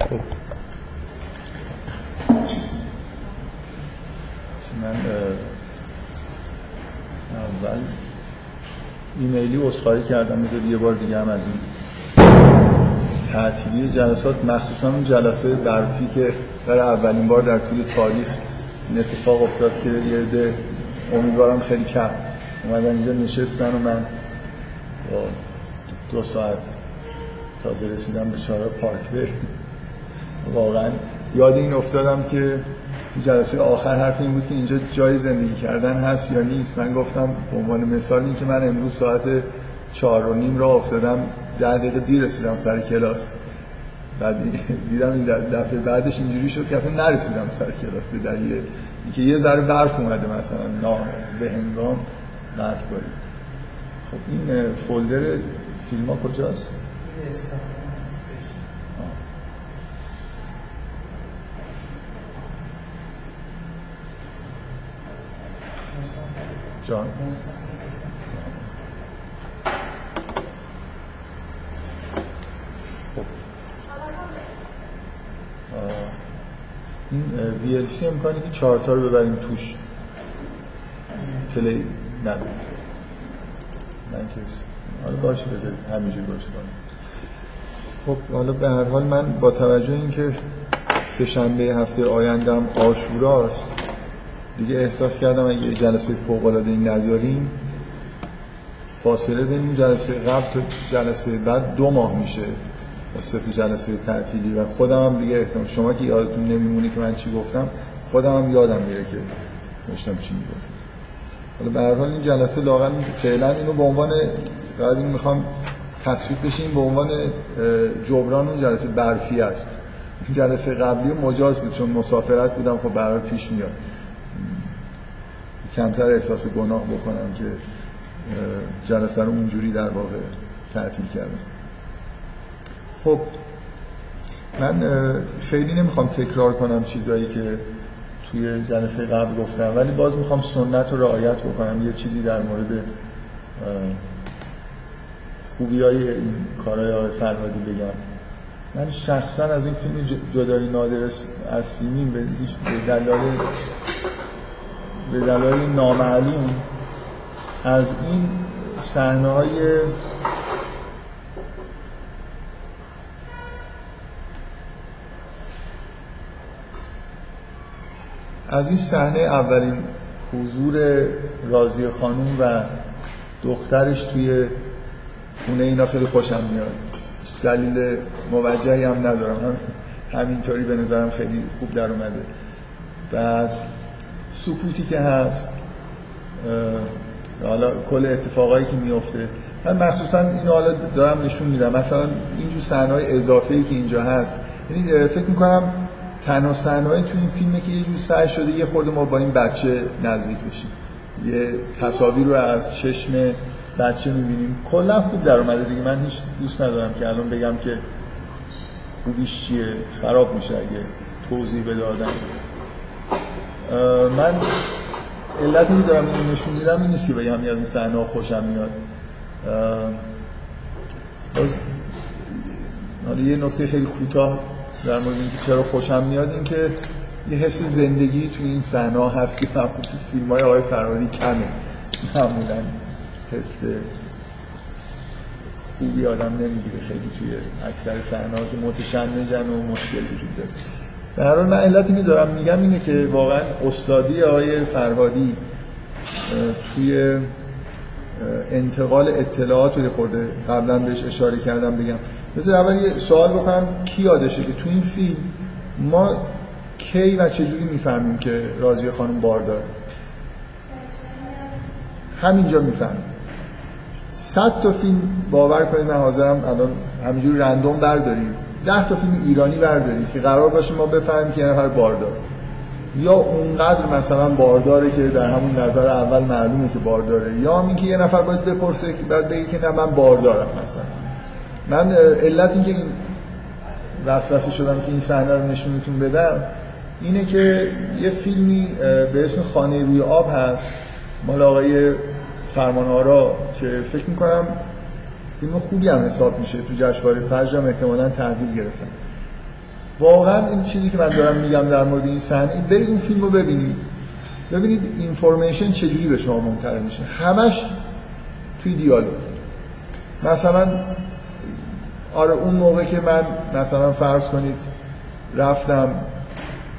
من اول ایمیلی اصخایی کردم بذار یه بار دیگه هم از این تعطیلی جلسات مخصوصا اون جلسه برفی که برای اولین بار در طول تاریخ این اتفاق افتاد که یه ده امیدوارم خیلی کم اومدن اینجا نشستن و من دو ساعت تازه رسیدم به چهار پارک واقعا. یاد این افتادم که تو جلسه آخر حرف این بود که اینجا جای زندگی کردن هست یا نیست. من گفتم به عنوان مثال این که من امروز ساعت چهار و نیم را افتادم ده دقیقه دیر رسیدم سر کلاس. بعد دیدم این دفعه بعدش اینجوری شد که اصلا نرسیدم سر کلاس به دلیل اینکه یه ذره برف اومده مثلا نا به هنگام برف باری. خب این فولدر فیلم ها کجاست؟ جان. خب. این VLC امکانی که چهار تا رو ببریم توش. پلی نه. من حالا باشه بذارید. همینجوری باشه خب حالا به هر حال من با توجه اینکه سه شنبه هفته آیندم آشوراست دیگه احساس کردم اگه جلسه فوق العاده این نذاریم فاصله بین این جلسه قبل تا جلسه بعد دو ماه میشه واسه جلسه تعطیلی و خودم هم دیگه احتمال شما که یادتون نمیمونی که من چی گفتم خودم هم یادم میره که داشتم چی می‌گفتم. حالا به هر حال این جلسه لاغر فعلا اینو به عنوان بعد اینو می‌خوام تصویب بشیم به عنوان جبران اون جلسه برفی است. جلسه قبلی مجاز بود چون مسافرت بودم خب برای پیش میاد. کمتر احساس گناه بکنم که جلسه رو اونجوری در واقع تعطیل کردم. خب من خیلی نمی‌خوام تکرار کنم چیزایی که توی جلسه قبل گفتم ولی باز می‌خوام سنت رو رعایت بکنم یه چیزی در مورد خوبی های این کارهای آقای فرهادی بگم. من شخصا از این فیلم جدایی نادر از سیمین به دلایل به دلایل نامعلوم از این صحنه های از این صحنه اولین حضور راضی خانوم و دخترش توی خونه اینا خیلی خوشم میاد. دلیل موجهی هم ندارم. هم همینطوری به نظرم خیلی خوب در اومده. بعد سکوتی که هست حالا کل اتفاقایی که میفته من مخصوصا اینو حالا دارم نشون میدم. مثلا اینجور صحنه‌های اضافه ای که اینجا هست. یعنی فکر می‌کنم تنها صحنه‌ای تو این فیلمه که یه جور سعی شده یه خورده ما با این بچه نزدیک بشیم. یه تصاویر رو از چشم بچه می‌بینیم. کلا خوب در اومده دیگه. من هیچ دوست ندارم که الان بگم که خوبیش چیه. خراب میشه اگه توضیح بده آدم من علتی که دارم اینو نشون میدم این نیست که بگم این صحنه خوشم میاد. باز یه نکته خیلی کوتاه در مورد اینکه چرا خوشم میاد این که یه حس زندگی توی این صحنه هست که تو فیلم های آقای فراری کمه. معمولا حس خوبی آدم نمی‌گیره خیلی توی اکثر صحنه که متشنجن و مشکل وجود داره. هر حال من علتی که دارم میگم اینه که واقعا استادی آقای فرهادی توی انتقال اطلاعات رو خورده قبلا بهش اشاره کردم بگم. مثل اول یه سوال بکنم کی یادشه که تو این فیلم ما کی و چجوری می‌فهمیم که راضی خانم باردار همینجا می‌فهمیم. صد تا فیلم باور کنید من حاضرم الان همینجوری رندوم برداریم. ده تا فیلم ایرانی بردارید که قرار باشه ما بفهمیم که نفر باردار. یا اونقدر مثلا بارداره که در همون نظر اول معلومه که بارداره یا هم اینکه یه نفر باید بپرسه بعد بگه که نه من باردارم مثلا. من علت این که این وسوسه شدم که این صحنه رو نشونتون بدم اینه که یه فیلمی به اسم خانه روی آب هست. مال آقای فرمانآرا که فکر می‌کنم فیلم خوبی هم حساب میشه. تو جشنواره فجر هم احتمالاً تحویل گرفتن. واقعا این چیزی که من دارم میگم در مورد این صحنه برید اون فیلم رو ببینید. ببینید اینفورمیشن چجوری به شما منتقل میشه. همش توی دیالوگ. مثلا آره اون موقع که من مثلا فرض کنید رفتم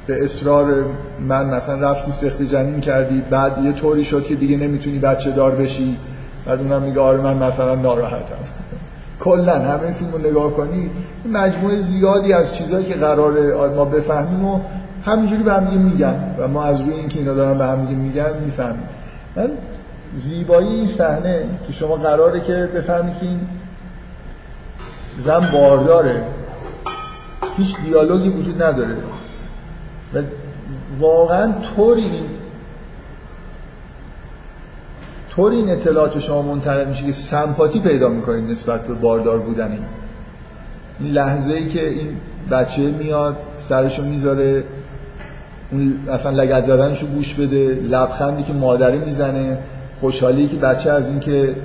به اصرار من مثلا رفتی سخت جنین کردی بعد یه طوری شد که دیگه نمی‌تونی بچه دار بشی. بعد اونم میگه آره من مثلا ناراحتم. کلا همه فیلم رو نگاه کنی مجموعه زیادی از چیزهایی که قراره ما بفهمیم و همینجوری به هم میگن. و ما از روی اینکه اینا دارن به هم میگن می‌فهمیم. من زیبایی این صحنه که شما قراره که بفهمید که این زن بارداره. هیچ دیالوگی وجود نداره. و واقعا طوری این طوری این اطلاعات به شما منتقل میشه که سمپاتی پیدا می‌کنید نسبت به باردار بودن این این لحظه ای که این بچه میاد سرشو می‌ذاره اون اصلا لگت زدنشو گوش بده لبخندی که مادری می‌زنه خوشحالی که بچه از اینکه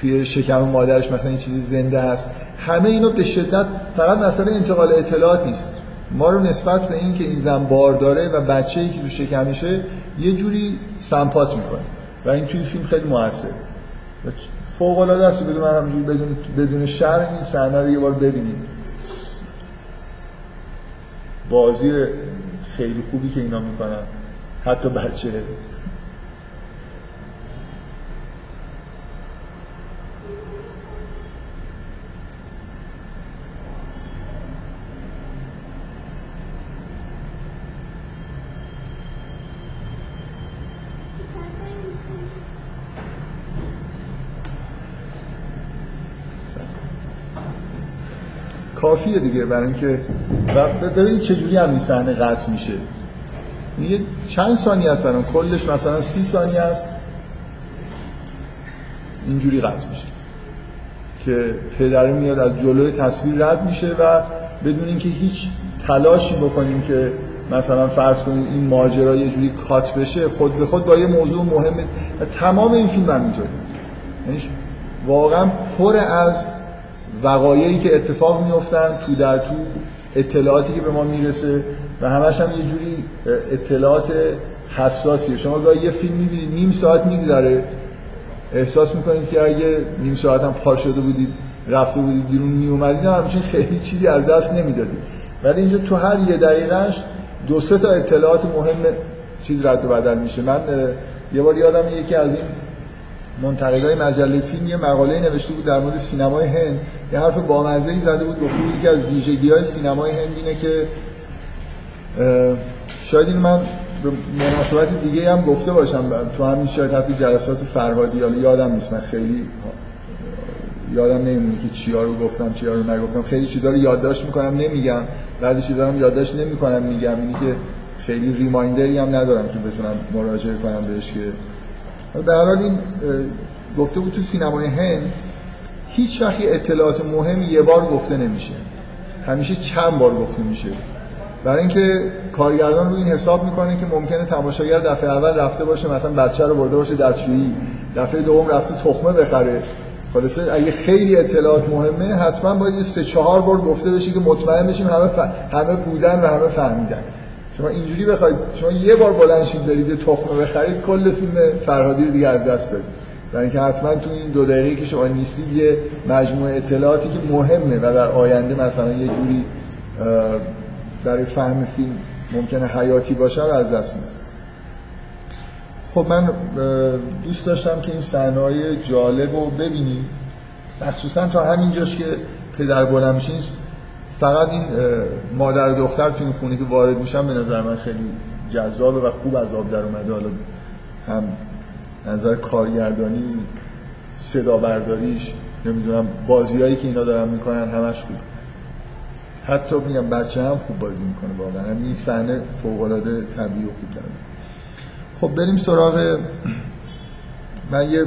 توی شکم مادرش مثلا این چیزی زنده هست. همه اینو به شدت فقط مسئله انتقال اطلاعات نیست. ما رو نسبت به این که این زن بار داره و بچه ای که تو شکمشه یه جوری سمپات می‌کنه. و این توی فیلم خیلی موثر فوق العاده است بدون من همجوری بدون بدون شر این صحنه رو یه بار ببینید بازی خیلی خوبی که اینا می‌کنن. حتی بچه کافیه دیگه برای اینکه ببینید چجوری هم این صحنه قطع میشه. یه چند ثانیه هستن کلش مثلا سی ثانیه است. اینجوری قطع میشه که پدر میاد از جلوی تصویر رد میشه و بدون اینکه هیچ تلاشی بکنیم که مثلا فرض کنید این ماجرا یه جوری کات بشه خود به خود با یه موضوع مهم و تمام این فیلم هم اینطوری یعنی واقعا پر از وقایعی که اتفاق میفتن تو در تو اطلاعاتی که به ما می‌رسه و همش هم یه جوری اطلاعات حساسیه. شما گاهی یه فیلم می‌بینید نیم ساعت میگذره. احساس می‌کنید که اگه نیم ساعت هم پا شده بودید رفته بودید بیرون میومدید همچین خیلی چیزی از دست نمی‌دادید. ولی اینجا تو هر یه دقیقهش دو سه تا اطلاعات مهم چیز رد و بدل میشه. من یه بار یادم یکی از این منتقدای مجله فیلم یه مقاله نوشته بود در مورد سینمای هند. یه حرف بامزه ای زده بود گفته بود که از ویژگی های سینمای هند اینه که شاید این من به مناسبت دیگه هم گفته باشم تو همین شاید حتی جلسات فرهادی حالا یادم نیست من خیلی یادم نمیمونه که چیا رو گفتم چیا رو نگفتم. خیلی چیزا رو یادداشت می‌کنم نمیگم. بعضی چیزا رو یادداشت نمی‌کنم میگم. اینی که خیلی ریمایندری هم ندارم که بتونم مراجعه کنم بهش که به حال این گفته بود تو سینمای هند هیچ وقتی اطلاعات مهم یه بار گفته نمیشه. همیشه چند بار گفته میشه. برای اینکه کارگردان رو این حساب می‌کنه که ممکنه تماشاگر دفعه اول رفته باشه مثلا بچه رو برده باشه دستشویی دفعه دوم رفته تخمه بخره. خلاصه اگه خیلی اطلاعات مهمه حتما باید سه چهار بار گفته بشه که مطمئن بشیم همه همه بودن و همه فهمیدن. شما اینجوری بخواید شما یه بار بلند شید برید تخمه بخرید کل فیلم فرهادی رو دیگه از دست دادید. برای اینکه حتما تو این دو دقیقه که شما نیستید یه مجموعه اطلاعاتی که مهمه و در آینده مثلا یه جوری برای فهم فیلم ممکنه حیاتی باشه رو از دست می‌دید. خب من دوست داشتم که این صحنه‌های جالب رو ببینید. مخصوصا تا همینجاش که پدر بلند میشه فقط این مادر و دختر تو این خونه که وارد میشن به نظر من خیلی جذابه و خوب از آب در اومده. حالا هم نظر کارگردانی صدا برداریش نمی‌دونم بازیایی که اینا دارن می‌کنن همش خوب. حتی میگم بچه هم خوب بازی می‌کنه واقعا. این صحنه فوق العاده طبیعی و خوب داره خب بریم سراغ من یه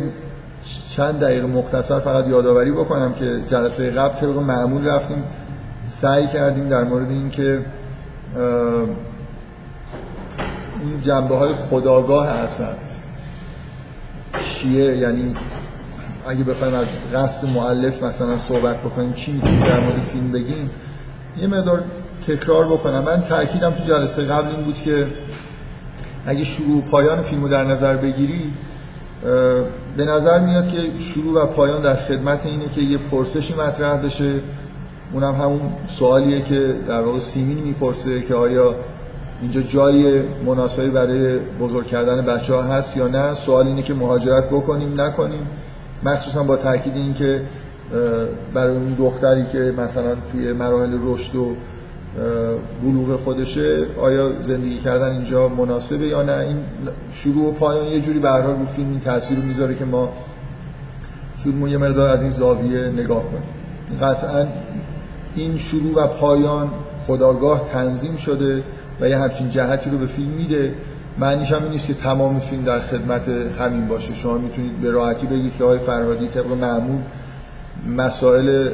چند دقیقه مختصر فقط یادآوری بکنم که جلسه قبل طبق معمول رفتیم. سعی کردیم در مورد اینکه این جنبه های خداگاه هستن چیه؟ یعنی اگه بخوایم از قصد معلف مثلا صحبت بکنیم چی می‌تونیم در مورد فیلم بگیم؟ یه مقدار تکرار بکنم. من تاکیدم تو جلسه قبل این بود که اگه شروع و پایان فیلم رو در نظر بگیری به نظر میاد که شروع و پایان در خدمت اینه که یه پرسشی مطرح بشه. اونم همون سوالیه که در واقع سیمین می‌پرسه که آیا اینجا جای مناسبی برای بزرگ کردن بچه ها هست یا نه. سوال اینه که مهاجرت بکنیم نکنیم. مخصوصا با تاکید این که برای اون دختری که مثلا توی مراحل رشد و بلوغ خودشه آیا زندگی کردن اینجا مناسبه یا نه؟ این شروع و پایان یه جوری به رو فیلم این تاثیر رو می‌ذاره که ما فیلم یه مقدار از این زاویه نگاه کنیم. قطعا این شروع و پایان خداگاه تنظیم شده و یه همچین جهتی رو به فیلم میده. معنیش هم این نیست که تمام فیلم در خدمت همین باشه. شما می‌تونید به راحتی بگید که آقای فرهادی طبق معمول مسائل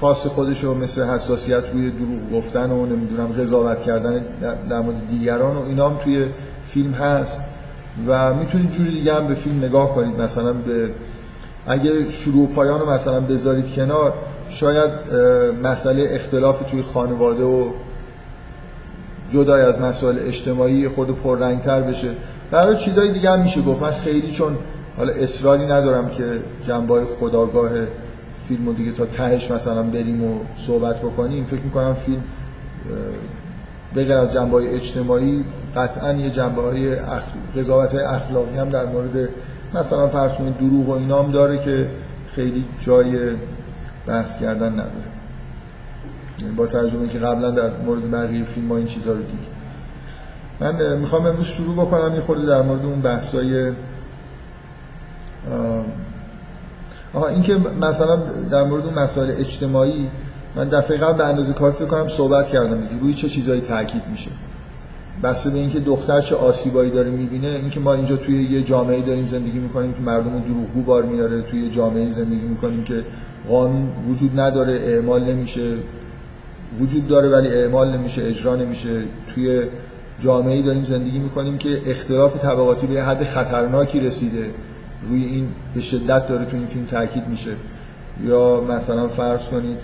خاص خودش رو مثل حساسیت روی دروغ گفتن و نمی‌دونم قضاوت کردن در مورد دیگران و اینا هم توی فیلم هست و می‌تونید جوری دیگه هم به فیلم نگاه کنید. مثلا به اگه شروع و پایان رو مثلا بذارید کنار شاید مسئله اختلاف توی خانواده و جدای از مسائل اجتماعی خود پررنگتر بشه. برای چیزای دیگه هم میشه گفت. من خیلی چون حالا اصراری ندارم که جنبای خداگاه فیلم دیگه تا تهش مثلا بریم و صحبت بکنیم. فکر می‌کنم فیلم بغیر از جنبه های اجتماعی قطعا یه جنبه های قضاوت های اخلاقی هم در مورد مثلا فرض دروغ و اینام داره که خیلی جای بحث کردن نداره. یعنی با ترجمه که قبلا در مورد بقیه فیلم ها این چیزها رو دید من می‌خوام امروز شروع بکنم یه خورده در مورد اون بحثای آها این که مثلا در مورد اون مسائل اجتماعی من دفعه قبل به اندازه کافی کنم صحبت کردم دیگه. روی چه چیزایی تاکید میشه؟ بسته به اینکه دختر چه آسیبایی داره می‌بینه اینکه ما اینجا توی یه جامعه داریم زندگی می‌کنیم که مردم دروغگو بار میاره توی جامعه زندگی می‌کنیم که قانون وجود نداره اعمال نمیشه. وجود داره ولی اعمال نمیشه اجرا نمیشه. توی جامعه داریم زندگی می‌کنیم که اختلاف طبقاتی به حد خطرناکی رسیده. روی این به شدت داره تو این فیلم تاکید میشه. یا مثلا فرض کنید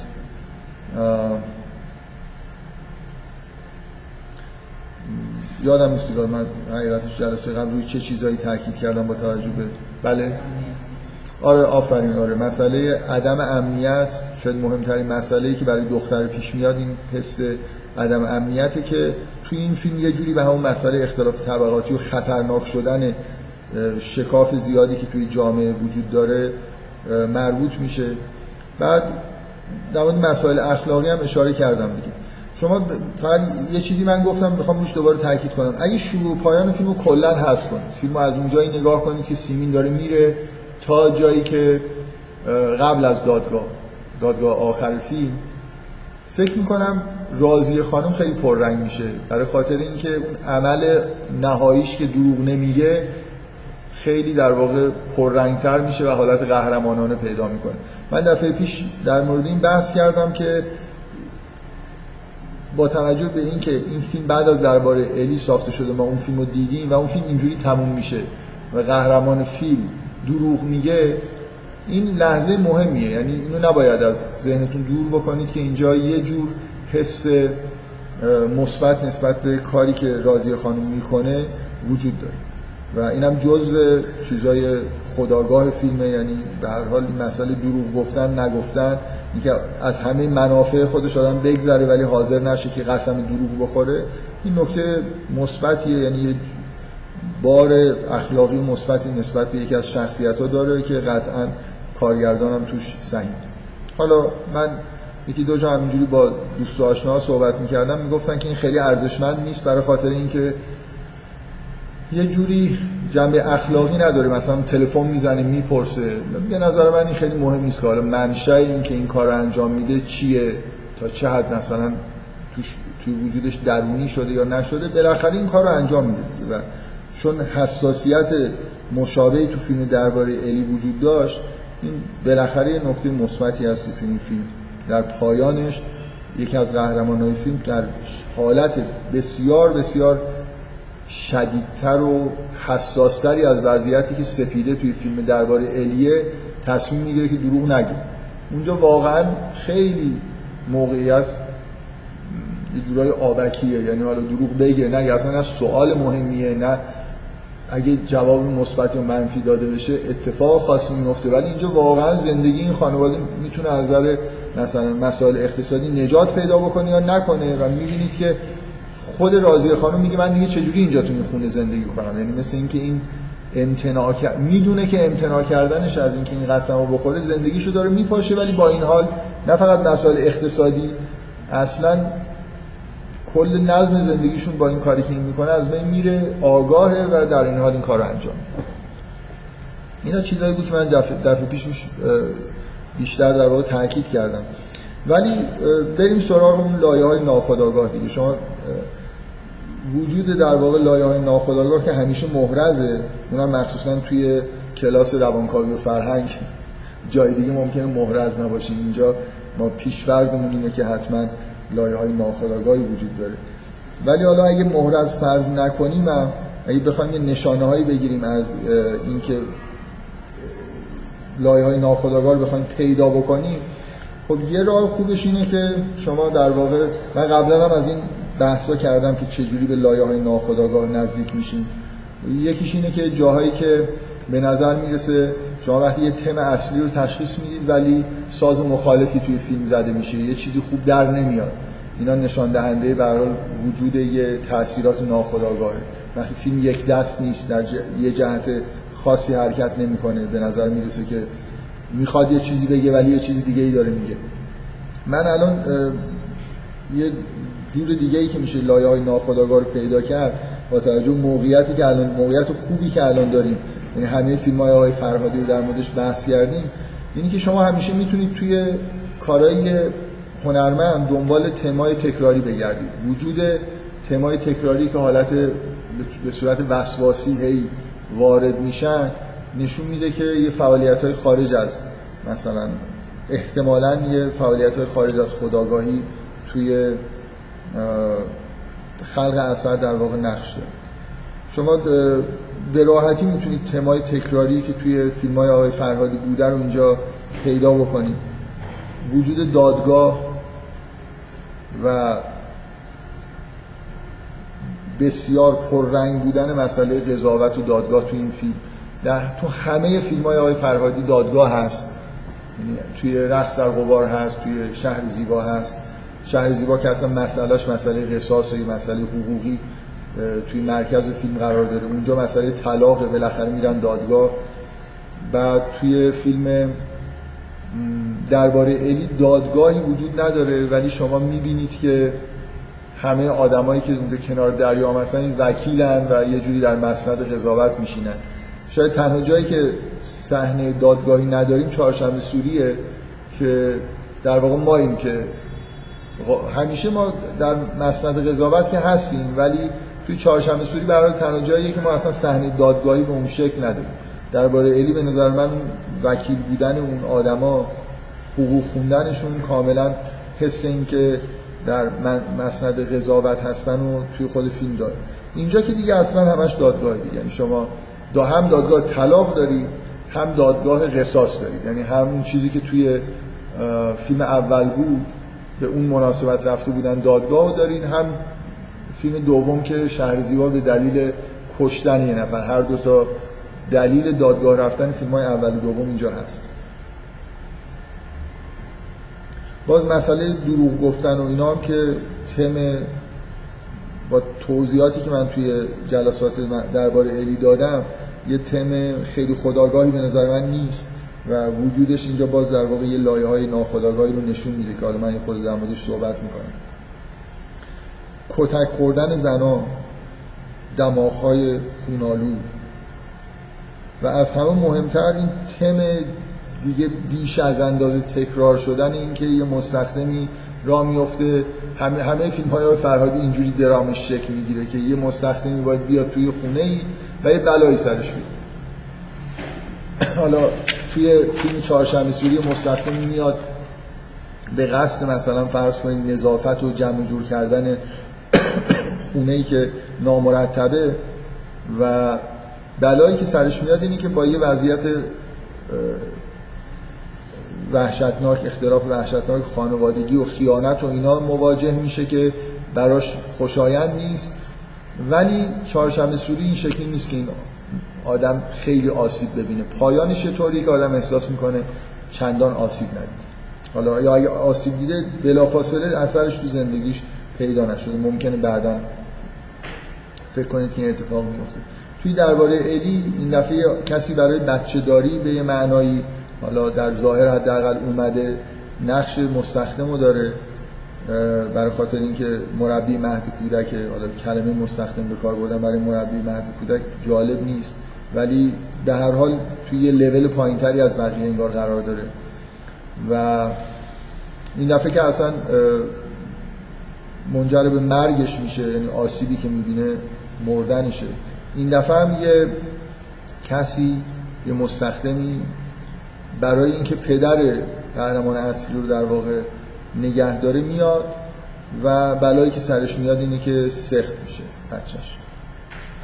یادم نیست من حقیقتش جلسه قبل روی چه چیزایی تاکید کردم با توجه به بله؟ آره آفرین آره. مسئله عدم امنیت شاید مهمترین مسئله که برای دختر پیش میاد این حس عدم امنیته که توی این فیلم یه جوری به همون مسئله اختلاف طبقاتی و خطرناک شدن شکاف زیادی که توی جامعه وجود داره مربوط میشه. بعد در مورد مسائل اخلاقی هم اشاره کردم دیگه. شما فقط یه چیزی من گفتم می‌خوام روش دوباره تاکید کنم. اگه شروع و پایان فیلم رو کلا حذف کنید فیلم رو از اونجایی نگاه کنید که سیمین داره میره. تا جایی که قبل از دادگاه دادگاه آخر فیلم فکر می‌کنم راضی خانم خیلی پررنگ میشه. برای خاطر اینکه اون عمل نهاییش که دروغ نمیگه خیلی در واقع پررنگتر میشه و حالت قهرمانانه پیدا می‌کنه. من دفعه پیش در مورد این بحث کردم که با توجه به اینکه این فیلم بعد از درباره الی ساخته شده ما اون فیلم رو دیدیم و اون فیلم اینجوری تموم میشه و قهرمان فیلم دروغ میگه این لحظه مهمیه. یعنی اینو نباید از ذهنتون دور بکنید که اینجا یه جور حس مثبت نسبت به کاری که راضی خانم می‌کنه وجود داره. و اینم جزء چیزای خداگاه فیلمه. یعنی به هر حال این مسئله دروغ گفتن نگفتن اینکه از همه منافع خودش آدم بگذره ولی حاضر نشه که قسم دروغ بخوره این نکته مثبتیه. یعنی بار اخلاقی مثبتی نسبت به یکی از شخصیت ها داره که قطعا کارگردانم توش سهیم حالا من یکی دو جا همینجوری با دوست و آشنا صحبت می‌کردم می‌گفتن که این خیلی ارزشمند نیست برای خاطر اینکه یه جوری جنبه اخلاقی نداره. مثلا تلفن می‌زنه می‌پرسه. به نظر من این خیلی مهم نیست که حالا این که این کار رو انجام میده چیه تا چه حد مثلا توش توی وجودش درونی شده یا نشده. بالاخره این کار رو انجام میده. و چون حساسیت مشابهی تو فیلم درباره الی وجود داشت این بالاخره یه نکته مثبتی هست تو این فیلم. در پایانش یکی از قهرمانای فیلم در حالت بسیار بسیار شدیدتر و حساستری از وضعیتی که سپیده توی فیلم درباره الیه تصمیم می‌گیره که دروغ نگه. اونجا واقعا خیلی موقعی است یه جورای آبکیه یعنی حالا دروغ بگه نه اصلا نه سوال مهمیه نه اگه جواب مثبت یا منفی داده بشه اتفاق خاصی میفته. ولی اینجا واقعا زندگی این خانواده می‌تونه از نظر مثلا مسائل اقتصادی نجات پیدا بکنه یا نکنه. و می‌بینید که خود راضیه خانم میگه من دیگه چجوری اینجا تو خونه زندگی کنم؟ یعنی مثل اینکه این امتناع می‌دونه که امتناع کردنش از اینکه این قسم رو بخوره زندگیشو داره میپاشه. ولی با این حال نه فقط مسائل اقتصادی اصلا کل نظم زندگیشون با این کاری که این می‌کنه از بین میره آگاهه و در این حال این کار رو انجام اینا چیزایی بود که من دفعه, پیشش بیشتر در واقع تاکید کردم. ولی بریم سراغ اون لایه های ناخودآگاه دیگه. شما وجود در واقع لایه های ناخودآگاه که همیشه محرزه اونم مخصوصا توی کلاس روانکاوی و فرهنگ. جای دیگه ممکنه محرز نباشه. اینجا ما پیشفرزمون اینه که حتما لایه های ناخودآگاهی وجود داره. ولی حالا اگه محرز فرض نکنیم اگه بخوایم یه نشانه هایی بگیریم از اینکه لایه های ناخودآگاه رو بخوایم پیدا بکنیم خب یه راه خوبش اینه که شما در واقع من قبلا هم از این بحثا کردم که چجوری به لایه های ناخودآگاه نزدیک میشین یکیش اینه که جاهایی که به نظر می‌رسه شما وقتی یه تم اصلی رو تشخیص می‌دید ولی ساز مخالفی توی فیلم زده میشه. یه چیزی خوب در نمیاد. اینا نشان دهنده به وجود یه تاثیرات ناخودآگاهه. وقتی فیلم یک دست نیست در یه جهت خاصی حرکت نمی‌کنه. به نظر می‌رسه که می‌خواد یه چیزی بگه ولی یه چیزی دیگه ای داره میگه. من الان یه جور دیگه ای که میشه لایه های ناخودآگاه رو پیدا کرد با توجه موقعیتی که الان موقعیت خوبی که الان داریم یعنی همه فیلم های آقای فرهادی رو در موردش بحث کردیم. اینی که شما همیشه می‌تونید توی کارهای هنرمند دنبال تمای تکراری بگردید. وجود تمای تکراری که حالت به صورت وسواسی هی وارد میشن نشون میده که یه فعالیت های خارج از مثلا احتمالا یه فعالیت های خارج از خداگاهی توی خلق اثر در واقع نقش داره. شما به راحتی می‌تونید تمای تکراری که توی فیلم های آقای فرهادی بوده رو اینجا پیدا بکنید. وجود دادگاه و بسیار پررنگ بودن مسئله قضاوت و دادگاه تو این فیلم. در تو همه فیلم های آقای فرهادی دادگاه هست. یعنی توی رقص در غبار هست توی شهر زیبا هست. شهر زیبا که اصلا مسئلهش مسئله قصاص مسئله حقوقی. توی مرکز فیلم قرار داره اونجا مسئله طلاق بالاخره میرن دادگاه. بعد توی فیلم درباره الی دادگاهی وجود نداره ولی شما می‌بینید که همه آدمایی که اونجا کنار دریا هستن وکیلن و یه جوری در مسند قضاوت میشینن. شاید تنها جایی که صحنه دادگاهی نداریم چهارشنبه سوریه که در واقع ما این که همیشه ما در مسند قضاوت که هستیم ولی توی چهارشنبه سوری برای تنها جاییه که ما اصلا صحنه دادگاهی به اون شکل نداریم. درباره الی به نظر من وکیل بودن اون آدما حقوق خوندنشون کاملا حس این که در مسند قضاوت هستن و توی خود فیلم داره. اینجا که دیگه اصلا همش دادگاه دیگه. یعنی شما دا هم دادگاه طلاق داری هم دادگاه قصاص داری. یعنی همون چیزی که توی فیلم اول بود به اون مناسبت رفته بودن دادگاه دارین هم فیلم دوم که شهر زیبا به دلیل کشتن یه نفر هر دو تا دلیل دادگاه رفتن فیلم های اول و دوم اینجا هست. باز مسئله دروغ گفتن و اینا هم که تم با توضیحاتی که من توی جلسات درباره الی دادم یه تم خیلی خداگاهی به نظر من نیست و وجودش اینجا باز در واقع یه لایه های ناخداگاهی رو نشون میده که حالا من خود در موردش صحبت می‌کنم. کتک خوردن زنا دماغ های خونالو و از همه مهمتر این تم دیگه بیش از اندازه تکرار شدن این که یه مستخدمی را میفته همه, همه فیلم های فرهادی اینجوری درامش شکل می‌گیره که یه مستخدمی باید بیاد توی خونه ای و یه بلایی سرش بیاد. حالا توی فیلم چهارشنبه سوری مستخدمی میاد. به قصد مثلا فرض کنید نظافت و جمع جور کردن خونه ای که نامرتبه و بلایی که سرش میاد اینی که با یه وضعیت وحشتناک اختلاف وحشتناک خانوادگی و خیانت و اینا مواجه میشه که براش خوشایند نیست. ولی چهارشنبه سوری این شکلی نیست که این آدم خیلی آسیب ببینه. پایانش طوری که آدم احساس می‌کنه چندان آسیب ندید. حالا یا اگه آسیب دیده بلافاصله اثرش تو زندگیش پیدا نشده. ممکنه بعدا فکر کنید که این اتفاق میفته توی درباره الی این دفعه کسی برای بچه داری به یه معنایی حالا در ظاهر حداقل اومده نقش مستخدم داره برای خاطر اینکه مربی مهد کودک حالا کلمه مستخدم به کار بردن برای مربی مهد کودک جالب نیست. ولی به هر حال توی یه لول پایینتری از بقیه انگار قرار داره. و این دفعه که اصلا منجر به مرگش میشه یعنی آسیبی که می‌بینه مردنشه. این دفعه هم یه کسی یه مستخدمی برای اینکه پدر قهرمان اصلی رو در واقع نگه داره میاد و بلایی که سرش میاد اینه که سخت میشه بچهش.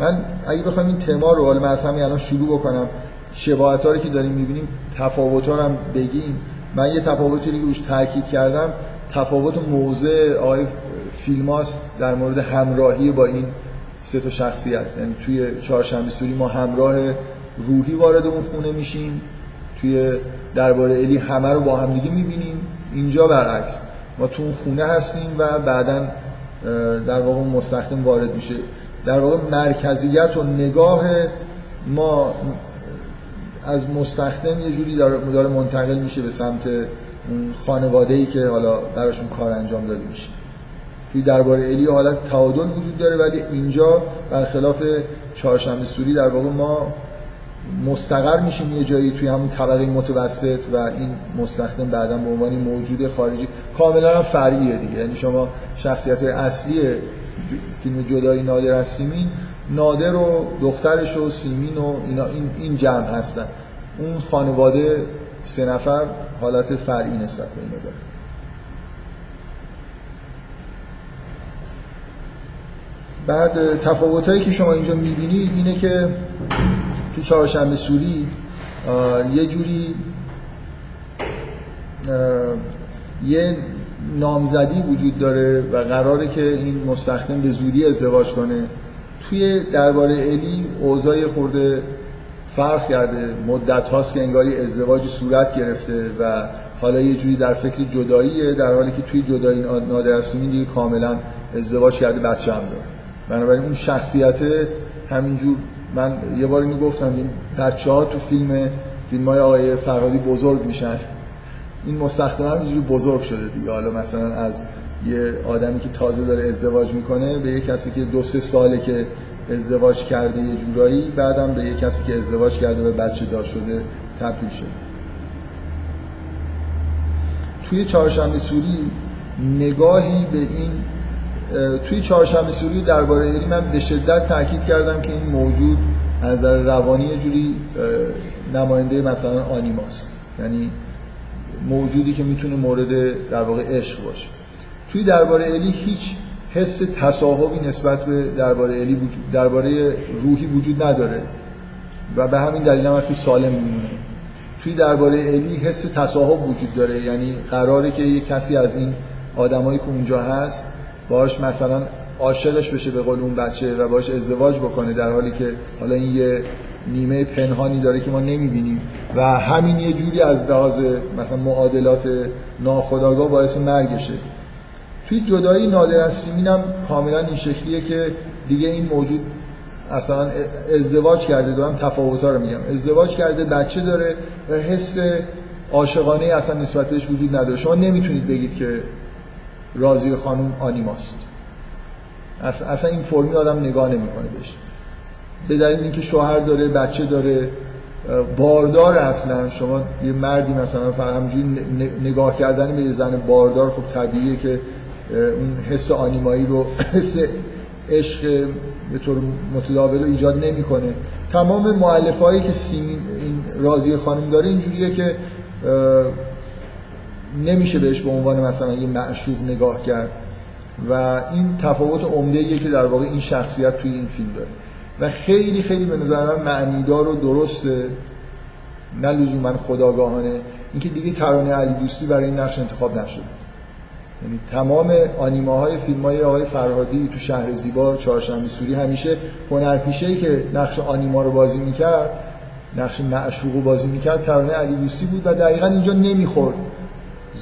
من اگه بخوایم این تما رو حالا من از همین الان شروع بکنم شباهت رو که داریم می‌بینیم تفاوت ها هم بگیم من یه تفاوتی رو روش تاکید کردم تفاوت موضع آقای فیلماست در مورد همراهی با این سه تا شخصیت. یعنی توی چهارشنبه سوری ما همراه روحی وارد اون خونه میشیم. توی درباره الی همه رو با هم دیگه می‌بینیم. اینجا برعکس. ما تو اون خونه هستیم و بعدا در واقع مستخدم وارد میشه. در واقع مرکزیت و نگاه ما از مستخدم یه جوری داره منتقل میشه به سمت خانواده ای که حالا براشون کار انجام داده میشه. توی درباره الی حالت تعادل وجود داره ولی اینجا برخلاف چهارشنبه سوری در واقع ما مستقر میشیم یه جایی توی همون طبقه متوسط و این مستخدم بعدا به عنوان موجود خارجی. کاملا هم فرعیه دیگه. یعنی شما شخصیت اصلی فیلم جدایی نادر از سیمین نادر و دخترش و سیمین و اینا این, این جمع هستن. اون خانواده سه نفر حالت فرعی نسبت به اینا داره. بعد تفاوت هایی که شما اینجا می‌بینید اینه که تو چهارشنبه سوری یه جوری یه نامزدی وجود داره و قراره که این مستخدم به زودی ازدواج کنه. توی درباره الی اوضاع خورده فرق کرده مدت هاست که انگاری ازدواج صورت گرفته و حالا یه جوری در فکر جداییه در حالی که توی جدایی نادر دیگه کاملا ازدواج کرده بچه هم داره. بنابراین اون شخصیت همینجور من یه بار اینو گفتم این بچه ها تو فیلم فیلم های آقای فرهادی بزرگ میشن. این مستخدم هم اینجوری بزرگ شده دیگه. حالا مثلا از یه آدمی که تازه داره ازدواج می‌کنه به یه کسی که دو سه ساله که ازدواج کرده یه جورایی بعدم به یه کسی که ازدواج کرده و بچه دار شده تبدیل شده. توی چهارشنبه سوری نگاهی به این توی چهارشنبه سوری درباره ایلی من به شدت تاکید کردم که این موجود از نظر روانی جوری نماینده مثلا آنیماست یعنی موجودی که می‌تونه مورد در واقع عشق باشه. توی درباره الی هیچ حس تصاحبی نسبت به درباره الی وجود درباره روحی وجود نداره. و به همین دلیل هم که سالم میمونه. توی درباره الی حس تصاحب وجود داره. یعنی قراره که یه کسی از این آدمایی که اونجا هست باش مثلا عاشقش بشه به قول اون بچه و باش ازدواج بکنه در حالی که حالا این یه نیمه پنهانی داره که ما نمی‌بینیم. و همین یه جوری از لحاظ مثلا معادلات ناخداگاه باعث مرگشه. توی جدایی نادر از سیمین هم کاملا این شکلیه که دیگه این موجود اصلا ازدواج کرده دارم تفاوت‌ها رو میگم. ازدواج کرده بچه داره و حس عاشقانه اصلا نسبت بهش وجود نداره. شما نمی‌تونید بگید که راضی خانم آنیماست. اصلا این فرمی آدم نگاه نمی‌کنه بهش. به دلیل اینکه شوهر داره بچه داره باردار اصلا. شما یه مردی مثلا همجوری نگاه کردن به یه زن باردار خب طبیعیه که اون حس آنیمایی رو حس عشق به طور متداول رو ایجاد نمی‌کنه. تمام معلف هایی که سیمین این راضی خانم داره اینجوریه که نمیشه بهش به عنوان مثلا یه معشوق نگاه کرد. و این تفاوت عمده که در واقع این شخصیت توی این فیلم داره. و خیلی خیلی به نظر من معنیدار و درسته. نه لزوما خداگاهانه. اینکه دیگه ترانه علی دوستی برای این نقش انتخاب نشده. یعنی تمام آنیمه های فیلم های آقای فرهادی تو شهر زیبا چهارشنبه سوری همیشه هنرپیشه که نقش آنیما رو بازی می‌کرد نقش معشوق رو بازی می‌کرد ترانه علی دوستی بود و دقیقا اینجا نمی‌خورد.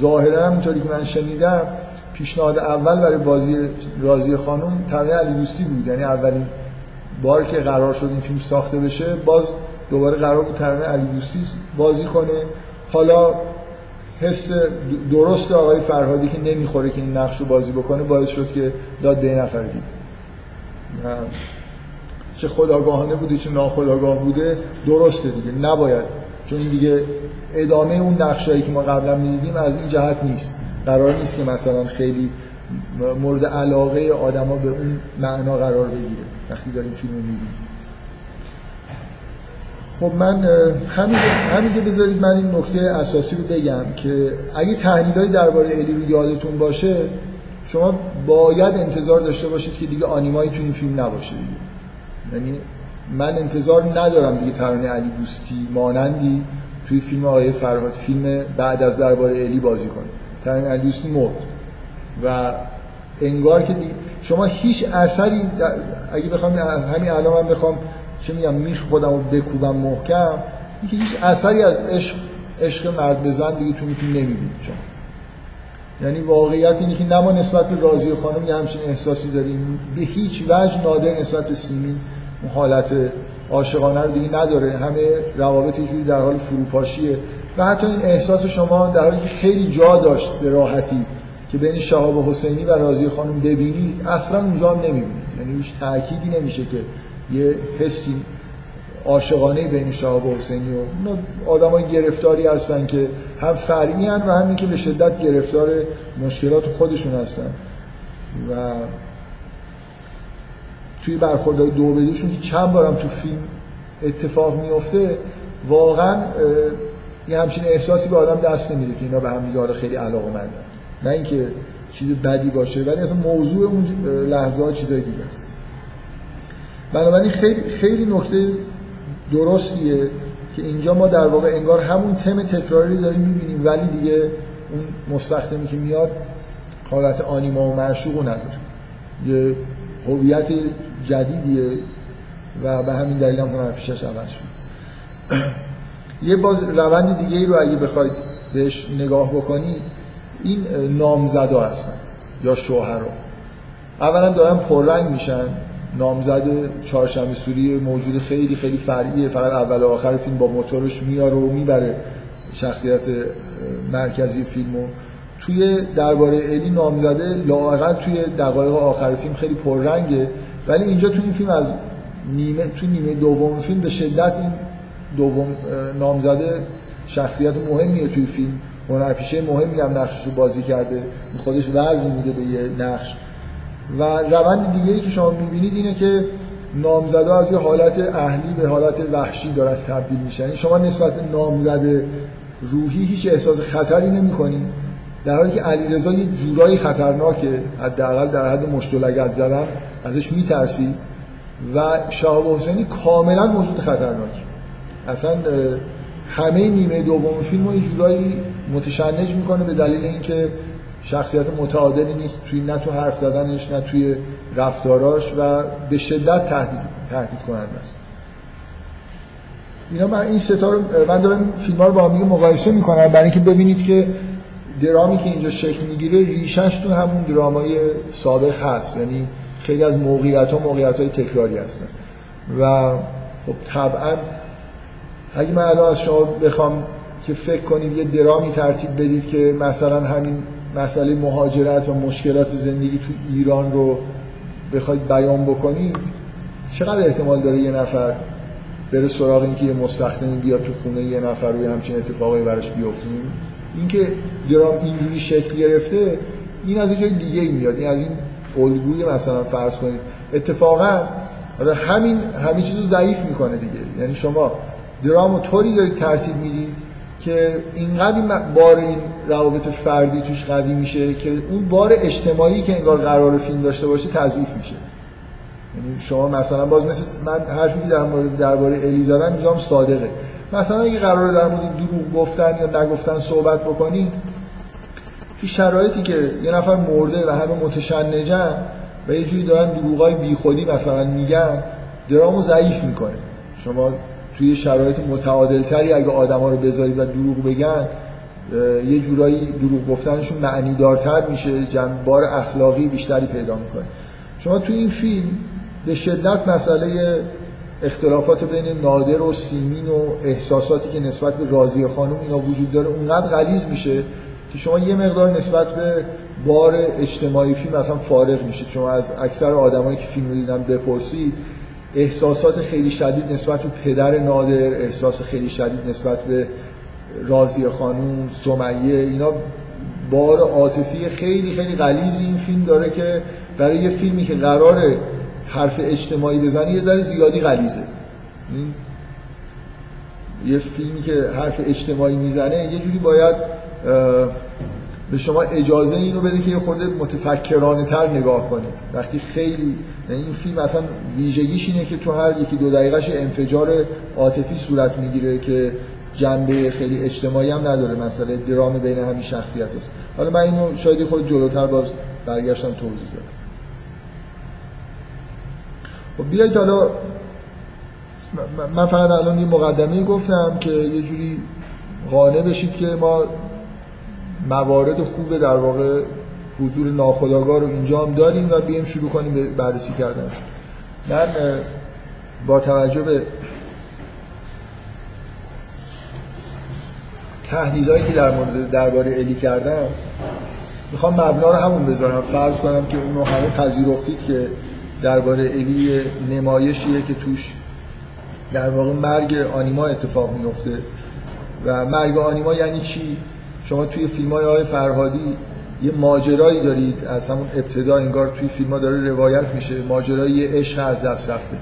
ظاهرا همونطوری که من شنیدم پیشنهاد اول برای بازی رازی خانم ترانه علی دوستی بود. یعنی اولین بار که قرار شد این فیلم ساخته بشه باز دوباره قرار بود ترانه علی دوستی بازی کنه. حالا حس درست آقای فرهادی که نمی‌خوره که این نقش رو بازی بکنه باعث شد که داد به نفر دید چه خداگاهانه بوده چه ناخداگاه بوده درسته دیگه. نباید چون این دیگه ادامه اون نقشایی که ما قبلا می‌دیدیم از این جهت نیست. قرار نیست که مثلا خیلی مورد علاقه آدما به اون معنا قرار بگیره. وقتی داریم فیلم می‌بینیم. خب من همینجا بذارید من این نکته اساسی رو بگم که اگه تحلیلای درباره الی رو یادتون باشه شما باید انتظار داشته باشید که دیگه آنیمایی تو این فیلم نباشه دیگه. یعنی من انتظار ندارم دیگه ترانه علی دوستی مانندی توی فیلم آقای فرهاد. فیلم بعد از درباره الی بازی کنه. ترانه علی دوستی مرد. و انگار که دیگه شما هیچ اثری اگه بخوام همین الان من بخوام چه میگم میخ خودم رو بکوبم محکم اینکه هیچ اثری از عشق عشق مرد به زن دیگه تو این فیلم نمی‌بینید شما. یعنی واقعیت اینه که نه ما نسبت به راضی خانم یه همچین احساسی داریم. به هیچ وجه نادر نسبت به سیمی حالت عاشقانه رو دیگه نداره. همه روابط جوری در حال فروپاشیه. و حتی این احساس شما در حالی که خیلی جا داشت به راحتی که بین شهاب حسینی و راضی خانم ببینید اصلا اونجا هم نمی‌بینید. یعنی روش تأکیدی نمیشه که یه حسی عاشقانه بین شهاب حسینی و آدمای گرفتاری هستن که هم فرعی هن و همین که به شدت گرفتار مشکلات خودشون هستن. و توی برخوردهای دو بدوشون که چند بارم تو فیلم اتفاق میفته واقعا یه همچین احساسی به آدم دست نمیده که اینا به هم دیگه خیلی علاقه مندن. نه اینکه چیز بدی باشه ولی اصلا موضوع اون لحظه ها چیزای دیگه است. بنابراین خیلی خیلی نکته درستیه که اینجا ما در واقع انگار همون تم تکراری داریم می‌بینیم ولی دیگه اون مستخدمی که میاد حالت آنیما و معشوق نداره. یه هویت جدیدیه و به همین دلیل هم هنر پیشش عوض شد یه باز روند دیگه ای رو اگه بخواید بهش نگاه بکنید این نامزدا هستن یا شوهرها. اولا دارن پررنگ میشن. نامزد چهارشنبه سوری موجود خیلی خیلی فرعیه. فقط اول و آخر فیلم با موتورش میاره و می‌بره شخصیت مرکزی فیلمو. توی درباره الی نامزده لااقل توی دقایق آخر فیلم خیلی پررنگه. ولی اینجا توی این فیلم از نیمه تو نیمه دوم فیلم به شدت این دوم نامزده شخصیت مهمیه توی فیلم. هنرپیشه مهمی هم نقشش رو بازی کرده. خودش وزن میده به یه نقش. و روند دیگه ای که شما می‌بینید اینه که نامزده از یه حالت اهلی به حالت وحشی دارد تبدیل میشن. یعنی شما نسبت به نامزده روحی هیچ احساس خطری نمی‌کنید در حالی که علیرضا یه جورایی خطرناکه حداقل در حد مشت زدن ازش میترسی. و شهاب حسینی کاملا موجود خطرناکی. اصلا همه نیمه دوم فیلم رو یه جورایی متشنج می‌کنه به دلیل اینکه شخصیت متعادلی نیست توی نه تو حرف زدنش نه توی رفتاراش و به شدت تهدید تهدید کننده است. اینا من این ستا رو من دارم فیلم رو با هم مقایسه می‌کنم برای اینکه ببینید که درامی که اینجا شکل می‌گیره ریشش تو همون درامای سابق هست. یعنی خیلی از موقعیت ها موقعیت های تکراری هستن. و خب طبعا اگه من الان از شما بخوام که فکر کنید یه درامی ترتیب بدید که مثلا همین مسئله مهاجرت و مشکلات زندگی تو ایران رو بخواید بیان بکنید چقدر احتمال داره یه نفر بره سراغ اینکه یه مستخدمی بیاد تو خونه یه نفر روی همچین اتفاقی براش بیفته؟ اینکه درام اینجوری شکل گرفته این از جای دیگه ای میاد. این از این الگوی مثلا فرض کنید. اتفاقا همین همین چیزو ضعیف می‌کنه دیگه. یعنی شما درامو طوری دارید ترتیب می‌دید که اینقدر بار این روابط فردی توش قوی میشه که اون بار اجتماعی که انگار قرار فیلم داشته باشه تضعیف میشه. یعنی شما مثلا باز مثل من حرفی که در مورد درباره الی زدم هم صادقه. مثلا اگه قراره در مورد دروغ گفتن یا نگفتن صحبت بکنید تو شرایطی که یه نفر مرده و همه متشنجن و یه جوری دارن دروغای بیخودی مثلا میگن درامو ضعیف می‌کنه. شما توی شرایط متعادلتری اگه آدما رو بذارید و دروغ بگن یه جورایی دروغ گفتنشون معنی دارتر میشه بار اخلاقی بیشتری پیدا می‌کنه. شما توی این فیلم به شدت مسئله اختلافات بین نادر و سیمین و احساساتی که نسبت به راضی خانم اینا وجود داره اونقدر غلیظ میشه که شما یه مقدار نسبت به بار اجتماعی فیلم اصلا فارغ میشید. شما از اکثر آدمایی که فیلم دیدن بپرسید احساسات خیلی شدید نسبت به پدر نادر احساس خیلی شدید نسبت به راضی خانوم سمیه اینا بار عاطفی خیلی خیلی غلیظی این فیلم داره که برای یه فیلمی که قراره حرف اجتماعی بزنه یه ذره زیادی غلیظه. یه فیلمی که حرف اجتماعی می‌زنه یه جوری باید به شما اجازه اینو بده که یه خورده متفکرانه تر نگاه کنید وقتی خیلی یعنی این فیلم اصلا ویژگیش اینه که تو هر یکی دو دقیقهش انفجار عاطفی صورت می‌گیره که جنبه خیلی اجتماعی هم نداره. مسئله درام بین همین شخصیت است حالا من اینو شاید خود جلوتر باز برگشتم توضیح دادم خب بیایید حالا من فقط الان یه مقدمه گفتم که یه جوری قانع بشید که ما موارد خوب در واقع حضور ناخداگاه رو اینجا هم داریم و بیایم شروع کنیم به بررسی کردن من با توجه به تحلیلایی که در مورد درباره الی کردم می‌خوام مبنا رو همون بذارم. فرض کنم که اونو همه پذیرفتید که درباره الی نمایشیه که توش در واقع مرگ آنیما اتفاق میفته و مرگ آنیما یعنی چی؟ شما توی فیلم های آقای فرهادی یه ماجرایی دارید از همون ابتدا انگار توی فیلم ها داره روایت میشه. ماجرای عشق از دست رفته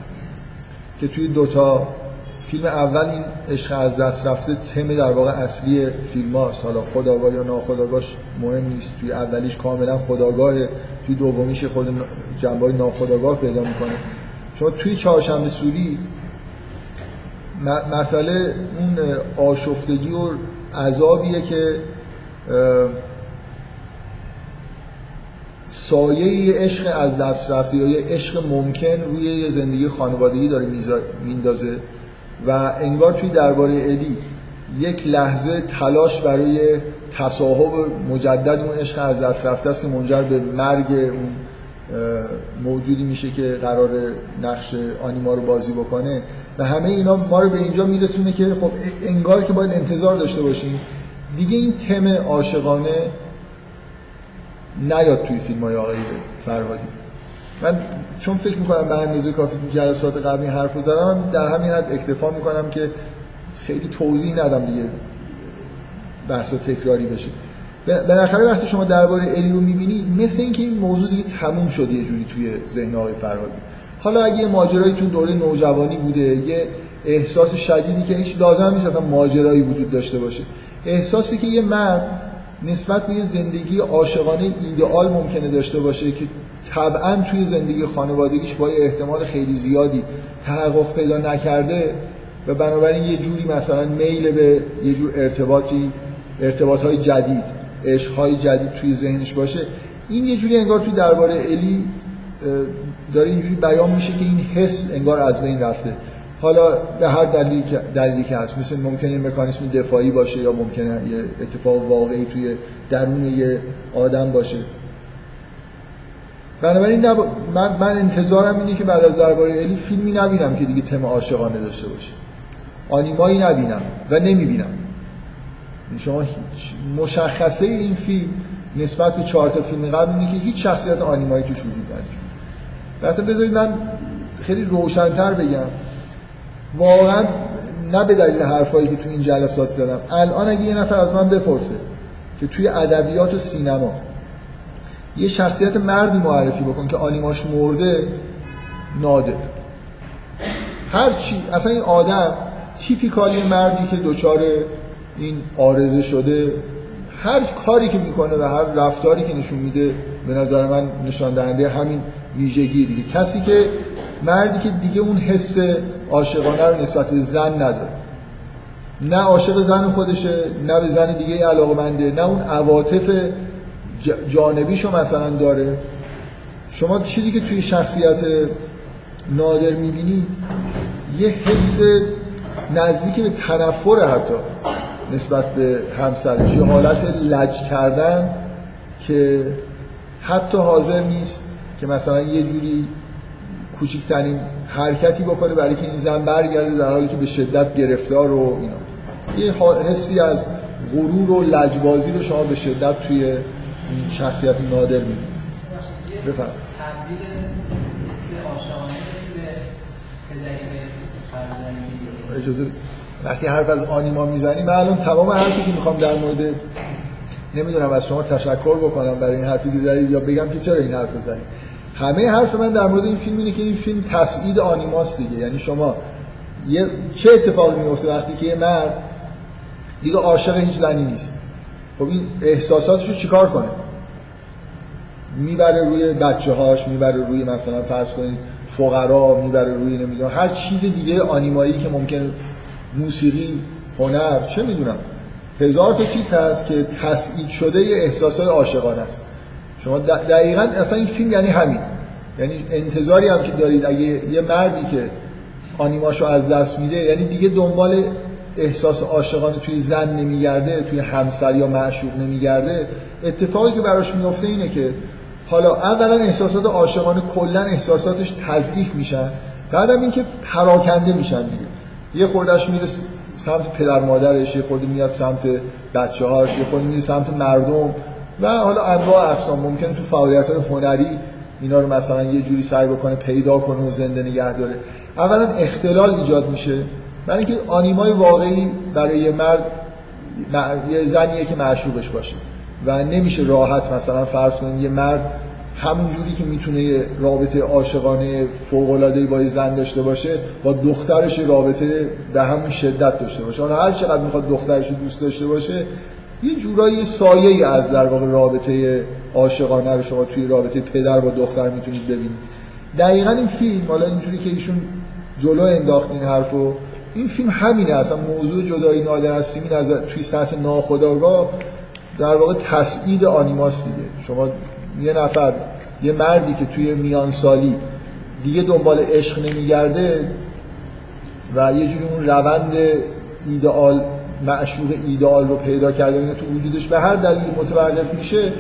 که توی دوتا فیلم اول این عشق از دست رفته تم در واقع اصلی فیلم هاست. حالا خداگاه یا ناخداگاهش مهم نیست. توی اولیش کاملا خداگاه توی دومیش خود جنبه ناخداگاه پیدا می‌کنه. شما توی چهارشنبه سوری مسئله اون آشفتگی و عذابیه که سایه عشق از دست رفته یا یه عشق ممکن روی یه زندگی خانوادگی داره میندازه. و انگار توی درباره الی یک لحظه تلاش برای تصاحب مجدد اون عشق از دست رفته است که منجر به مرگ اون موجودی میشه که قرار نقش آنیما رو بازی بکنه. و همه اینا ما رو به اینجا میرسونه که خب انگار که باید انتظار داشته باشیم. دیگه این تم عاشقانه نیاد توی فیلم های آقای فرهادی من چون فکر می‌کنم به اندازه کافی جلسات قبلی حرف زدم در همین حد اکتفا می‌کنم که خیلی توضیح ندم دیگه بحث تکراری بشه. بالاخره وقتی شما درباره الی رو می‌بینید مثل اینکه این موضوع دیگه تموم شد یه جوری توی ذهن آقای فرهادی. حالا اگه یه ماجرایی تو دوره نوجوانی بوده یه احساس شدیدی که هیچ لازم نیست اصلا ماجرایی وجود داشته باشه. احساسی که یه مرد نسبت به یه زندگی عاشقانه ایدئال ممکنه داشته باشه که طبعا توی زندگی خانوادگیش با احتمال خیلی زیادی تحقق پیدا نکرده و بنابراین یه جوری مثلا میل به یه جور ارتباطی ارتباط های جدید عشق جدید توی ذهنش باشه. این یه جوری انگار توی درباره الی داره اینجوری بیان میشه که این حس انگار از بین رفته. حالا به هر دلیلی که دلیلی که هست مثل ممکنه مکانیسم دفاعی باشه یا ممکنه یه اتفاق واقعی توی درون یه آدم باشه. بنابراین نب... من, من انتظارم اینه که بعد از درباره الی فیلمی نبینم که دیگه تم عاشقانه داشته باشه. آنیمایی نبینم و نمی‌بینم. شما مشخصه این فیلم نسبت به چهار تا فیلم قبل اینه که هیچ شخصیت آنیمایی توش وجود نداره. مثلا بذارید من خیلی روشنتر بگم. واقعا نه به دلیل حرفایی که تو این جلسات زدم. الان اگه یه نفر از من بپرسه که توی ادبیات و سینما یه شخصیت مردی معرفی بکن که آنیماش مرده نادر. هر چی اصلا این آدم تیپیکالی مردی که دچار این آرزه شده هر کاری که می‌کنه و هر رفتاری که نشون میده به نظر من نشان دهنده همین ویژگی دیگه. کسی که مردی که دیگه اون حس عاشقانه رو نسبت به زن نداره. نه عاشق زن خودشه نه به زن دیگه علاقه منده نه اون عواطف جانبیشو مثلا داره. شما چیزی که توی شخصیت نادر می‌بینی یه حس نزدیک به تنفر حتی نسبت به همسرش. یه حالت لج کردن که حتی حاضر نیست که مثلا یه جوری کوچکترین حرکتی بکنه برای که این زن برگرده در حالی که به شدت گرفتار و اینا. یه حسی از غرور و لجبازی رو شما به شدت توی شخصیت نادر می‌بینید. بفرم اجازه وقتی حرف از آنیما می‌زنی من الان تمام حرفی که می‌خوام در مورد نمی‌دونم از شما تشکر بکنم برای این حرفی که زدید یا بگم که چرا این حرف زدید. همه حرف من در مورد این فیلم اینه که این فیلم تصعید آنیماست دیگه. یعنی شما یه چه اتفاقی میفته وقتی که یه مرد دیگه عاشق هیچ زنی نیست؟ خب این احساساتش رو چیکار کنه؟ می‌بره روی بچه هاش می‌بره روی مثلا فرض کنید فقرا می‌بره روی نمی‌دونم هر چیز دیگه آنیمایی که ممکن موسیقی هنر چه می‌دونم. هزار تا چیز هست که تسعید شده احساسات عاشقانه است. شما دقیقا اصلا این فیلم یعنی همین. یعنی انتظاری هم که دارید اگه یه مردی که آنیماشو از دست میده یعنی دیگه دنبال احساس عاشقانه توی زن نمیگرده توی همسر یا معشوق نمیگرده. اتفاقی که براش میفته اینه که حالا اولا احساسات عاشقانه کلا احساساتش تضعیف میشن بعدم اینکه پراکنده میشن دیگه. یه خوردش میره سمت پدر مادرش یه خورده میاد سمت بچه هاش یه خورده میره سمت مردم. و حالا انواع اقسام ممکنه تو فعالیت های هنری اینا رو مثلا یه جوری سعی بکنه پیدا کنه و زنده نگه داره. اولا اختلال ایجاد میشه. برای اینکه آنیمای واقعی برای یه مرد یه زنیه که معشوقش باشه و نمیشه راحت مثلا فرض کنیم یه مرد همون جوری که می‌تونه رابطه عاشقانه فوق العاده با زن داشته باشه با دخترش رابطه به همون شدت داشته باشه. حالا هر چقدر می‌خواد دخترش رو دوست داشته باشه یه جورایی سایه ای از در واقع رابطه عاشقانه رو شما توی رابطه پدر با دختر می‌تونید ببینید. دقیقا این فیلم حالا اینجوری که ایشون جلو انداخت این حرفو این فیلم همینه. اصلا موضوع جدایی نادر از توی سطح ناخودآگاه در واقع تسعید آنیماس دیگه. شما یه نفر یه مردی که توی میان سالی دیگه دنبال عشق نمیگرده و یه جوری اون روند ایدئال معشوق ایدئال رو پیدا کرده اینه تو وجودش. به هر دلیلی متوقف میشه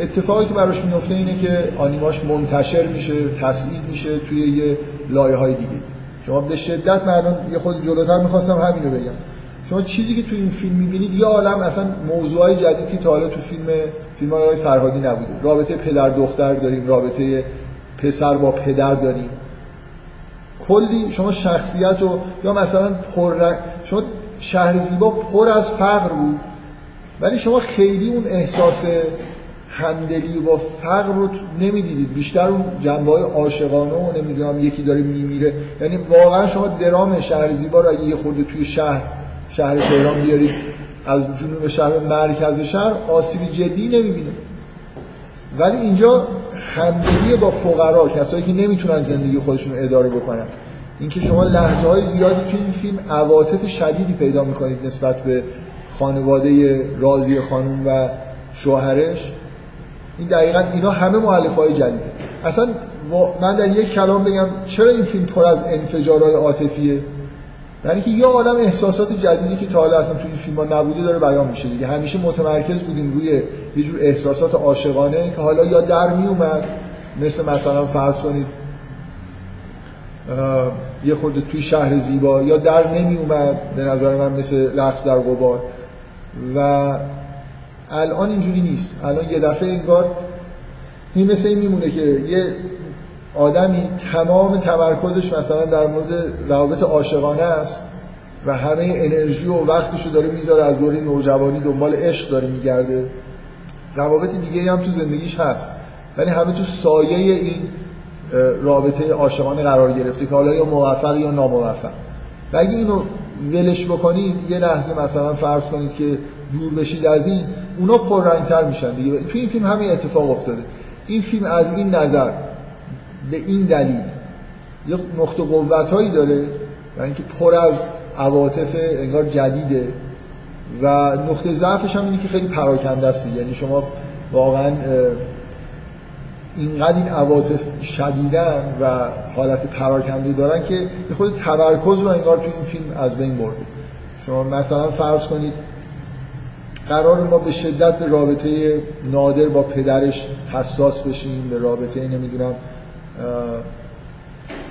اتفاقی که براش میفته اینه که آنیماش منتشر میشه تسعید میشه توی یه لایه های دیگه. شما به شدت من یه خود جلوتر می‌خواستم همینو بگم. شما چیزی که تو این فیلم می‌بینید یه عالم اصلا موضوعای جدیدی که تا حالا تو فیلم فیلم های فرهادی نبوده. رابطه پدر دختر داریم رابطه پسر با پدر داریم. کلی شما شخصیت و یا مثلا پر شما شهر زیبا پر از فقر بود. ولی شما خیلی اون احساس همدلی با فقر رو نمی‌دیدید. بیشتر اون جنبه های عاشقانه و نمی‌دونم یکی داره میمیره. یعنی واقعا شما درام شهر زیبا رو اگه یه خورده توی شهر شهر تهران بیارید از جنوب شهر مرکز شهر آسیبی جدی نمی‌بینه. ولی اینجا همدلی با فقرا کسایی که نمی‌تونن زندگی خودشون رو اداره بکنن. اینکه شما لحظه های زیادی توی این فیلم عواطف شدیدی پیدا می‌کنید نسبت به خانواده رازی خانم و شوهرش این دقیقا اینا همه معلف های جدیده. اصلا من در یک کلام بگم چرا این فیلم پر از انفجارهای عاطفیه؟ یعنی که یه عالم احساسات جدیدی که تا حالا اصلا توی این فیلم نبوده داره بیان میشه دیگه. همیشه متمرکز بودیم روی یه جور احساسات عاشقانه که حالا یا در می اومد مثل مثلا فرض کنید یه خورده توی شهر زیبا یا در نمی اومد به نظر من مثل رقص در غبار. و الان اینجوری نیست. الان یه دفعه انگار این مثل این میمونه که یه آدمی تمام تمرکزش مثلا در مورد روابط عاشقانه است و همه انرژی و وقتش رو داره می‌ذاره از دوره نوجوانی دنبال عشق داره میگرده. روابط دیگه هم تو زندگیش هست. ولی همه تو سایه این رابطه عاشقانه قرار گرفته که حالا یا موفق یا ناموفق. و اگه اینو ولش بکنید یه لحظه مثلا فرض کنید که دور بشید از این اونا پررنگتر میشن دیگه. تو این فیلم همین اتفاق افتاده. این فیلم از این نظر به این دلیل یه نقطه قوت هایی داره یعنی اینکه پر از عواطف انگار جدیده. و نقطه ضعفش هم اینه که خیلی پراکنده است یعنی شما واقعا اینقدر این عواطف شدیدن و حالت پراکنده دارن که خود تمرکز رو انگار تو این فیلم از بین برده. شما مثلا فرض کنید قرار ما به شدت به رابطه نادر با پدرش حساس بشیم به رابطه نمی‌دونم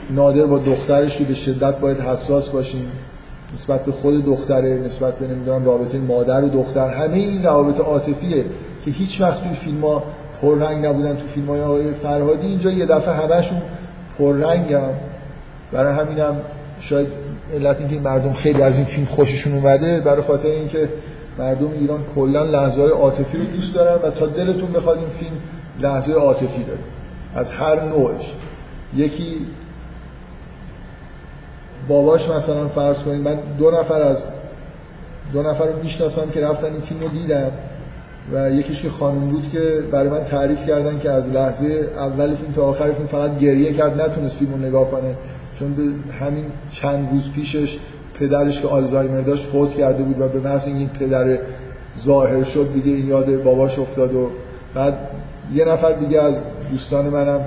نادر با دخترش که به شدت باید حساس باشیم نسبت به خود دختره نسبت به نمی‌دونم رابطه مادر و دختر همه این روابط عاطفیه که هیچ وقت توی فیلم ها پررنگ نبودن تو فیلم های آقای فرهادی. اینجا یه دفعه همشون پررنگ هم. برای همینم شاید علت اینکه مردم خیلی از این فیلم خوششون اومده برای خاطر اینکه مردم ایران کلا لحظه های عاطفی رو دوست دارن و تا دلتون بخواد این فیلم لحظه عاطفی داره. از هر نوعش. یکی باباش مثلا فرض کنید من دو نفر از دو نفر رو می‌شناسم که رفتن این فیلم رو دیدن. و یکیش که خانم بود که برای من تعریف کردن که از لحظه اول فیلم تا آخر فیلم فقط گریه کرد نتونست فیلم نگاه کنه. چون به همین چند روز پیشش پدرش که آلزایمر داشت فوت کرده بود و به محض این پدر ظاهر شد دیگه این یاد باباش افتاد و بعد یه نفر دیگه از دوستان منم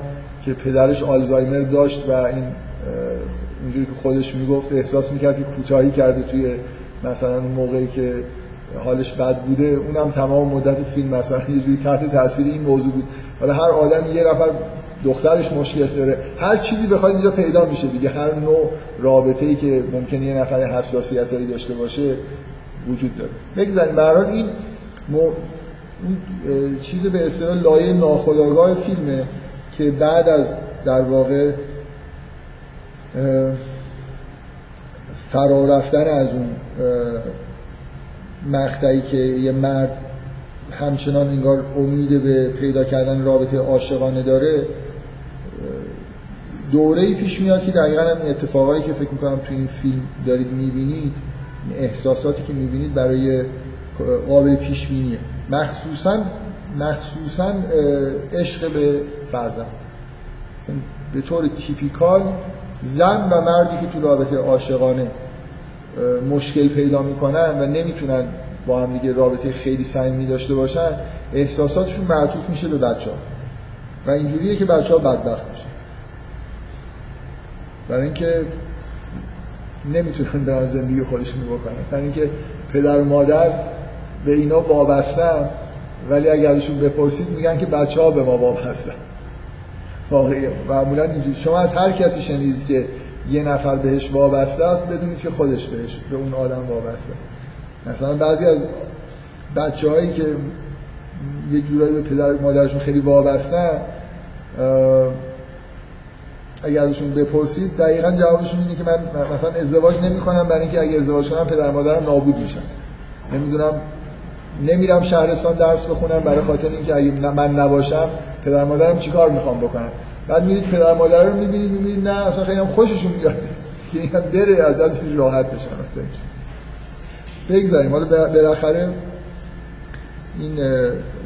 که پدرش آلزایمر داشت و این اونجوری که خودش می‌گفت احساس می‌کرد که کوتاهی کرده توی مثلا موقعی که حالش بد بوده اونم تمام مدت فیلم مثلا یه جوری تحت تاثیر این موضوع بود. حالا هر آدم یه نفر دخترش مشکل داره هر چیزی بخواد اینجا پیدا میشه دیگه. هر نوع رابطه ای که ممکنه یه نفر حساسیت هایی داشته باشه وجود داره. بگذاریم. به این مو... چیز به اصطلاح لایه ناخودآگاه فیلمه که بعد از در واقع فرا رفتن از اون مقطعی که یه مرد همچنان انگار امید به پیدا کردن رابطه عاشقانه داره دوره پیش میاد که دقیقا هم اتفاقایی که فکر می‌کنم تو این فیلم دارید می‌بینید احساساتی که می‌بینید برای قابل پیش بینیه. مخصوصا مخصوصا عشق به فرزند. به طور تیپیکال زن و مردی که تو رابطه عاشقانه مشکل پیدا می‌کنن و نمی‌تونن با هم دیگه رابطه خیلی صمیمی داشته باشن احساساتشون معطوف میشه به بچه ها و اینجوریه که بچه ها بدبخت میشه برای اینکه نمی‌تونن برن زندگی خودشون بکنن. برای اینکه پدر و مادر به اینا وابستن ولی اگر ازشون بپرسید میگن که بچه ها به ما وابستن. واقعی معمولا اینجوری. شما از هر کسی شنیدید که یه نفر بهش وابسته است بدونید که خودش بهش به اون آدم وابسته است. مثلا بعضی از بچه هایی که یه جورایی به پدر مادرشون خیلی وابستن اگر ازشون بپرسید دقیقا جوابشون اینه که من مثلا ازدواج نمی کنم برای اینکه اگه ازدواج کنم پدر مادرم نابود میشن. نمی‌دونم نمیرم شهرستان درس بخونم برای خاطر اینکه اگه من نباشم پدر مادرم چیکار می‌خوام بکنم بعد میرید پدر مادر رو می‌بینید می‌بینید نه اصلا خیلی هم خوششون میاد. که این بره از دستش راحت بشن مثلا بگذاریم. حالا بالاخره این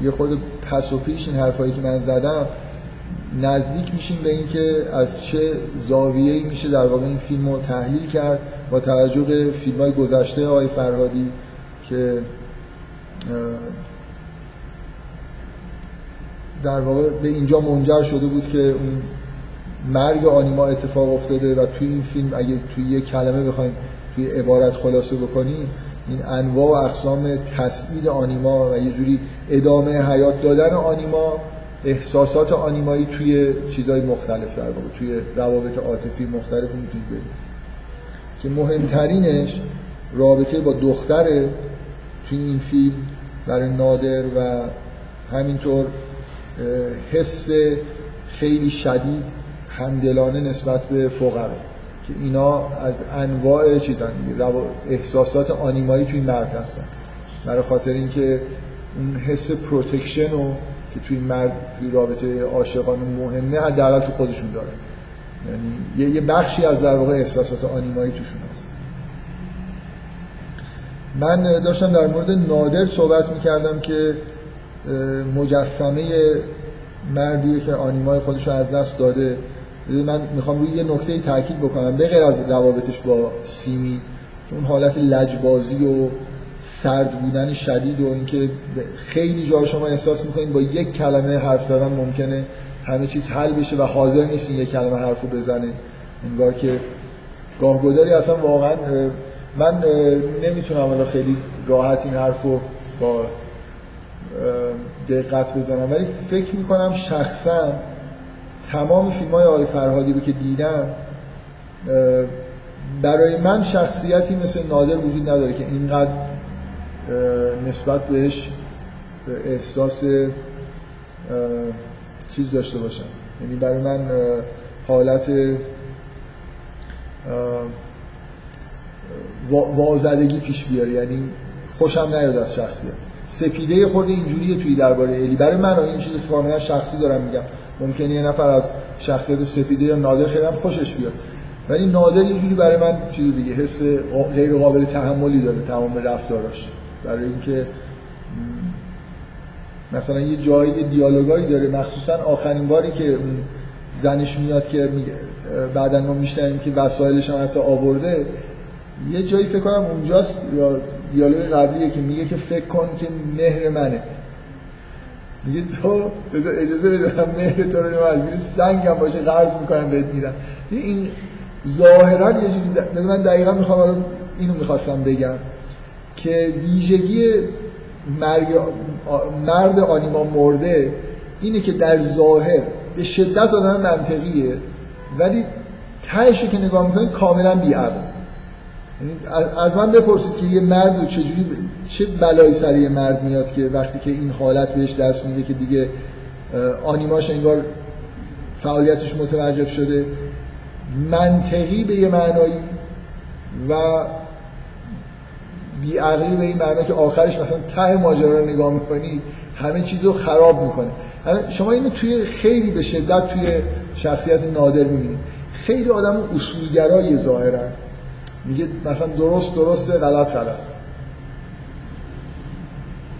یه خورده پس و پیش این حرفایی که من زدم نزدیک میشیم به اینکه از چه زاویه‌ای میشه در واقع این فیلم رو تحلیل کرد با توجه به فیلم های گذشته آقای فرهادی که در واقع به اینجا منجر شده بود که اون مرگ آنیما اتفاق افتاده و توی این فیلم اگه توی یه کلمه بخوایم توی عبارت خلاصه بکنیم این انواع و اقسام تسعید آنیما و یه جوری ادامه حیات دادن آنیما احساسات آنیمایی توی چیزهای مختلف در واقع توی روابط عاطفی مختلف می‌تونید ببینید که مهمترینش رابطه با دختره توی این فیلم برای نادر و همینطور حس خیلی شدید همدلانه نسبت به فقرا که اینا از انواع چیزن احساسات آنیمایی توی مرد هستن. برای خاطر اینکه اون حس protection رو که توی مرد توی رابطه عاشقانه مهمه حداقل تو خودشون داره. یعنی یه بخشی از در واقع احساسات آنیمایی توشون هست. من داشتم در مورد نادر صحبت می‌کردم که مجسمه مردیه که آنیمای خودش رو از دست داده. من می‌خوام روی یه نکته تاکید بکنم. به غیر از روابطش با سیمی اون حالت لجبازی و سرد بودن شدید و اینکه خیلی جا شما احساس می‌کنید با یک کلمه حرف زدن ممکنه همه چیز حل بشه و حاضر نیستین یک کلمه حرف رو بزنه. انگار که گاهگداری اصلا واقعا من نمی‌تونم الان خیلی راحت این حرف رو با دقت بزنم. ولی فکر می‌کنم شخصا تمام فیلم های آقای فرهادی رو که دیدم برای من شخصیتی مثل نادر وجود نداره که اینقدر نسبت بهش احساس چیز داشته باشم. یعنی برای من حالت وازدگی پیش بیاره. یعنی خوشم نیاد از شخصیت. سپیده خورده اینجوریه توی درباره الی. برای من این چیزی که کاملا شخصی دارم میگم. ممکنه یه نفر از شخصیت سپیده یا نادر خیلی هم خوشش بیاد. ولی نادر یه جوری برای من چیز دیگه حس غیر قابل تحملی داره تمام رفتاراش. برای اینکه مثلا یه جایی دیالوگایی داره. مخصوصا آخرین باری که اون زنش میاد که بعدا ما میشنیم که وسایلش هم حتی آورده یه جایی فکر کنم اونجاست یا دیالوگ قبلیه که میگه که فکر کن که مهر منه. میگه تو اجازه بده مهر تو رو از زیر سنگم باشه قرض می‌کنم بهت میدم. این ظاهرا یه جوری من دقیقا می‌خوام اینو می‌خواستم بگم که ویژگی مرگ مرد آنیما مرده اینه که در ظاهر به شدت آدم منطقیه ولی تهش که نگاه می‌کنید کاملا بیعقل. یعنی از من بپرسید که یه مرد چجوری چه بلایی سر یه مرد میاد که وقتی که این حالت بهش دست میده که دیگه آنیماش انگار فعالیتش متوقف شده. منطقی به یه معنایی و بیعقلی به این معنا که آخرش مثلا ته ماجرا رو نگاه می‌کنید همه چیز رو خراب می‌کنه. شما اینو توی خیلی به شدت توی شخصیت نادر می‌بینید. خیلی آدم اصولگرای ظاهرا میگه مثلا درست درسته غلط غلط.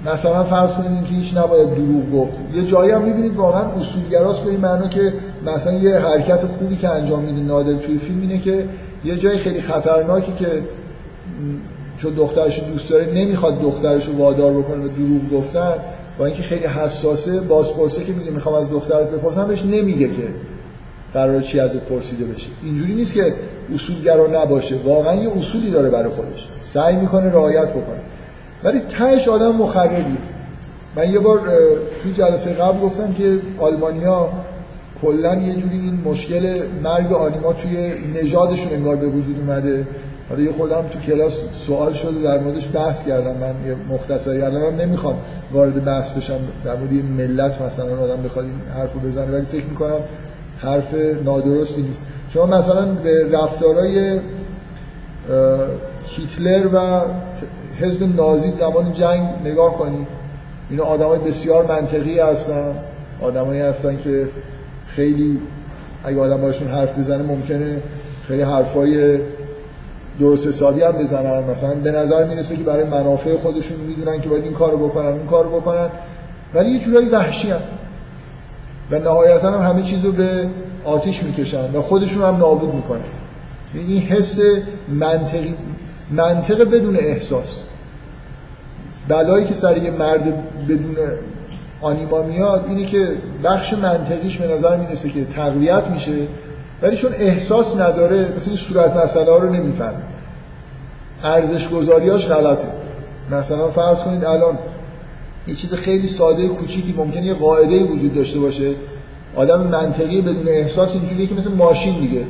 مثلا فرض کنید که هیچ نباید دروغ گفت. یه جایی هم می‌بینید واقعا اصولگراست به این معنا که مثلا یه حرکت خوبی که انجام میده نادر توی فیلم اینه که یه جای خیلی خطرناکی که چون دخترش دوست داره نمی‌خواد دخترش رو وادار بکنه و دروغ گفتن با اینکه خیلی حساسه بازپرسه که میگه می‌خوام از دخترت بپرسم بهش نمیگه که قرار چی ازت پرسیده بشه. اینجوری نیست که اصولگرا نباشه. واقعا یه اصولی داره برای خودش. سعی می‌کنه رعایت بکنه. ولی تهش آدم مخربی. من یه بار توی جلسه قبل گفتم که آلمانیا کلا یه جوری این مشکل مرگ آنیما توی نژادشون انگار به وجود اومده. حالا یه خودم تو کلاس سوال شده در موردش بحث کردم. من یه مختصری الان هم نمی‌خوام وارد بحث بشم در مورد ملت مثلا آدم بخواد این حرفو بزنه. ولی فکر می‌کنم حرف نادرستی نیست. شما مثلا به رفتارای هیتلر و حزب نازی زمان جنگ نگاه کنید اینا آدمای بسیار منطقی هستن. آدمایی هستن که خیلی اگه آدم باشون حرف بزنه ممکنه خیلی حرفای درست حسابی هم بزنن. مثلا به نظر می‌رسه که برای منافع خودشون می‌دونن که باید این کارو بکنن این کارو بکنن. ولی یه جورایی وحشی هم. و نهایتا هم همه چیز رو به آتیش می‌کشن و خودشون هم نابود می‌کنن. این حس منطقی منطق بدون احساس. بلایی که سر یه مرد بدون آنیما میاد اینه که بخش منطقیش به نظر می‌رسه که تقویت میشه ولی چون احساس نداره مثل صورت مسئله ها رو نمی‌فهمه. ارزش گذاریاش غلطه. مثلا فرض کنید الان یه چیز خیلی ساده کوچیکی ممکنه یه قاعده وجود داشته باشه. آدم منطقی بدون احساس اینجوریه که مثل ماشین دیگه.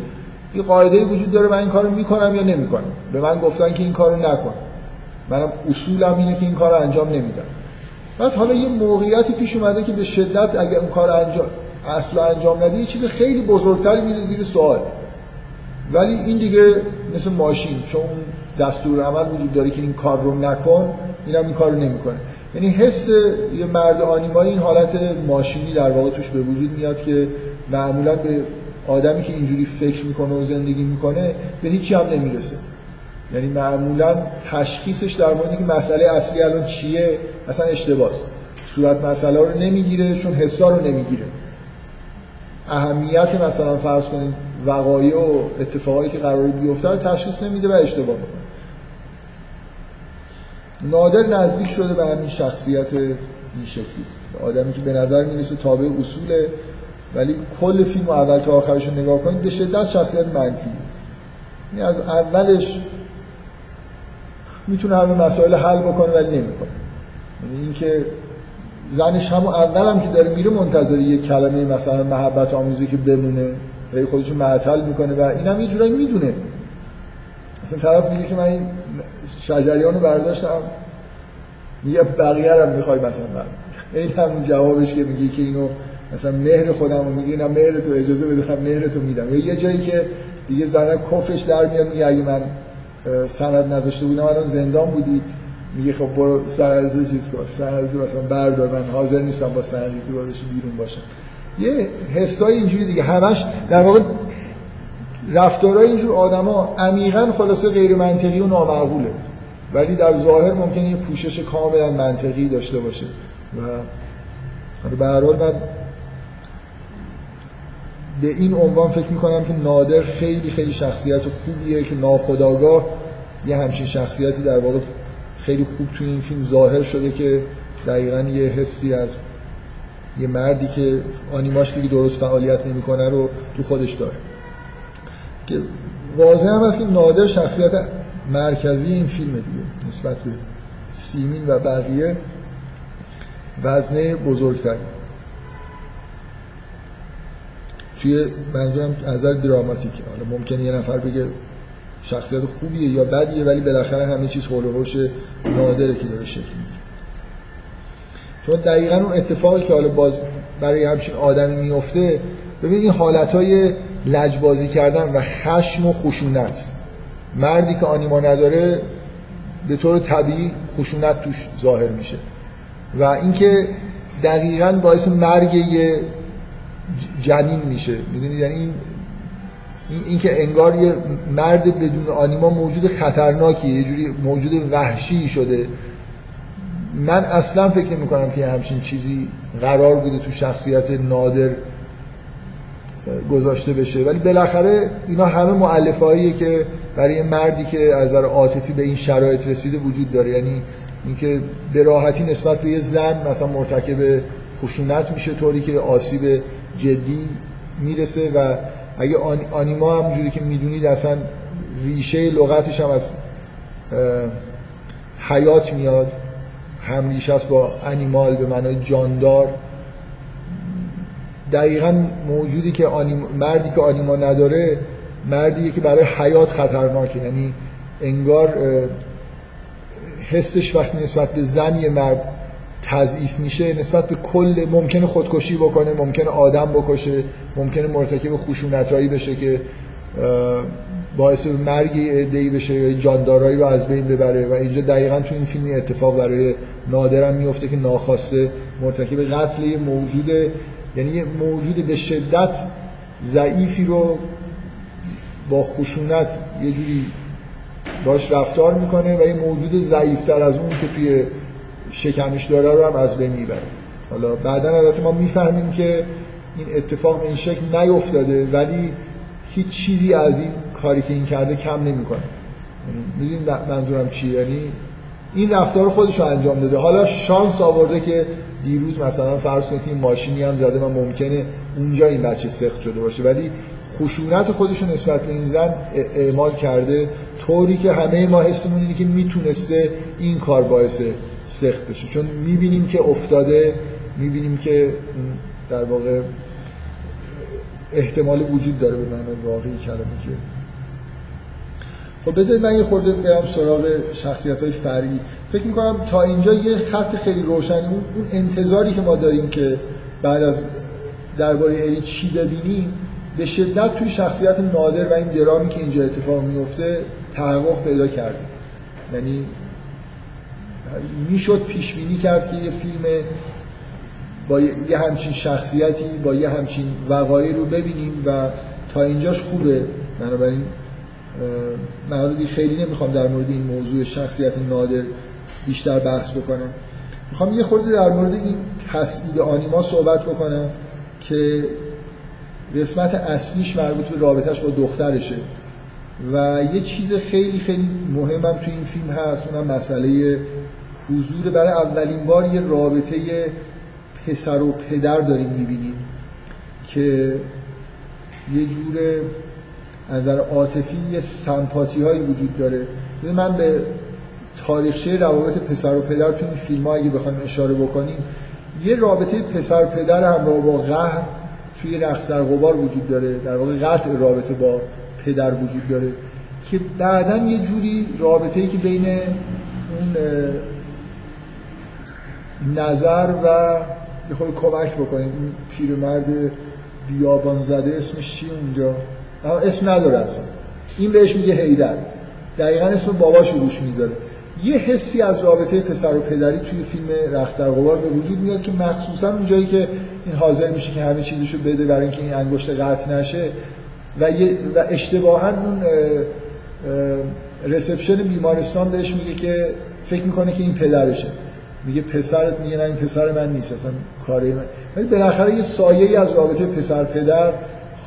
یه قاعده وجود داره من این کارو می‌کنم یا نمی‌کنم؟ به من گفتن که این کارو نکن. منم اصولم اینه که این کارو انجام نمیدم. بعد حالا یه موقعیتی پیش اومده که به شدت اگه اون کار انجام اصلا انجام نده یه چیز خیلی بزرگتری میره زیر سوال. ولی این دیگه مثل ماشین چون دستور عمل وجود داره که این کار رو نکن. اینم این کار رو نمی‌کنه. یعنی حس یه مرد آنیمایی این حالت ماشینی در واقع توش به وجود میاد که معمولا به آدمی که اینجوری فکر می‌کنه و زندگی می‌کنه به هیچی هم نمی‌رسه. یعنی معمولا تشخیصش در مورد که مسئله اصلی الان چیه اصلا اشتباهه صورت مسئله رو نمی‌گیره چون حسا رو نمی‌گیره. اهمیت مثلا فرض کنید وقایع و اتفاقایی که قرار بیفته رو تشخیص نمیده و اشتباه می‌کنه. نادر نزدیک شده به همین شخصیت این شکلی آدمی که به نظر می‌رسه تابع اصوله ولی کل فیلم و اول تا آخرش رو نگاه کنید به شدت شخصیت منفی. یعنی از اولش می‌تونه همه مسائل حل بکنه ولی نمی‌کنه. یعنی اینکه زنش همون اول هم که داره میره منتظر یه کلمه مثلا محبت آمیزی که بمونه هی خودشو معطل می‌کنه و اینم یه جورایی می‌دونه. مثلا طرف میگه که من این شجریان رو برداشتم. میگه بقیه رو می‌خوای مثلا این همون جوابش که میگه که اینو مثلا مهر خودم رو میگه اینم مهر تو اجازه بده مهر تو میدم. یا یه جایی که دیگه زنه کفش در میاد میگه اگه من سند نذاشته بودم الان زندان بودی. میگه خب برو سرعرضه چیز کن سرعرضه مثلا بردار من حاضر نیستم با سندی بازش بیرون باشم. یه حسای اینجوری دیگه. همش در واقع رفتارهای اینجور آدما عمیقا خلاصه غیر منطقی و نامعقوله. ولی در ظاهر ممکنه یه پوشش کاملا منطقی داشته باشه. و به هر حال من به این عنوان فکر می‌کنم که نادر خیلی خیلی شخصیت خوبیه که ناخداگاه یه همچین شخصیتی در واقع خیلی خوب توی این فیلم ظاهر شده که دقیقا یه حسی از یه مردی که آنیماش دیگه درست فعالیت نمی‌کنه رو تو خودش داره. که واضح هم هست که نادر شخصیت مرکزی این فیلم دیگه نسبت به سیمین و بقیه وزنه بزرگتری توی منظورم از نظر دراماتیکه. حالا ممکنه یه نفر بگه شخصیت خوبیه یا بدیه ولی بالاخره همه چیز حول و نادره که داره شکل می‌گیره. چون دقیقا اون اتفاقی که حالا باز برای همچین آدمی میفته ببین این حالتهای لجبازی کردن و خشم و خشونت. مردی که آنیما نداره به طور طبیعی خشونت توش ظاهر میشه. و اینکه دقیقا باعث مرگ یه جنین میشه. می‌دونید یعنی این اینکه انگار یه مرد بدون آنیما موجود خطرناکی یه جوری موجود وحشی شده. من اصلا فکر نمی کنم که همچین چیزی قرار بوده تو شخصیت نادر گذاشته بشه. ولی بالاخره اینا همه معلفه که برای مردی که از نظر عاطفی به این شرایط رسیده وجود داره. یعنی اینکه به راحتی نسبت به یه زن مثلا مرتکب خشونت میشه طوری که آسیب جدی می‌رسه و اگه آنیما همونجوری که می‌دونید اصلا ریشه لغتش هم از حیات میاد. هم ریشه است با انیمال به معنای جاندار. دقیقا موجودی که آنیم... مردی که آنیما نداره مردی که برای حیات خطرناکه. یعنی انگار حسش وقتی نسبت به زن یه مرد تضعیف میشه نسبت به کل ممکنه خودکشی بکنه ممکنه آدم بکشه ممکنه مرتکب خشونتایی بشه که باعث مرگ ای بشه یا جاندارایی رو از بین ببره. و اینجا دقیقا تو این فیلم اتفاق برای نادرم میفته که ناخواسته مرتکب قتل موجود یعنی یه موجود به شدت ضعیفی رو با خشونت یه جوری باش رفتار می‌کنه و یه موجود ضعیفتر از اون که توی شکمش داره رو هم از بین می‌بره. حالا بعدا البته ما می‌فهمیم که این اتفاق این شکل نیفتاده ولی هیچ چیزی از این کاری که این کرده کم نمی‌کنه. می‌دونید منظورم چیه؟ یعنی این رفتار خودش رو انجام داده. حالا شانس آورده که دیروز مثلا فرض کنید این ماشینی هم زده و ممکنه اونجا این بچه سخت شده باشه. ولی خشونت خودش نسبت به این زن اعمال کرده. طوری که همه ما حسمون اینه که می‌تونسته این کار باعث سخت بشه. چون می‌بینیم که افتاده می‌بینیم که در واقع احتمال وجود داره به معنی واقعی کلمه که خب بذارید من یه خورده برم سراغ شخصیت های فرعی. فکر می‌کنم تا اینجا یه خط خیلی روشنی اون انتظاری که ما داریم که بعد از درباره الی چی ببینیم به شدت توی شخصیت نادر و این درامی که اینجا اتفاق میفته تحقق پیدا کرده یعنی می‌شد پیش بینی کرد که یه فیلم با یه همچین شخصیتی با یه همچین وقایعی رو ببینیم و تا اینجاش خوبه. بنابراین من خیلی نمی‌خوام در مورد این موضوع شخصیت نادر بیشتر بحث بکنم. می‌خوام یه خورده در مورد این تصدید آنیما صحبت بکنم که قسمت اصلیش مربوط به رابطهش با دخترشه. و یه چیز خیلی خیلی مهمم تو این فیلم هست اونم مسئله حضور. برای اولین بار یه رابطه پسر و پدر داریم می‌بینیم که یه جور نظر عاطفی یه سمپاتی هایی وجود داره. من به تاریخچه روابط پسر و پدر تو این فیلم ها اگه بخوایم اشاره بکنیم یه رابطه پسر پدر همراه با قهر توی رقص در غبار وجود داره. در واقع قطع رابطه با پدر وجود داره. که بعدا یه جوری رابطه ای که بین اون نظر و یه کمک بکنیم. این پیرمرد بیابان زده اسمش چی اونجا؟ اسم نداره اصلا. این بهش میگه هیدر دقیقا اسم باباش روش می‌ذاره یه حسی از رابطه پسر و پدری توی فیلم رخت در غبار به وجود میاد که مخصوصا اون جایی که این حاضر میشه که همه چیزشو بده برای اینکه این انگشت قطع نشه و, و اشتباها اون رسپشن بیمارستان بهش میگه که فکر می‌کنه که این پدرشه. میگه پسرت میگه نه این پسر من نیست اصلا کاری من. ولی بالاخره یه سایه ای از رابطه پسر پدر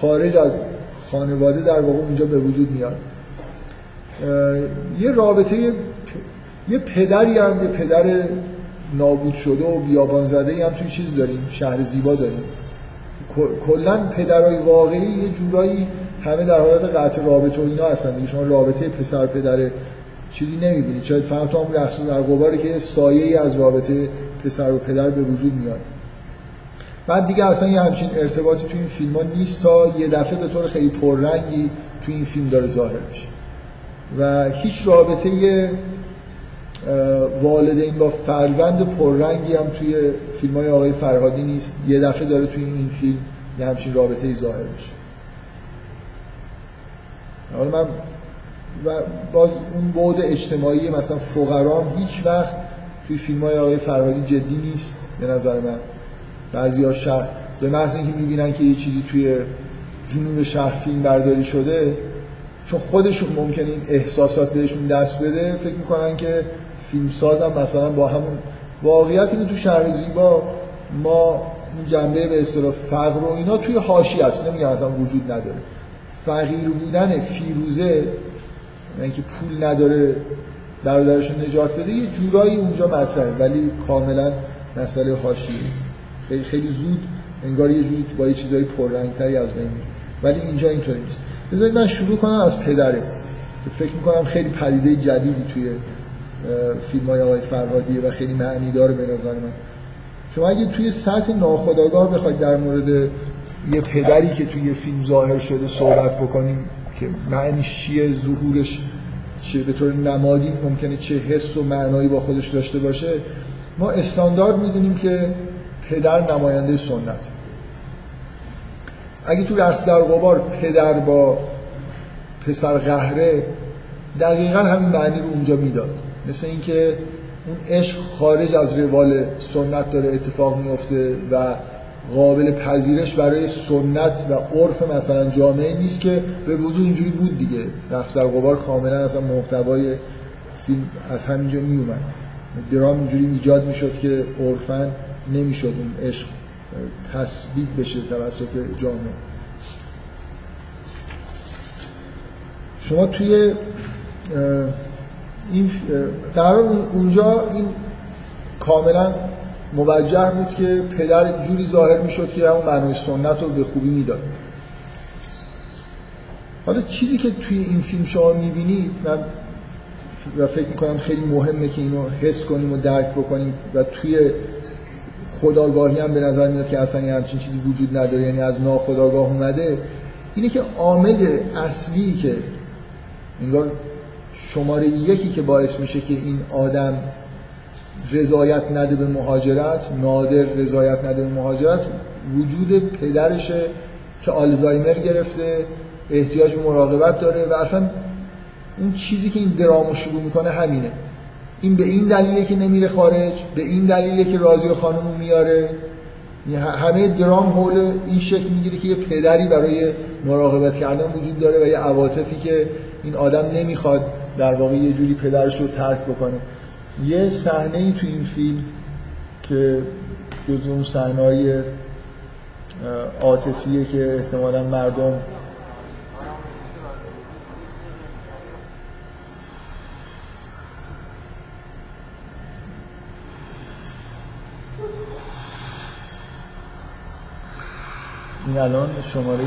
خارج از خانواده در واقع اونجا به وجود میاد. یه رابطه یه پدری هم یه پدر نابود شده و بیابان زده هم توی چیز داریم شهر زیبا داریم. کلا پدرای واقعی یه جورایی همه در حالت قطع رابطه و اینا هستن شما رابطه پسر پدر چیزی نمی‌بینید شاید فقط هم رقص در قباری که سایه ای از رابطه پسر و پدر به وجود میاد. بعد دیگه اصلا یه همچین ارتباطی تو این فیلم ها نیست تا یه دفعه به طور خیلی پررنگی تو این فیلم داره ظاهر میشه. و هیچ رابطه والدین با فرزند پررنگی هم توی فیلم های آقای فرهادی نیست. یه دفعه داره توی این فیلم یه همچین رابطه ای ظاهر میشه. حالا من و باز اون بعد اجتماعی مثلا فقرام هیچ وقت توی فیلم های آقای فرهادی جدی نیست به نظر من. بعضی ها شهر به محض اینکه می‌بینن که یه چیزی توی جنوب شهر فیلم برداری شده چون خودشون ممکنه این احساسات بهشون دست بده فکر می‌کنن که فیلمساز هم مثلا با همون واقعیت اینه تو شهر زیبا ما اون جنبه به اصطلاح فقر و اینا توی هاشی هست نمیگم وجود نداره. فقیر بودن فیروزه یعنی که پول نداره برادرش نجات بده یه جورایی اونجا مطرحه ولی کاملا مسئله حاشیه. خیلی زود انگار یه جوری با یه چیزای پررنگتری از بین ولی اینجا اینطوری نیست. بذارید من شروع کنم از پدره. فکر می‌کنم خیلی پدیده جدیدی توی فیلم های آقای فرهادیه و خیلی معنی داره به نظر من. شما اگه توی سطح ناخداگاه بخواید در مورد یه پدری که توی فیلم ظاهر شده صحبت بکنیم که معنیش چیه ظهورش چیه به طور نمادی ممکنه چه حس و معنایی با خودش داشته باشه ما استاندارد می‌دونیم که پدر نماینده سنت. اگه تو رقص در غبار پدر با پسر قهره دقیقا همین معنی رو اونجا می‌داد. مثل اینکه اون عشق خارج از روال سنت داره اتفاق میفته و قابل پذیرش برای سنت و عرف مثلا جامعه نیست که به وضوع اینجوری بود دیگه. رقص در غبار کاملا اصلا محتوای فیلم از همینجا می اومد درام اینجوری ایجاد می‌شد که عرفا نمی‌شد اون عشق تثبیت بشه توسط جامعه. شما توی این در اونجا این کاملا موجه بود که پدر جوری ظاهر می‌شد که همون معنای سنت رو به خوبی می‌داد. حالا چیزی که توی این فیلم شما می‌بینید من و فکر می‌کنم خیلی مهمه که اینو حس کنیم و درک بکنیم و توی خداگاهی هم به نظر میاد که اصلا همچین چیزی وجود نداره یعنی از ناخداگاه اومده. اینه که عامل اصلی که انگار شماره یکی که باعث میشه که این آدم رضایت نده به مهاجرت نادر رضایت نده به مهاجرت وجود پدرشه که آلزایمر گرفته احتیاج به مراقبت داره و اصلا اون چیزی که این درامو شروع می‌کنه همینه. این به این دلیله که نمیره خارج به این دلیله که راضی خانمو میاره. همه درام حول این شکل می‌گیره که یه پدری برای مراقبت کردن وجود داره و یه عواطفی که این آدم نمی‌خواد در واقع یه جوری پدرش رو ترک بکنه. یه صحنه ای تو این فیلم که جز اون صحنه عاطفیه که احتمالا مردم این الان شماره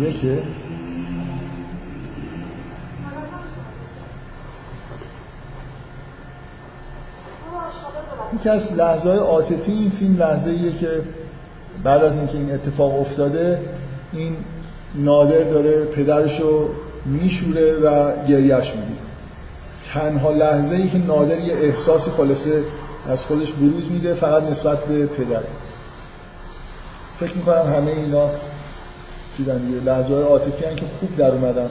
یکه. یکی از لحظه های عاطفی این فیلم لحظه که بعد از اینکه این اتفاق افتاده این نادر داره پدرش رو میشوره و گریهش می‌گیره. تنها لحظه ای که نادر یه احساسی خلاصه از خودش بروز میده فقط نسبت به پدر. فکر می‌کنم همه اینا چیدن دیگه. لحظه های عاطفی که خوب در اومدن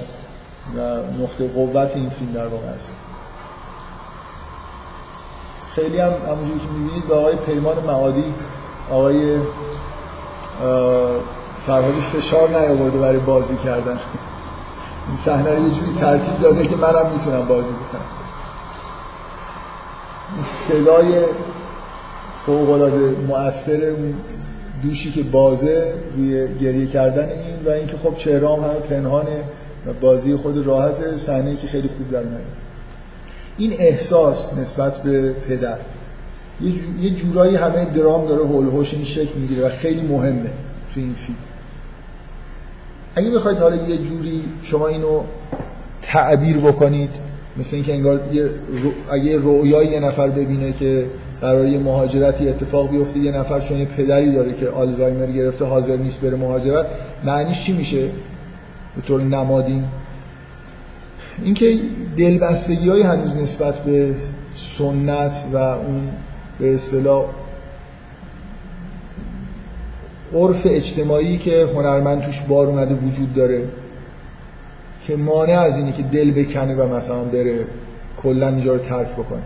و نقطه قوت این فیلم در واقع هست. خیلی هم همونجوری که می‌بینید به آقای پیمان معادی آقای فرهادی فشار نیاورده برای بازی کردن. این صحنه رو یه جوری ترتیب داده که منم می‌تونم بازی بکنم. صدای فوق العاده مؤثر دوشی که بازه روی گریه کردن این و اینکه خب چهره هم پنهانه بازی خود راحت صحنه که خیلی خوب در این احساس نسبت به پدر. یه جورایی همه درام داره هول هوش این شکل می‌گیره و خیلی مهمه تو این فیلم. اگه بخواید حالا یه جوری شما اینو تعبیر بکنید مثل اینکه انگار یه رو... اگه رویای یه نفر ببینه که قرار یه مهاجرتی اتفاق بیفته. یه نفر چون یه پدری داره که آلزایمر گرفته حاضر نیست بره مهاجرت. معنیش چی میشه؟ به طور نمادین. اینکه دلبستگی های هنوز نسبت به سنت و اون به اصطلاح عرف اجتماعی که هنرمند توش بار اومده وجود داره که مانع از اینه که دل بکنه و مثلا بره کلا اینجا رو ترک بکنه.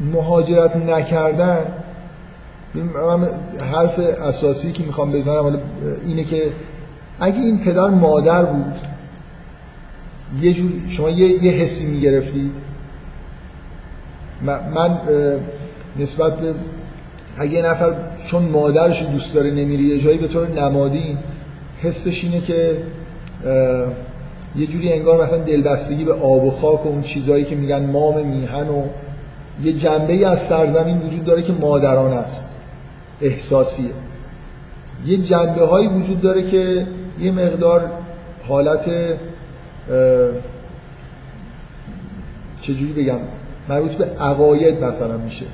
مهاجرت نکردن من حرف اساسی که می‌خوام بزنم اینه که اگه این پدر مادر بود یه جور شما یه, یه حسی می‌گرفتید. من نسبت به اگه یه نفر چون مادرش دوست داره نمیره یه جایی به طور نمادین حسش اینه که یه جوری انگار مثلا دلبستگی به آب و خاک و اون چیزایی که میگن مام میهن و یه جنبه از سرزمین وجود داره که مادران است. احساسیه. یه جنبه هایی وجود داره که یه مقدار حالت چجوری بگم مربوط به عقاید مثلا میشه.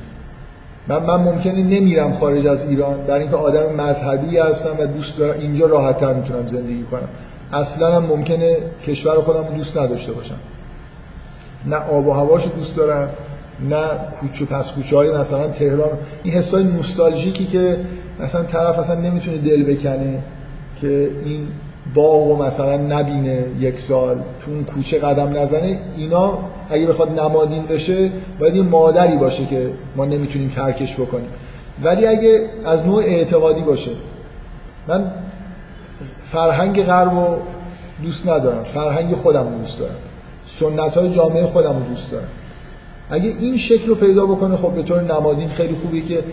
من من ممکنه نمیرم خارج از ایران در اینکه آدم مذهبی هستم و دوست دارم اینجا راحتتر می‌تونم زندگی کنم. اصلا هم ممکنه کشور خودم دوست نداشته باشم. نه آب و هواش دوست دارم نه کوچه پس کوچه های مثلا تهران. این حسای نوستالژیکی که مثلا طرف اصلا نمی‌تونه دل بکنه که این باغ و مثلا نبینه یک سال تو اون کوچه قدم نزنه اینا اگه بخواد نمادین بشه باید یه مادری باشه که ما نمی‌تونیم ترکش بکنیم. ولی اگه از نوع اعتقادی باشه من فرهنگ غرب رو دوست ندارم. فرهنگ خودم رو دوست دارم. سنت های جامعه خودم رو دوست دارم. اگه این شکل رو پیدا بکنه خب به طور نمادین خیلی خوبه که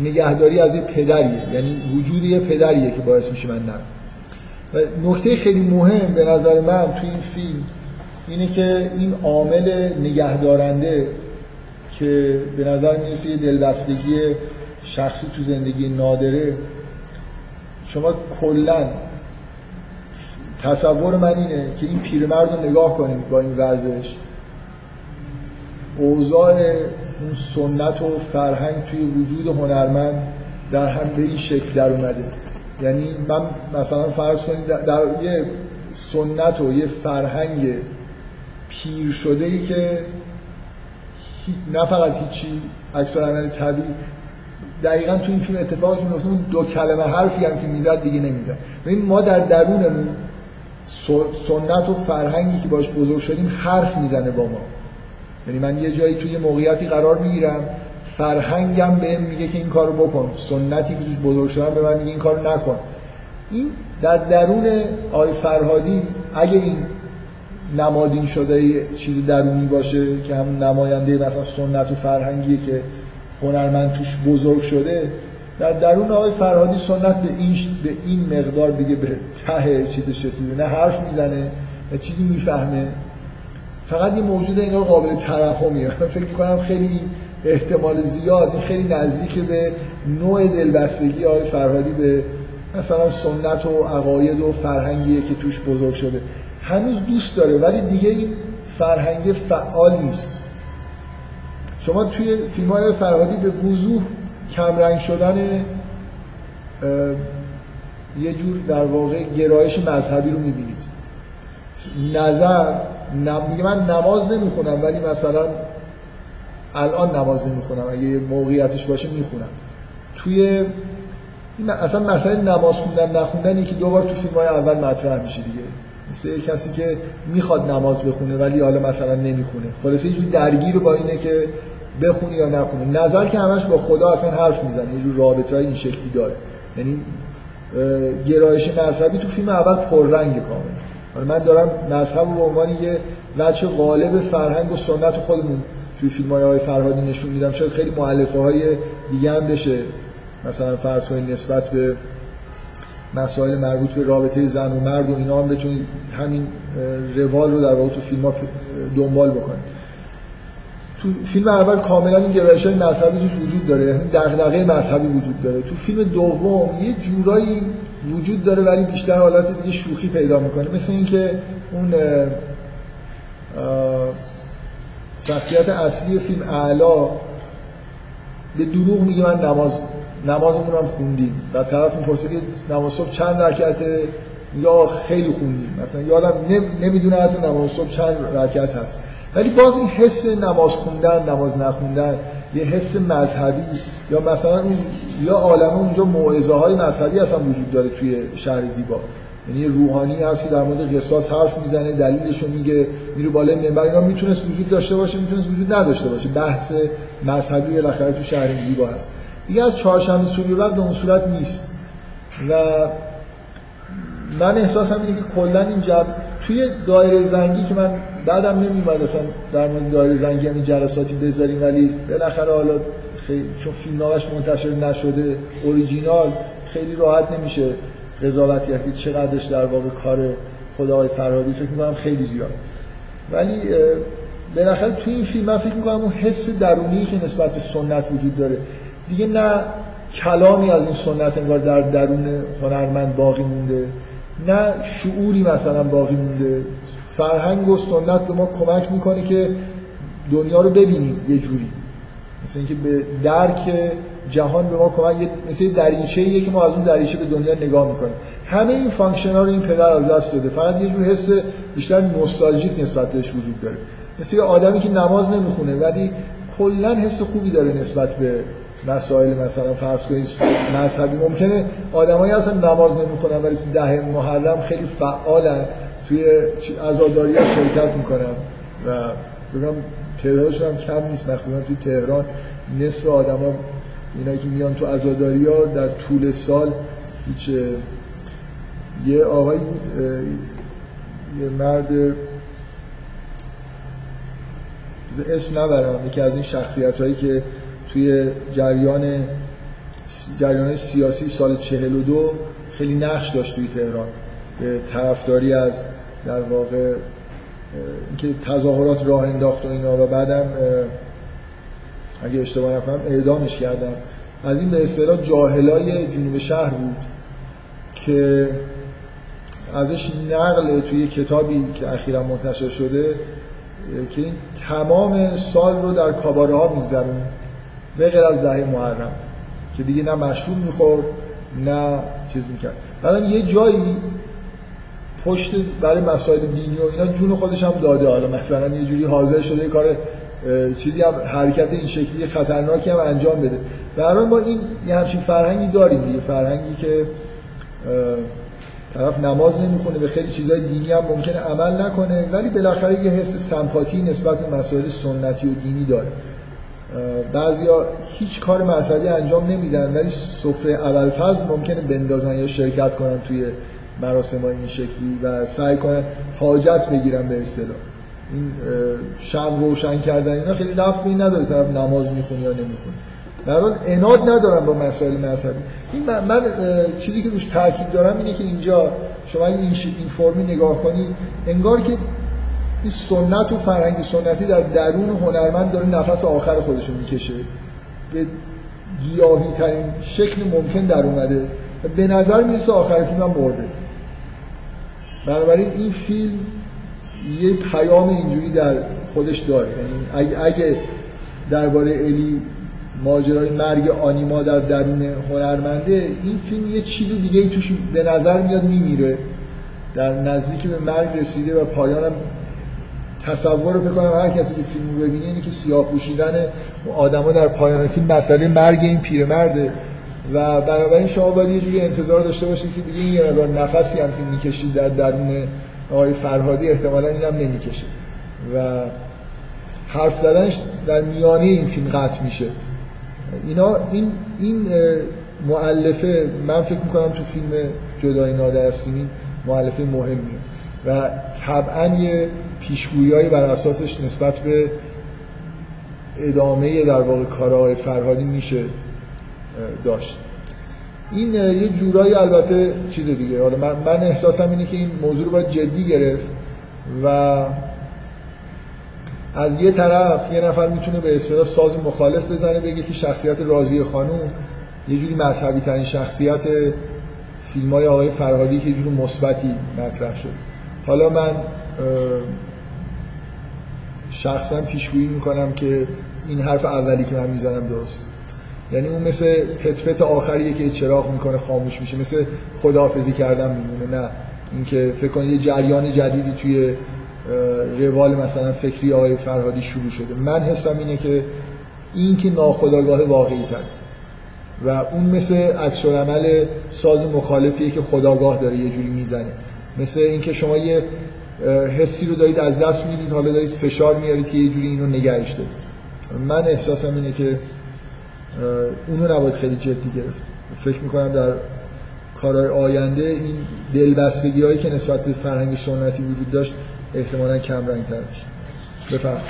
نگهداری از یه پدریه. یعنی وجود یه پدریه که باعث میشه من نرم. و نکته خیلی مهم به نظر من تو این فیلم اینه که این عامل نگهدارنده که به نظر می‌رسه یه دلبستگی شخصی تو زندگی نادره شما کلا تصور من اینه که این پیرمرد رو نگاه کنید با این وضعش. اوضاع اون سنت و فرهنگ توی وجود هنرمند در هم به این شکل در اومده. یعنی من مثلا فرض کنید در یه سنت و یه فرهنگ پیر شده ای که نه فقط هیچی اکثر عمل طبیعی دقیقا تو این فیلم اتفاقی که اون دو کلمه حرفی هم که می‌زد دیگه نمی‌زد. ببین ما در درونمون سنت و فرهنگی که باش بزرگ شدیم حرف می‌زنه با ما. یعنی من یه جایی توی موقعیتی قرار می‌گیرم فرهنگم بهم میگه که این کارو بکن. سنتی که توش بزرگ شدم به من میگه این کارو نکن. این در درون آی فرهادی اگه این نمادین شده چیزی درونی باشه که هم نماینده مثلا سنت و فرهنگیه که هنرمند توش بزرگ شده در درون آقای فرهادی سنت به این به این مقدار دیگه به ته چیزش رسیده. نه حرف می‌زنه نه چیزی می‌فهمه. فقط یه موجود انگار قابل ترحمیه. فکر کنم خیلی احتمال زیاد خیلی نزدیک به نوع دلبستگی های فرهادی به مثلا سنت و عقاید و فرهنگیه که توش بزرگ شده. هنوز دوست داره ولی دیگه این فرهنگ فعال نیست. شما توی فیلم های فرهادی به وضوح کمرنگ شدن یه جور در واقع گرایش مذهبی رو می‌بینید. نظر میگه من نماز نمی‌خونم ولی مثلا الان نماز نمی‌خونم. اگه موقعیتش باشه می‌خونم. توی اصلا مسئله نماز خوندن نخوندن که دوبار تو فیلم های اول مطرح میشه دیگه. مثل کسی که می‌خواد نماز بخونه ولی حالا مثلا نمی‌خونه. خلاصه یه جور درگیر با اینه که بخونی یا نخونی نظر که همش با خدا اصلا حرف می‌زنه. یه جور رابطه های این شکلی داره. یعنی گرایش مذهبی تو فیلم اول پررنگ کامل من دارم مذهب به عنوان یه وجه غالب فرهنگ و سنت خودمون توی فیلم های فرهادی نشون میدم. شاید خیلی معلفه های دیگه هم بشه. مثلا فرض نسبت به مسائل مربوط به رابطه زن و مرد و اینا هم بتونید همین روال رو در واقع تو فیلم ها دنبال بکنید. تو فیلم اول کاملا این گرایش های مذهبی توش وجود داره. یعنی دغدغه مذهبی وجود داره. تو فیلم دوم یه جورایی وجود داره ولی بیشتر حالت دیگه شوخی پیدا می‌کنه. مثل اینکه اون شخصیت اصلی فیلم اعلا به دروغ میگه من نماز نمازمون هم خوندیم. و طرف می‌پرسه که نماز صبح چند رکعته؟ یا خیلی خوندیم. مثلا یادم نمی‌دونه حتی نماز صبح چند رکعت هست. ولی باز این حس نماز خوندن نماز نخوندن یه حس مذهبی. یا مثلا اون یا عالم اونجا موعظه های مذهبی اصلا وجود داره توی شهر زیبا. یعنی روحانی هست که در مورد قصاص حرف می‌زنه دلیلش رو میگه میره بالای منبر. اینا می‌تونست وجود داشته باشه می‌تونست وجود نداشته باشه. بحث مذهبی بالاخره تو شهر زیبا هست. دیگه از چهارشنبه سوری بعد به اون صورت نیست. و من احساسم اینه که کلا این توی دایره زنگی که من بعدم نمیومد اصلا در مورد دایره زنگی هم جلساتی بذاریم ولی بالاخره حالا خیلی چون فیلمنامش منتشر نشده اوریجینال خیلی راحت نمیشه قضاوت کرد که چقدرش در واقع کار خدای فرهادی. فکر می‌کنم خیلی زیاد. ولی بالاخره توی این فیلم من فکر می‌کنم اون حس درونی که نسبت به سنت وجود داره. دیگه نه کلامی از این سنت انگار در درون هنرمند باقی مونده. نه شعوری مثلا باقی مونده. فرهنگ و سنت به ما کمک می‌کنه که دنیا رو ببینیم یه جوری. مثل اینکه به درک جهان به ما کمک مثل دریچه ایه که ما از اون دریچه به دنیا نگاه می‌کنیم. همه این function ها رو این پدر از دست داده. فقط یه جور حس بیشتر نوستالژیک نسبت بهش وجود داره. مثل یه آدمی که نماز نمی‌خونه ولی کلا حس خوبی داره نسبت به مسائل مثلا فرض کنید مذهبی. ممکنه آدمایی اصلا نماز نمی‌خونن ولی ده محرم خیلی فعالن. توی عزاداری شرکت می‌کنن. و بگم تعدادشون هم کم نیست. مخصوصا توی تهران نصف آدما اینایی که میان تو عزاداری ها در طول سال هیچ یه آقایی بود یه مرد اسم نبرم. یکی از این شخصیت هایی که توی جریان جریان سیاسی سال 42 خیلی نقش داشت توی تهران. به طرفداری از در واقع اینکه تظاهرات راه انداخت و اینا و بعدم اگه اشتباه نکنم اعدامش کردم از این به اصطلاح جاهلای جنوب شهر بود که ازش نقل توی کتابی که اخیرا منتشر شده که این تمام سال رو در کاباره ها میگذرون. به غیر از دهه محرم که دیگه نه مشروب می‌خورد نه چیز می‌کرد. بعد یه جایی پشت برای مسائل دینی و اینا جون خودش هم داده. حالا مثلا یه جوری حاضر شده یه کار چیزی هم حرکت این شکلی خطرناکی هم انجام بده. در ما این یه همچین فرهنگی داریم دیگه. فرهنگی که طرف نماز نمی‌خونه به خیلی چیزهای دینی هم ممکنه عمل نکنه ولی بالاخره یه حس سمپاتی نسبت به مسائل سنتی و دینی داره. بعضیا هیچ کار مذهبی انجام نمیدن ولی سفره اول ممکنه بندازن یا شرکت کنن توی مراسم این شکلی و سعی کنن حاجت بگیرن به اصطلاح. این شب روشن کردن اینا خیلی لفت به این نداره طرف نماز می‌خونه یا نمی‌خونه. در حال اناد ندارم با مسائل مذهبی. این من, من چیزی که روش تاکید دارم اینه که اینجا شما این این فرمی نگاه کنید انگار که این سنت و فرهنگ سنتی در درون هنرمند داره نفس آخر خودش رو می‌کشه. به گیاهی ترین شکل ممکن در اومده. به نظر می‌رسه آخر فیلم هم مرده. بنابراین این فیلم یه پیام اینجوری در خودش داره. یعنی اگه درباره الی ماجرای مرگ آنیما در درون هنرمنده این فیلم یه چیز دیگه ای توش به نظر میاد میمیره. در نزدیک به مرگ رسیده و پایانم تصور فکر کنم هر کسی که فیلم ببینه اینه که سیاه پوشیدن آدما در پایان فیلم مسئله مرگ این پیرمرده. و بنابراین شما باید یه جوری انتظار داشته باشید که دیگه این یه مقدار نفسی هم که می‌کشید در درون آقای فرهادی احتمالا این هم نمی‌کشه. و حرف زدنش در میانه این فیلم قطع میشه. اینا این این معلفه من فکر می‌کنم تو فیلم جدای نادر از سیمین معلفه مهمیه. و طبعا یه پیشگویی بر اساسش نسبت به ادامه در واقع کارهای فرهادی میشه داشت. این یه جورایی البته چیز دیگه. حالا من, من احساسم اینه که این موضوع رو باید جدی گرفت و از یه طرف یه نفر می‌تونه به اصطلاح ساز مخالف بزنه بگه که شخصیت راضی خانوم یه جوری مذهبی ترین شخصیت فیلم های آقای فرهادی که یه جور مثبتی مطرح شد. حالا من شخصا پیشگویی می‌کنم که این حرف اولی که من می‌زنم درست. یعنی اون مثل پت پت آخریه که چراغ می‌کنه خاموش میشه مثل خداحافظی کردن میمونه. نه اینکه فکر کنید یه جریان جدیدی توی روال مثلا فکری آقای فرهادی شروع شده. من حسم اینه که این که ناخداگاه واقعی تر و اون مثل عکس عمل ساز مخالفیه که خداگاه داره یه جوری می‌زنه. مثل اینکه شما یه حسی رو دارید از دست می‌دید حالا دارید فشار میارید که یه جوری اینو نگهش دارید. من احساسم اینه که اونو نباید خیلی جدی گرفت. فکر می‌کنم در کارهای آینده این دلبستگی هایی که نسبت به فرهنگ سنتی وجود داشت احتمالا کم رنگ تر میشه. بفرم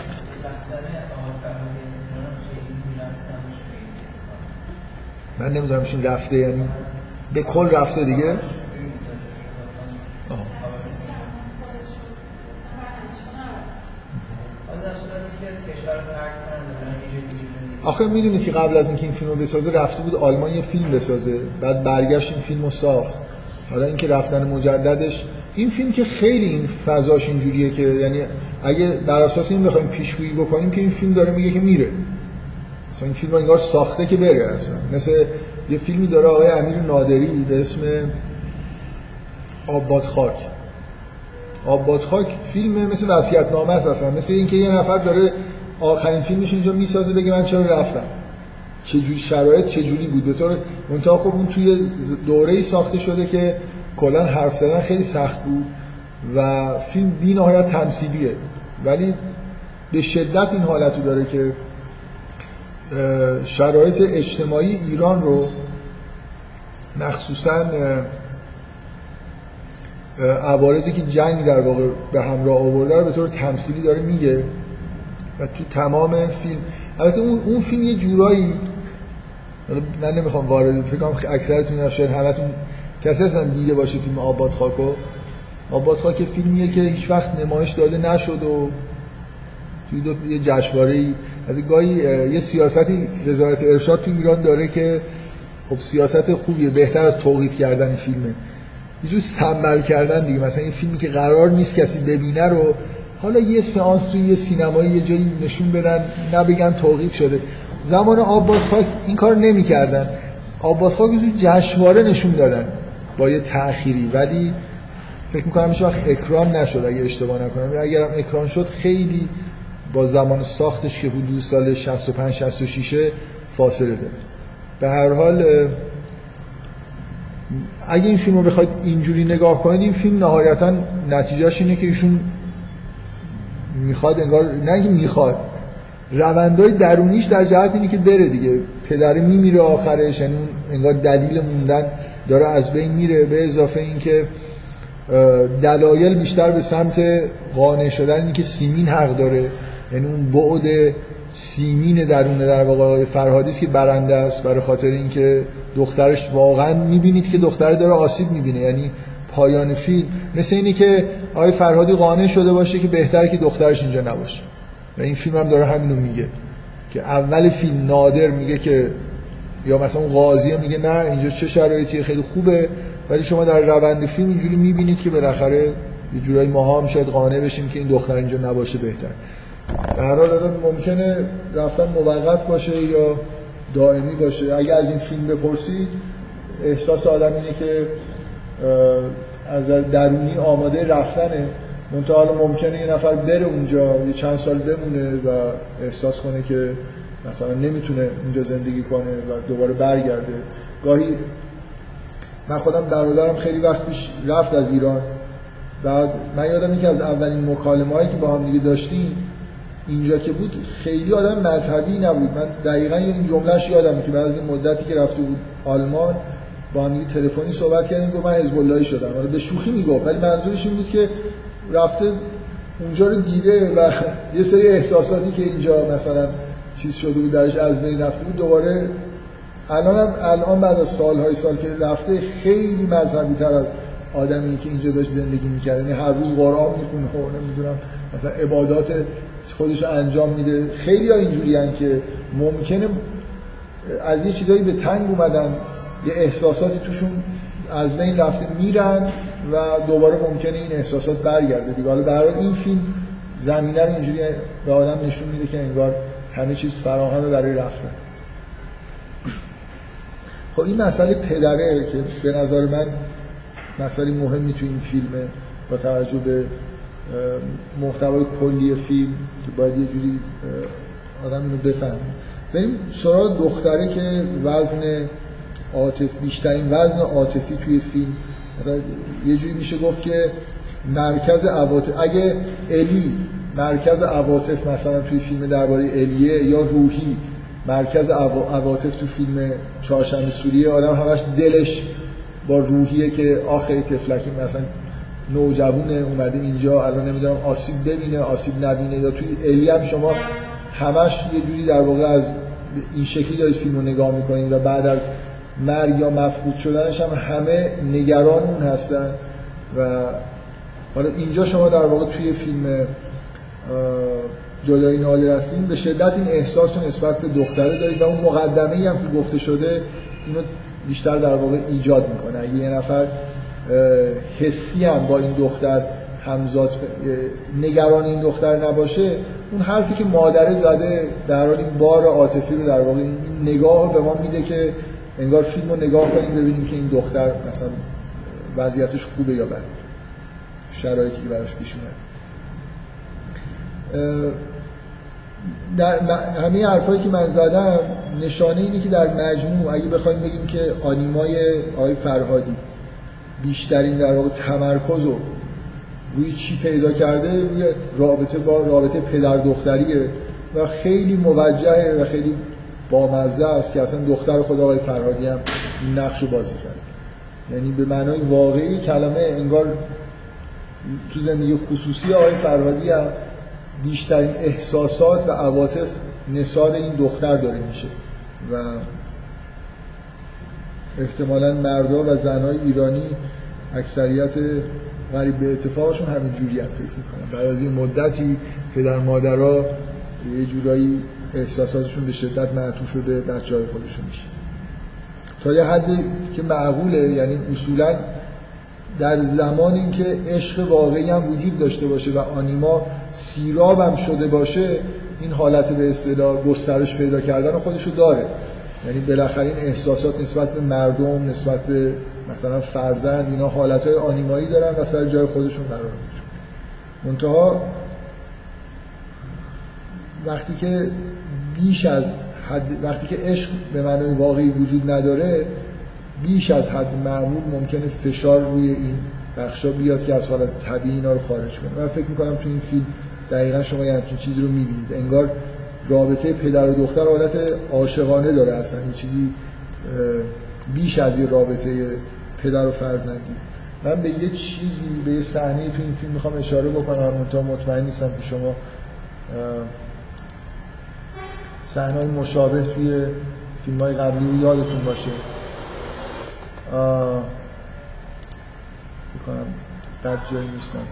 من نمی‌دونم ایشون رفته یعنی به کل رفته دیگه. آخه می‌دونید که قبل از اینکه این فیلم بسازه رفته بود آلمان یه فیلم بسازه بعد برگشت این فیلم رو ساخت. حالا اینکه رفتن مجددش این فیلم که خیلی این فضاش اینجوریه که یعنی اگه بر اساس این بخوایم پیشگویی بکنیم که این فیلم داره میگه که میره. مثلا این فیلم انگار ساخته که بره اصلا. مثل یه فیلمی داره آقای امیر نادری به اسم آباد خاک. آباد خاک فیلم مثل وصیت نامه است اصلا. مثل اینکه یه نفر داره آخرین فیلمش اینجا می‌سازه بگه من چرا رفتم؟ چه جوری شرایط چه جوری بود؟ به طور منتها خب اون توی دوره‌ای ساخته شده که کلا حرف زدن خیلی سخت بود و فیلم بی نهایت تمثیلیه. ولی به شدت این حالتو داره که شرایط اجتماعی ایران رو مخصوصا عوارضی که جنگ در واقع به همراه آورده رو به طور تمثیلی داره میگه. و تو تمام فیلم. البته اون اون فیلم یه جورایی من نمی‌خوام وارد فکر کنم اکثرتون شاید همتون کسی هستن دیده باشه فیلم آباد خاکو. آباد خاک فیلمیه که هیچ وقت نمایش داده نشد و توی دو یه جشنواره از گاهی یه سیاستی وزارت ارشاد تو ایران داره که خب سیاست خوبیه بهتر از توقیف کردن فیلمه. یه جور سنبل کردن دیگه. مثلا این فیلمی که قرار نیست کسی ببینه رو حالا یه سانس توی یه سینمایی یه جایی نشون بدن نبگن توقیف شده. زمان آباس خاک این کار نمی‌کردن. آباس خاک تو جشنواره نشون دادن با یه تأخیری. ولی فکر می‌کنم هیچ وقت اکران نشد اگه اشتباه نکنم. اگرم اکران شد خیلی با زمان ساختش که حدود سال 65 66 فاصله داره. به هر حال اگه این فیلم رو بخواید اینجوری نگاه کنید این فیلم نهایتا نتیجهش اینه که ایشون می‌خواد انگار نه اینکه می‌خواد. روندهای درونیش در جهت اینه که بره دیگه. پدر میمیره آخرش یعنی انگار دلیل موندن داره از بین میره. به اضافه اینکه دلایل بیشتر به سمت قانع شدن اینه که سیمین حق داره. یعنی اون بعد سیمین درونه در واقع آقای فرهادی است که برنده است. برای خاطر اینکه دخترش واقعا می‌بینید که دختر داره آسیب می‌بینه. یعنی پایان فیلم مثل اینی که آقای فرهادی قانع شده باشه که بهتره که دخترش اینجا نباشه. و این فیلم هم داره همینو میگه که اول فیلم نادر میگه که یا مثلا قاضی میگه نه اینجا چه شرایطی خیلی خوبه. ولی شما در روند فیلم اینجوری می‌بینید که بالاخره یه جورایی ماها هم شاید قانع بشیم که این دختر اینجا نباشه بهتر. در حال ممکنه رفتن موقت باشه یا دائمی باشه. اگه از این فیلم بپرسید احساس آدم اینه که از درونی آماده رفتنه. منتها حالا ممکنه یه نفر بره اونجا یه چند سال بمونه و احساس کنه که مثلا نمی‌تونه اونجا زندگی کنه و دوباره برگرده. گاهی من خودم برادرم خیلی وقت پیش رفت از ایران. بعد من یادم که از اولین مکالمه هایی که با هم دیگه داشتیم اینجا که بود خیلی آدم مذهبی نبود. من دقیقا این جملهش یادم که بعد از مدتی که رفته بود آلمان با هم تلفنی صحبت کردیم گفت من حزب اللهی شدم. حالا به شوخی می‌گفت ولی منظورش این بود که رفته اونجا رو دیده و یه سری احساساتی که اینجا مثلا چیز شده بود درش از بین رفته بود دوباره الان هم الان بعد از سالهای سال که رفته خیلی مذهبی تر از آدمی که اینجا داشت زندگی می‌کرد. یعنی هر روز قرآن می‌خونه و نمی‌دونم مثلا عبادات خودش انجام میده. خیلی ها اینجوری که ممکنه از یه چیزایی به تنگ اومدن. یه احساساتی توشون از بین رفته میرن و دوباره ممکنه این احساسات برگرده دیگه. حالا به این فیلم زمینه رو اینجوری به آدم نشون میده که انگار همه چیز فراهمه برای رفتن. خب این مسئله پدره که به نظر من مسئله مهمی تو این فیلمه با توجه به محتوای کلی فیلم که باید یه جوری آدم اینو بفهمه. بریم سراغ دختره که وزن عاطف بیشترین وزن عاطفی توی فیلم. مثلا یه جوری میشه گفت که مرکز عواطف اگه الی مرکز عواطف مثلا توی فیلم درباره الیه یا روحی مرکز عواطف تو فیلم چهارشنبه سوریه آدم همش دلش با روحیه که آخری تفلکی مثلا نوجوونه اومده اینجا الان نمی‌دونم آسیب ببینه آسیب نبینه یا توی الی هم شما همش یه جوری در واقع از این شکلی دارید فیلم رو نگاه می‌کنید و بعد از مرگ یا مفقود شدنش هم همه نگران اون هستن. و حالا اینجا شما در واقع توی فیلم جدای نادر هستین به شدت این احساس رو نسبت به دختره دارید و اون مقدمه هم که گفته شده اینو بیشتر در واقع ایجاد می‌کنه. اگه یه نفر حسی هم با این دختر همزاد نگران این دختر نباشه اون حرفی که مادره زده در حال این بار عاطفی رو در واقع این نگاه به ما میده که انگار فیلم رو نگاه کنیم ببینیم که این دختر مثلا وضعیتش خوبه یا بده. شرایطی که براش پیش اومد. در همه حرفایی که من زدم نشانه اینه که در مجموع اگه بخوایم بگیم که آنیمای آقای فرهادی بیشترین در واقع تمرکز رو روی چی پیدا کرده؟ روی رابطه با رابطه پدر دختریه و خیلی موجهه و خیلی بامزه است که اصلا دختر خدا آقای فرهادی هم این نقش رو بازی کرد. یعنی به معنای واقعی کلمه انگار تو زندگی خصوصی آقای فرهادی هم بیشترین احساسات و عواطف نصار این دختر داره میشه. و احتمالا مردا و زنای ایرانی اکثریت غریب به اتفاقشون همین جوری هم فکر می‌کنن. بعد از این مدتی پدر مادرها یه جورایی احساساتشون به شدت معطوف به بچه های خودشون میشه. تا یه حدی که معقوله یعنی اصولا در زمان اینکه عشق واقعی هم وجود داشته باشه و آنیما سیراب هم شده باشه این حالت به اصطلاح گسترش پیدا کردن خودشو داره. یعنی بالاخره این احساسات نسبت به مردم نسبت به مثلا فرزند اینا حالت آنیمایی دارن و سر جای خودشون قرار می‌گیرن. منتها وقتی که بیش از حد وقتی که عشق به معنای واقعی وجود نداره بیش از حد معمول ممکنه فشار روی این بخشا بیاد که از حالت طبیعی اینا رو خارج کنه. من فکر می‌کنم تو این فیلم دقیقا شما یه همچین چیزی رو می‌بینید. انگار رابطه پدر و دختر حالت عاشقانه داره اصلا. این چیزی بیش از یه رابطه پدر و فرزندی. من به یه چیزی به یه صحنه تو این فیلم می‌خوام اشاره بکنم منتها مطمئن نیستم که شما صحنه مشابه توی فیلم های قبلی یادتون باشه. کنم بد جایی نیستم.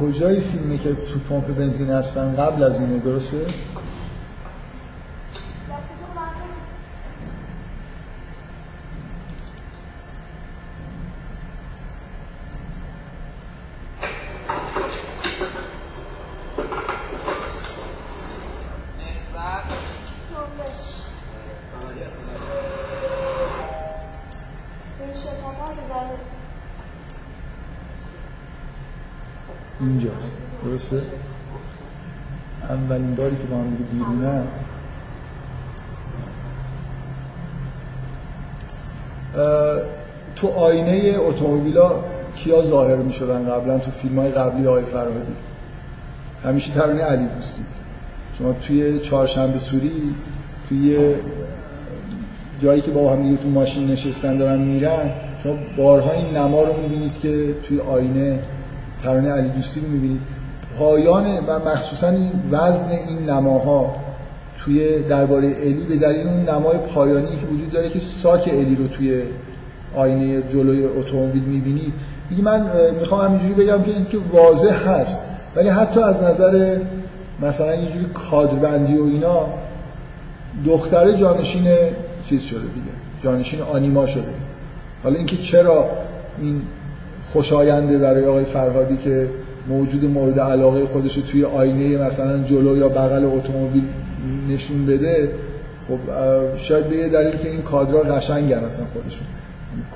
کجای فیلمی که تو پمپ بنزین هستن قبل از اینه درسته؟ اینجاست درسته؟ باری که با هم دیگه تو آینه اتومبیلا کیا ظاهر می شدن قبلا؟ تو فیلم های قبلی آقای فرهادی. همیشه ترانه علی دوستی شما توی چهارشنبه سوری توی جایی که با هم دیگه تو ماشین نشستن دارن میرن شما بارها این نما رو می‌بینید که توی آینه ترانه علی دوستی رو می‌بینید. پایان و مخصوصا این وزن این نماها توی درباره الی به دلیل اون نمای پایانی که وجود داره که ساک الی رو توی آینه جلوی اتومبیل می‌بینید میگه من می‌خوام همینجوری بگم که اینکه واضح هست ولی حتی از نظر مثلا اینجوری کادربندی و اینا دختر جانشین چیز شده دیگه. جانشین آنیما شده. حالا اینکه چرا این خوشاینده برای آقای فرهادی که موجود مورد علاقه خودش توی آینه مثلا جلو یا بغل اتومبیل نشون بده خب شاید به یه دلیل که این کادرها قشنگن اصلا خودشون.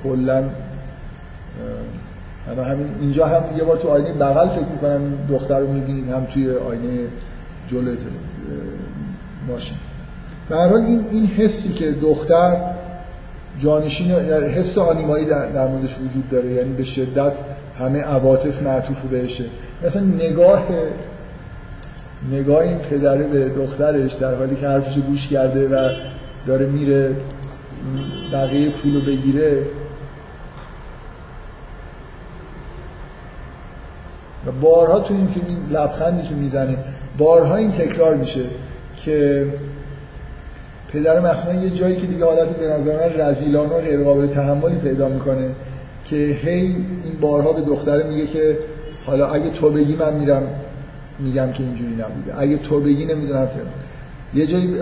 کلا همین اینجا هم یه بار تو آینه بغل فکر می‌کنم دختر رو می‌بینید هم توی آینه جلو ماشین. به هر این این حسی که دختر جانشین حس آنیمایی در, در موردش وجود داره یعنی به شدت همه عواطف معطوف بهشه. مثلا نگاه نگاه این پدره به دخترش در حالی که حرفش گوش کرده و داره میره بقیه پولو بگیره و بارها تو این فیلم لبخندی که می‌زنه بارها این تکرار میشه که پدر مخصوصا یه جایی که دیگه حالت به نظر من رزیلانه و غیر قابل تحملی پیدا می‌کنه. که هی این بارها به دختره میگه که حالا اگه تو بگی من میرم میگم که اینجوری نبوده. اگه تو بگی نمی‌دونم فیلم یه جایی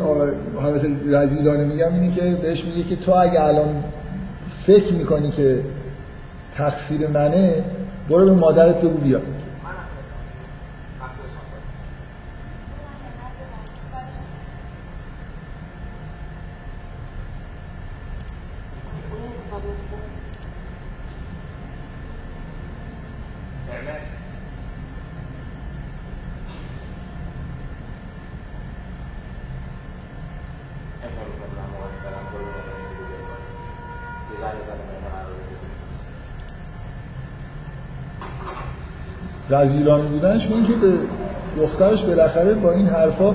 حالت رزیلانه میگم اینه که بهش میگه که تو اگه الان فکر می‌کنی که تقصیر منه برو به مادرت بگو بیا. رزیلانه بودنش به اینکه به دخترش بالاخره با این حرفا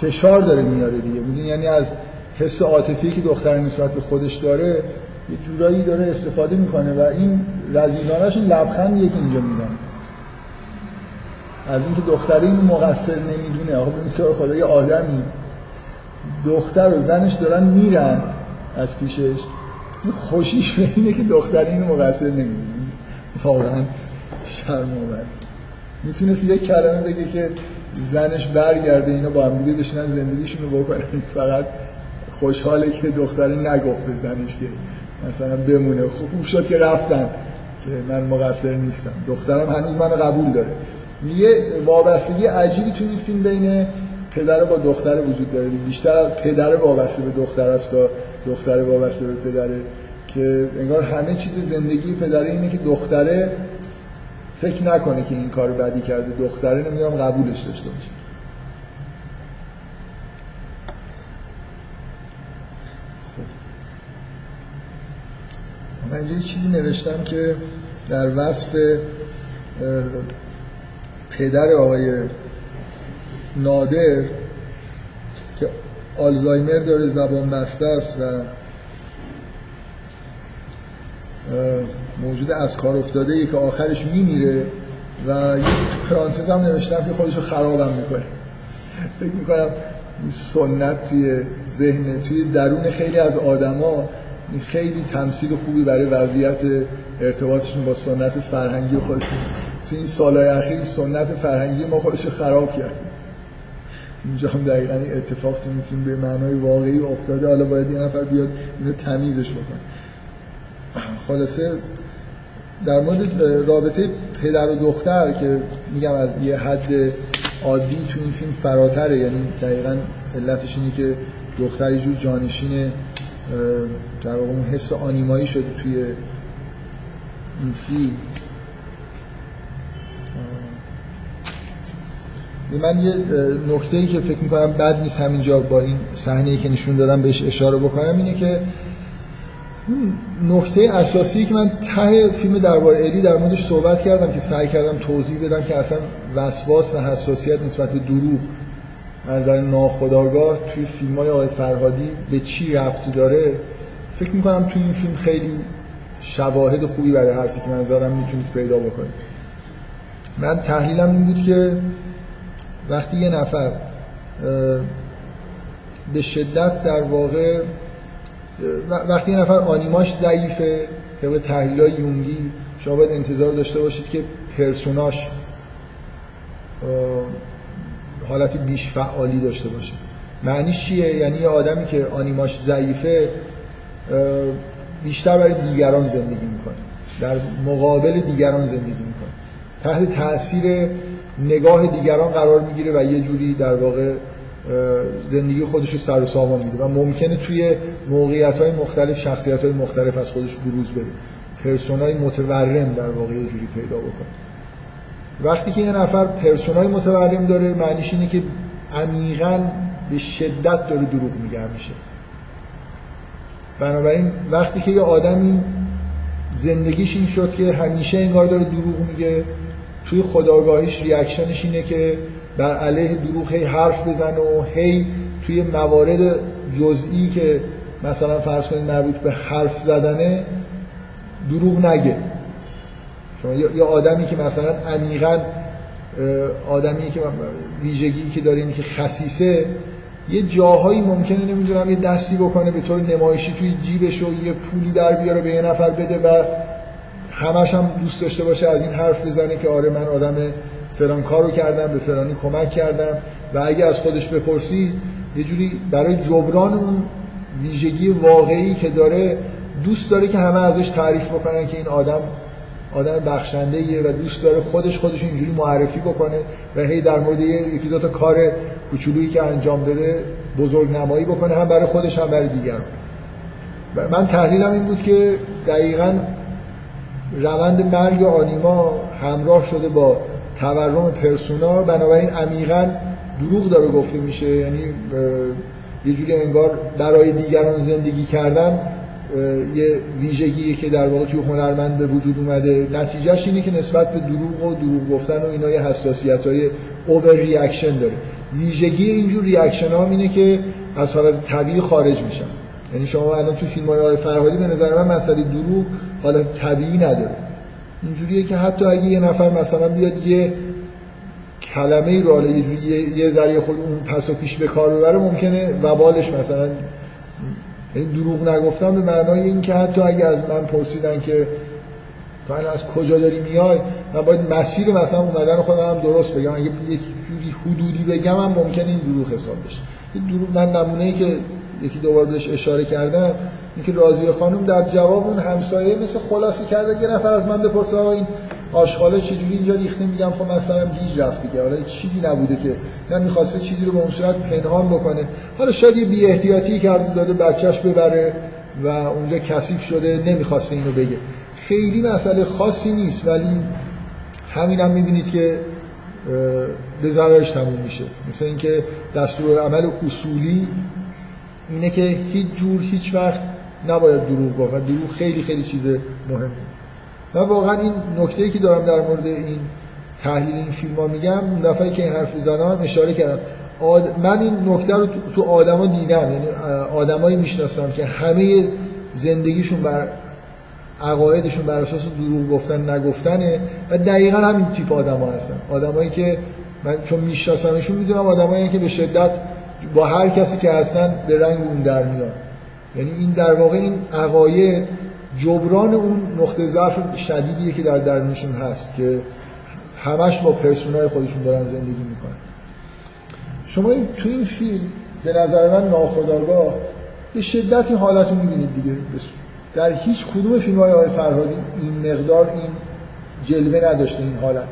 فشار داره میاره دیگه. می‌دونی؟ یعنی از حس عاطفی که دختر نسبت به خودش داره یه جورایی داره استفاده می‌کنه و این رزیلانش این لبخندیه که اینجا می‌زنه. از اینکه دختر این مقصر نمی‌دونه. آقا به طور خدا یه آدمی دختر و زنش دارن میرن از پیشش. خوشیش اینه که دختر این مقصر نمی‌دونه. واقعا. شرم آور می‌تونست یک کلمه بگه که زنش برگرده اینا با هم دیگه بشینن زندگیشون رو بکنن. فقط خوشحاله که دختری نگفت به زنش که مثلا بمونه. خوب خوب شد که رفتن. که من مقصر نیستم. دخترم هنوز منو قبول داره. یه وابستگی عجیبی تو این فیلم بین پدر با دختر وجود داره. بیشتر پدر وابسته به دختر است تا دختر وابسته به پدره. که انگار همه چیز زندگی پدره اینه که دختره فکر نکنه که این کار بدی کرده. دختره نمی‌دونم قبولش داشته باشه. من اینجا چیزی نوشتم که در وصف پدر آقای نادر که آلزایمر داره زبان بسته است و موجود از کار افتاده که آخرش میمیره و یه پرانتز هم نوشتم که خودش رو خرابم می‌کنه. فکر می‌کنم سنت توی ذهن توی درون خیلی از آدما خیلی تمثیل خوبی برای وضعیت ارتباطشون با سنت فرهنگی خودشون. توی این سالهای اخیر سنت فرهنگی ما خودش خراب کرد. اینجا هم دقیقا اتفاق تو به معنای واقعی افتاده. حالا باید یه نفر بیاد اینو تمیزش بکنه. خلاصه در مورد رابطه پدر و دختر که میگم از یه حد عادی تو این فیلم فراتره یعنی دقیقا علتش اینه که دختر یه جور جانشین در واقع اون حس آنیمایی شده توی این فیلم. من یه نکته ای که فکر می‌کنم بد نیست همینجا با این صحنه ای که نشون دادم بهش اشاره بکنم اینه که نکته اساسی که من ته فیلم درباره الی در موردش صحبت کردم که سعی کردم توضیح بدم که اصلا وسواس و حساسیت نسبت به دروغ از نظر ناخودآگاه توی فیلم های آقای فرهادی به چی ربط داره فکر می‌کنم توی این فیلم خیلی شواهد خوبی برای حرفی که من زدم می‌تونید پیدا بکنید. من تحلیلم این بود که وقتی یه نفر به شدت در واقع وقتی یه نفر آنیماش ضعیفه طبق تحلیل های یونگی شما باید انتظار داشته باشید که پرسوناش حالت بیش فعالی داشته باشه. معنیش چیه؟ یعنی یه آدمی که آنیماش ضعیفه بیشتر برای دیگران زندگی می‌کنه. در مقابل دیگران زندگی می‌کنه. تحت تاثیر نگاه دیگران قرار می‌گیره و یه جوری در واقع زندگی خودش رو سر و سامان میده و ممکنه توی موقعیت های مختلف شخصیت های مختلف از خودش بروز بده. پرسونای متورم در واقع یه جوری پیدا بکنه. وقتی که یه نفر پرسونای متورم داره معنیش اینه که عمیقا به شدت داره دروغ میگه میشه. بنابراین وقتی که یه آدمی زندگیش این شد که همیشه انگار داره دروغ میگه توی خداگاهیش ریاکشنش اینه که بر علیه دروغ هی حرف بزنه و هی توی موارد جزئی که مثلا فرض کنید مربوط به حرف زدنه دروغ نگه. شما یا آدمی که مثلا عمیقا آدمی که ویژگی که داره که خصیصه یه جاهایی ممکنه نمی‌دونم یه دستی بکنه به طور نمایشی توی جیبش و یه پولی در بیاره به یه نفر بده و همش هم دوست داشته باشه از این حرف بزنه که آره من آدم فلان کارو کردم به فلانی کمک کردم و اگه از خودش بپرسی یه جوری برای جبران اون ویژگی واقعی که داره دوست داره که همه ازش تعریف بکنن که این آدم آدم بخشنده ایه و دوست داره خودش خودش اینجوری معرفی بکنه و هی در مورد یکی دو تا کار کوچولویی که انجام داده بزرگ نمایی بکنه هم برای خودش هم برای دیگران. من تحلیلم این بود که دقیقا روند مرگ آنیما همراه شده با تورم پرسونا بنابراین عمیقا دروغ داره گفته میشه. یعنی یه جوری انگار برای دیگران زندگی کردن یه ویژگی که در واقع توی هنرمند به وجود اومده. نتیجهش اینه که نسبت به دروغ و دروغ گفتن و اینا یه حساسیت های overreaction داره. ویژگی اینجور reaction ها اینه که از حالت طبیعی خارج میشن. یعنی شما الان تو فیلم های فرهادی به نظر من مسئله دروغ حالت طبیعی نداره. اینجوریه که حتی اگه یه نفر مثلا بیاد یه کلمه ای رو یه جوری یه ذره یه خورده اون پس و پیش به کار ببره ممکنه وبالش مثلا یعنی دروغ نگفتم به معنای این که حتی اگه از من پرسیدن که تو از کجا داری میای من باید مسیر مثلا اومدن خودم هم درست بگم. اگه یه جوری حدودی بگم هم ممکنه این دروغ حساب بشه. دروغ من نمونه ای که یکی دوبار بهش اشاره کردم اینکه راضیه خانم در جواب اون همسایه مثل خلاصی کرده یه نفر از من بپرسه آقا این آشغاله چجوری اینجا ریخته؟ میگم خب مثلا گیج رفت دیگه. حالا چیزی نبوده که نه می‌خواسته چیزی رو به صورت پنهان بکنه. حالا شاید یه بی احتیاطی کرده داده بچهش ببره و اونجا کثیف شده نمی‌خواسته اینو بگه. خیلی مسئله خاصی نیست ولی همین هم می‌بینید که به ضررش تموم میشه. مثل اینکه دستور عمل اصولی اینه که هیچ جور هیچ وقت نباید دروغ گفت و دروغ خیلی خیلی چیز مهمه و واقعا این نکته که دارم در مورد این تحلیل این فیلم ها میگم اون دفعه که این حرف زدم هم اشاره کردم. من این نکته رو تو آدما دیدم یعنی آدمایی می‌شناسم که همه زندگیشون بر عقایدشون بر اساس دروغ گفتن نگفتنه و دقیقا همین تیپ آدما هستن. آدمایی که من چون میشناسمشون می‌دونم آدمایی که به شدت با هر کسی که هستن به رنگ اون در میاد یعنی این در واقع این عقاید جبران اون نقطه ضعف شدیدیه که در درونشون هست که همش با پرسونای خودشون دارن زندگی می‌کنن. شما تو این فیلم به نظر من ناخداگاه به شدت این حالت رو می‌بینید دیگه. در هیچ کدوم فیلم های آقای فرهادی این مقدار این جلوه نداشته این حالت.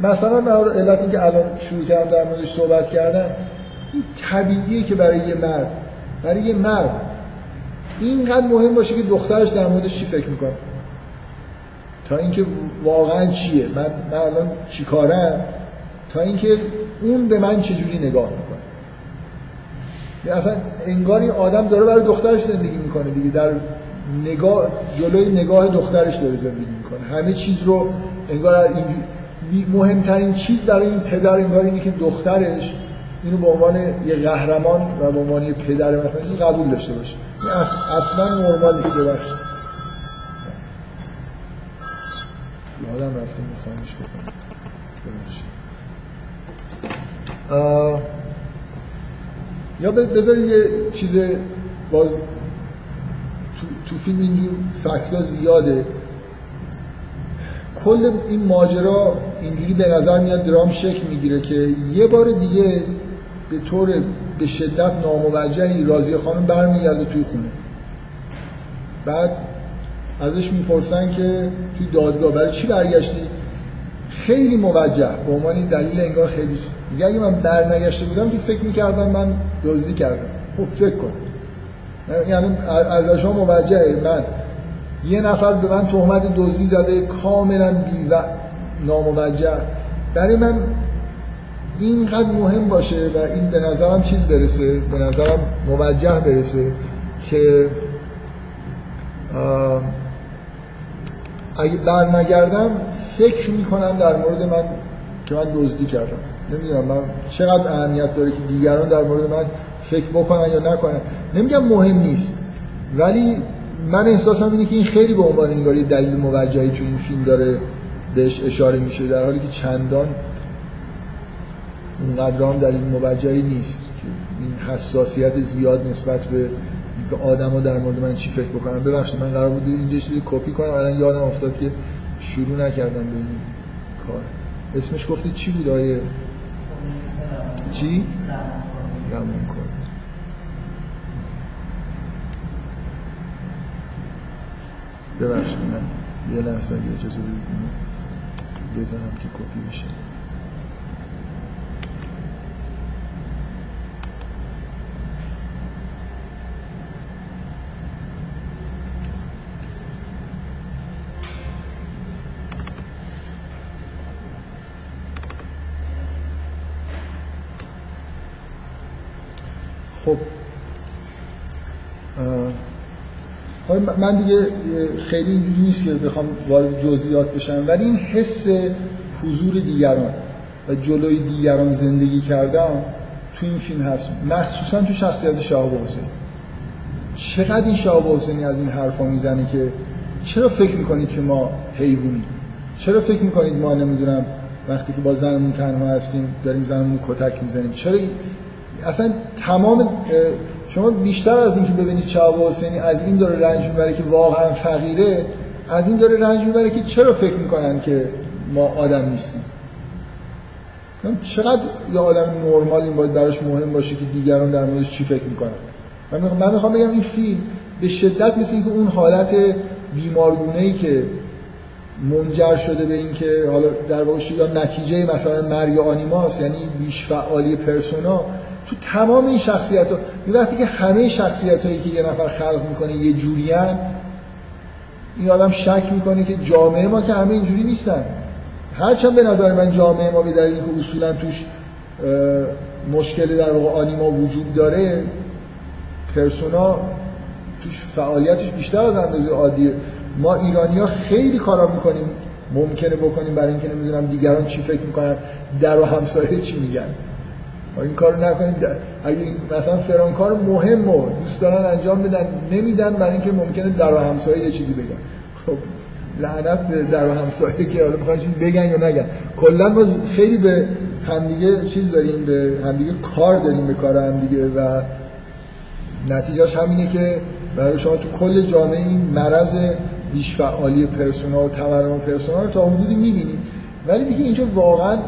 مثلا من علت این که الان شروع کردم در موردش صحبت کردن این طبیعیه که برای یه مرد برای یه مرد اینقدر مهم باشه که دخترش در موردش چی فکر می‌کنه؟ تا اینکه واقعا چیه؟ من, من الان چیکارم تا اینکه اون به من چجوری نگاه می‌کنه؟ یعنی اصلا انگار آدم داره برای دخترش زندگی می‌کنه دیگه. در نگاه جلوی نگاه دخترش داره زندگی می‌کنه. همه چیز رو انگار مهمترین چیز برای این پدر انگار اینه که دخترش اینو به عنوان یه قهرمان و به عنوان یه پدر مثلا این قبول داشته باشه. این اصلا نرمال نیست ببخشید یادم رفته میخوامش بکنم یا بذارید یه چیز باز تو, تو فیلم اینجور فکتا زیاده. کل این ماجرا اینجوری به نظر میاد درام شکل می‌گیره که یه بار دیگه به طور به شدت ناموجهی. راضی خانم برمیگرده توی خونه. بعد ازش می‌پرسن که توی دادگاه برای چی برگشتی؟ خیلی موجه. به عنوان دلیل انگار خیلی میگه اگه من برنگشته بودم که فکر می‌کردم من دزدی کردم. خب فکر کن. یعنی از شما موجهه. من یه نفر به من تهمت دزدی زده. کاملا بی و ناموجه. برای من اینقدر مهم باشه و این به نظرم چیز برسه به نظرم موجه برسه که اگه بر نگردم فکر می‌کنم در مورد من که من دزدی کردم. نمی‌دونم من چقدر اهمیت داره که دیگران در مورد من فکر بکنن یا نکنن. نمیگم مهم نیست ولی من احساسم اینه که این خیلی به عنوان انگاری دلیل موجهی تو این فیلم داره بهش اشاره میشه در حالی که چندان اونقدر هم دلیل موجهی نیست. این حساسیت زیاد نسبت به اینکه آدما در مورد من چی فکر بکنن. ببخشید من قرار بود اینجا چیزی کپی کنم الان یادم افتاد که شروع نکردم به این کار. اسمش گفتید چی بود آیه؟ چی؟ رمون کن ببخشید من یه لحظه اگه اجازه بزنم که کپی بشه خب من دیگه خیلی اینجوری نیست که بخوام وارد جزئیات بشم ولی این حس حضور دیگران و جلوی دیگران زندگی کردن تو این فیلم هست. مخصوصا تو شخصیت شهاب حسین چقدر این شهاب حسینی از این حرفا می‌زنه که چرا فکر می‌کنید که ما حیوانی چرا فکر می‌کنید ما نمی‌دونم وقتی که با زنمون تنها هستیم داریم زنمون کتک می‌زنیم؟ چرا اصلا تمام شما بیشتر از اینکه ببینید شهاب حسینی از این داره رنج می‌بره که واقعا فقیره از این داره رنج می‌بره که چرا فکر می‌کنن که ما آدم نیستیم؟ چقدر یه آدم نرمال این باید براش مهم باشه که دیگران در موردش چی فکر می‌کنن؟ من می‌خوام بگم این فیلم به شدت مثل اینکه اون حالت بیمارگونه ای که منجر شده به اینکه حالا در واقع یا نتیجه مثلا مرگ آنیماس یعنی بیش فعالی پرسونا تو تمام این شخصیت ها وقتی که همه شخصیت هایی که یه نفر خلق می‌کنه یه جوری این آدم شک می‌کنه که جامعه ما که همه اینجوری نیستن. هرچند به نظر من جامعه ما به دلیل که اصولا توش مشکل در واقع آنیما وجود داره پرسونا توش فعالیتش بیشتر از اندازه عادیه ما ایرانی ها خیلی کارا می‌کنیم ممکنه بکنیم برای اینکه نمی‌دونم دیگران چی فکر می‌کنن در و همسایه چی میگن. این کارو نکنید اگه مثلا فران کار مهم رو دوست دارن انجام بدن نمیدن برای اینکه ممکنه در و همسایه یه چیزی بگن. خب لعنت در همسایه که حالا می‌خوان چیزی بگن یا نگن. کلا ما خیلی به همدیگه چیز داریم به همدیگه کار داریم به کار همدیگه و نتیجهش همینه که برای شما تو کل جامعه این مرض بیش فعالی پرسونال و تورم پرسونال تا حدودی می‌بینید ولی دیگه اینجا واقعا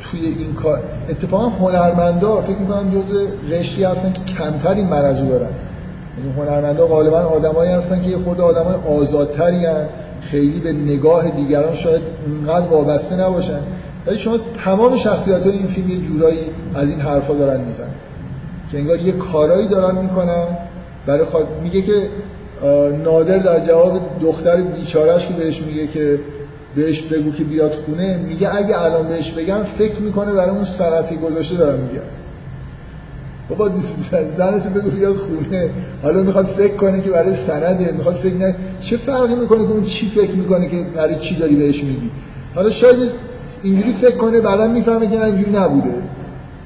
توی این کار اتفاقا هنرمندا فکر می‌کنم جزء رشتی هستن که کمتر این دارن. یعنی هنرمندا غالبا آدمایی هستن که یه خورده آدمای آزادتری هستن خیلی به نگاه دیگران شاید اونقدر وابسته نباشن. ولی شما تمام شخصیت های این فیلم یه جورایی از این حرفا دارن می‌زنن. که انگار یه کارایی دارن می‌کنن. برای خود میگه که نادر در جواب دختر بیچارهش که بهش میگه که بهش بگو که بیاد خونه میگه اگه الان بهش بگم فکر می‌کنه برای اون سنتی گذاشته دارم میگه بابا زنتو بگو بیاد خونه. حالا می‌خواد فکر کنه که برای سنده می‌خواد فکر نه. چه فرقی می‌کنه که اون چی فکر می‌کنه که برای چی داری بهش میگی؟ حالا شاید اینجوری فکر کنه بعدا می‌فهمه که اینجوری نبوده.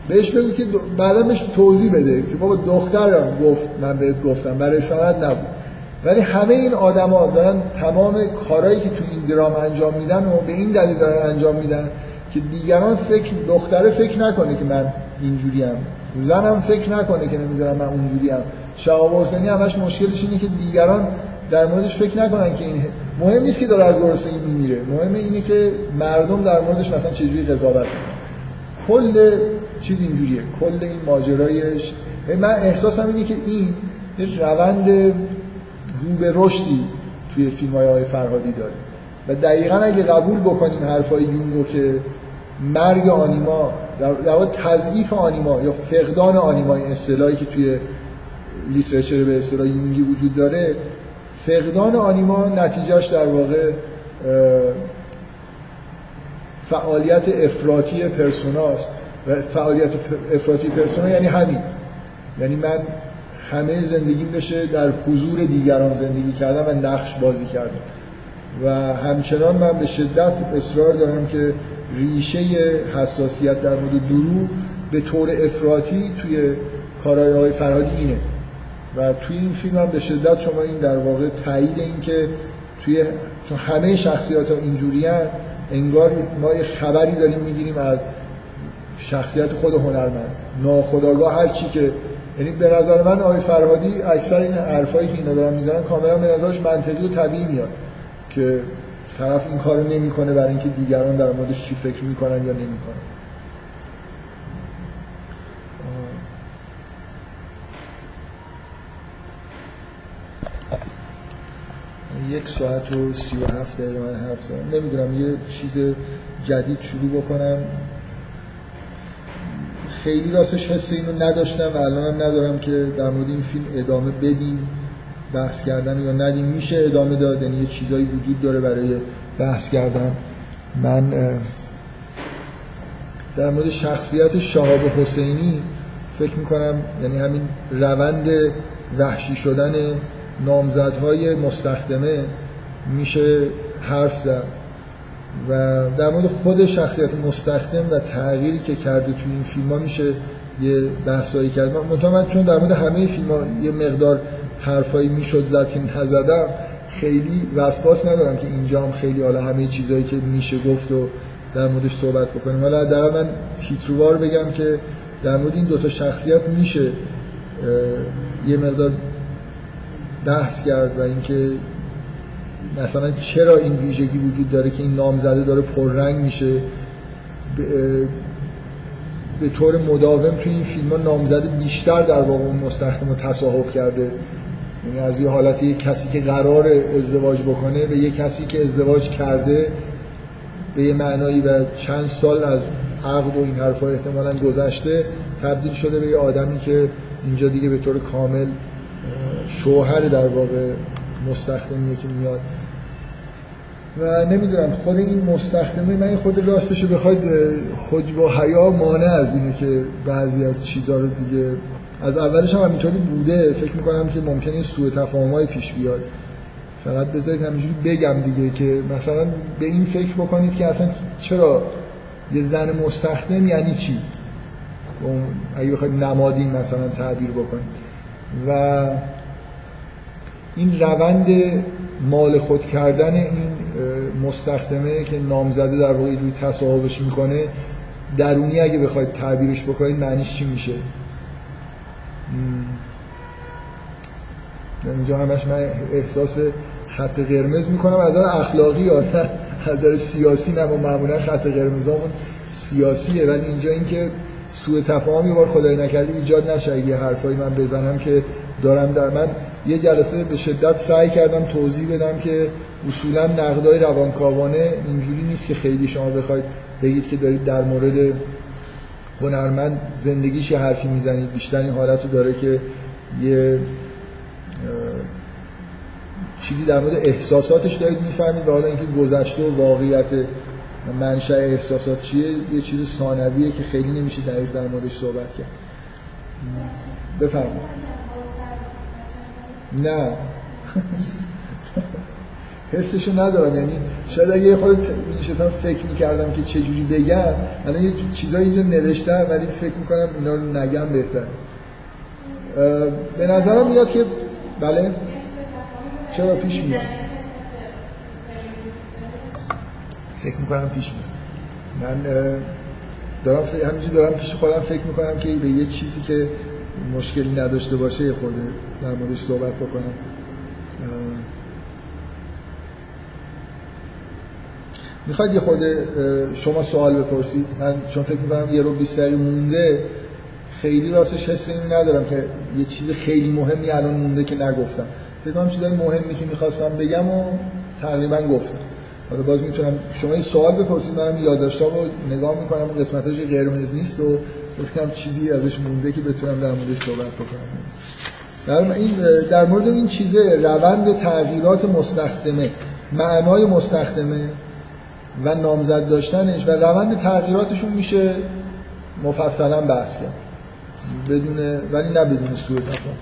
بهش بگو که بعدا بهش توضیح بده که بابا دخترم گفت من بهت گفتم برای سند نبود. ولی همه این آدما دارن تمام کارهایی که تو این درام انجام میدن و به این دلیل دارن انجام میدن که دیگران فکر دختره فکر نکنه که من اینجوری هم زنم فکر نکنه که نمی‌دونم من اونجوری هم شهاب حسینی همش مشکلش اینه که دیگران در موردش فکر نکنن که این مهم نیست که داره از گرسنگی میمیره. مهم اینه که مردم در موردش مثلا چجوری قضاوت می‌کنن. کل چیز اینجوریه. کل این ماجرایش. من احساسم اینه که این یه روند رو به رشدی توی فیلم های فرهادی داره. و دقیقا اگه قبول بکنیم حرفای یونگو که مرگ آنیما در واقع تضعیف آنیما یا فقدان آنیما این اصطلاحی که توی لیترچر به اصطلاح یونگی وجود داره فقدان آنیما نتیجهش در واقع فعالیت افراطی پرسوناست. و فعالیت افراطی پرسونا یعنی همین. یعنی من همه زندگیم بشه در حضور دیگران زندگی کردم و نقش بازی کردم و همچنان من به شدت اصرار دارم که ریشه حساسیت در مورد دروغ به طور افراطی توی کارهای آقای فرهادی اینه. و توی این فیلم هم به شدت شما این در واقع تایید این که توی چون همه شخصیت ها اینجوری انگار ما یه خبری داریم می‌گیریم از شخصیت خود هنرمند. ناخداگاه هر چی که یعنی به نظر من آقای فرهادی اکثر این حرفایی که اینا دارن می‌زنن کاملا به نظرش منطقی و طبیعی میاد که طرف این کارو نمی‌کنه برای اینکه دیگران در موردش چی فکر می‌کنن یا نمی‌کنن. یک ساعت و سی و هفت دقیقه من حرف زدم. نمی‌دونم یه چیز جدید شروع بکنم. خیلی راستش حس اینو نداشتم و الانم ندارم که در مورد این فیلم ادامه بدیم بحث کردن یا ندیم. میشه ادامه داد یعنی یه چیزایی وجود داره برای بحث کردن. من در مورد شخصیت شهاب حسینی فکر می‌کنم یعنی همین روند وحشی شدن نامزدهای مستخدمه میشه حرف زد. و در مورد خود شخصیت مستخدم و تغییری که کرده توی این فیلم میشه یه بحثایی کرد. من چون در مورد همه فیلم ها یه مقدار حرفایی می‌شد زد که نزدم خیلی وسواس ندارم که اینجا هم خیلی حالا همه چیزایی که میشه گفت و در موردش صحبت بکنیم. حالا حداقل من تیتروار بگم که در مورد این دوتا شخصیت میشه یه مقدار بحث کرد و اینکه مثلا چرا این ویژگی وجود داره که این نامزده داره پررنگ میشه؟ به طور مداوم توی این فیلم ها نامزده بیشتر در واقع اون مستخدم رو تصاحب کرده. یعنی از یه حالت یک کسی که قرار ازدواج بکنه به یه کسی که ازدواج کرده به یه معنایی و چند سال از عقد و این حرفا احتمالا گذشته تبدیل شده به یه آدمی که اینجا دیگه به طور کامل شوهر در واقع مستخدمیه که میاد. و نمی‌دونم خود این مستخدمه من خود راستش بخواید خود با حیا مانع از اینه که بعضی از چیزها رو دیگه از اولش هم همینطوری بوده. فکر می‌کنم که ممکنه سوء تفاهمای پیش بیاد. فقط بذارید همینجوری بگم دیگه که مثلا به این فکر بکنید که اصلا چرا یه زن مستخدم یعنی چی؟ اگه بخواید نمادین مثلا تعبیر بکنید. و این روند مال خود کردن این مستخدمه که نامزده در واقع روی تصاحبش می‌کنه درونی اگه بخواید تعبیرش بکنید معنیش چی میشه؟ اینجا همش من احساس خط قرمز می‌کنم. از نظر اخلاقی یا نه از نظر سیاسی نه معمولا خط قرمزامون سیاسیه ولی اینجا اینکه سوء تفاهمی بار خدای نکرده ایجاد نشه. یه حرفایی من بزنم که دارم در من یه جلسه به شدت سعی کردم توضیح بدم که اصولا نقدای روانکاوانه اینجوری نیست که خیلی شما بخواید بگید که دارید در مورد هنرمند زندگیش یه حرفی می‌زنید. بیشتر این حالت رو داره که یه چیزی در مورد احساساتش دارید می‌فهمید و حالا اینکه گذشته و واقعیت منشأ احساسات چیه یه چیز ثانویه که خیلی نمیشه دقیق در موردش صحبت کرد. بفرمایید. نه. حسشو ندارم. یعنی شاید اگه یه خود میشستم فکر می‌کردم که چجوری بگم الان یه چیزایی اینجا نوشتم ولی فکر می‌کنم اینا رو نگم بهتر. به نظرم میاد که بله. چرا پیش میاد؟ فکر می‌کنم پیش میاد. من دارم همینجوری دارم پیش خودم فکر می‌کنم که به یه چیزی که مشکلی نداشته باشه یه خورده در موردش صحبت بکنم. می‌خواید یه خورده شما سوال بپرسید. من چون فکر می‌کنم یه رو بیست مونده خیلی راستش حس این ندارم که یه چیز خیلی مهمی الان مونده که نگفتم. فکر کنم چیزای مهمی که می‌خواستم بگم و تقریبا گفتم. حالا باز می‌تونم شما این سوال بپرسید منم یادداشتام رو نگاه می‌کنم و قسمتاش قرمز نیست و بکنم چیزی ازش مونده که بتونم در موردش صحبت بکنم. در, این در مورد این چیزه روند تغییرات مستخدمه معنای مستخدمه و نامزد داشتنش و روند تغییراتشون میشه مفصلا بحث کرد. بدون ولی نه بدون سوء تفاهم.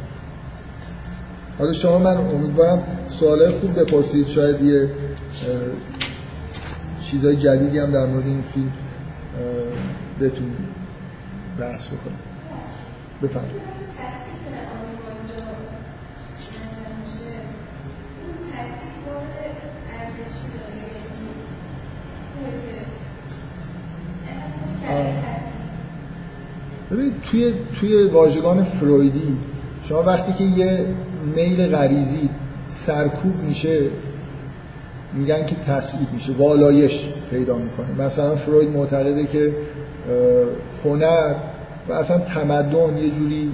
حالا شما من امیدوارم سوالای خوب بپرسید. شاید یه چیزای جدیدی هم در مورد این فیلم بتونید. بحث بکنیم. بفرمایید. ببینید توی توی واژگان فرویدی شما وقتی که یه میل غریزی سرکوب میشه میگن که تسعید میشه والایش پیدا می‌کنه. مثلا فروید معتقده که هنر و اصلا تمدن یه جوری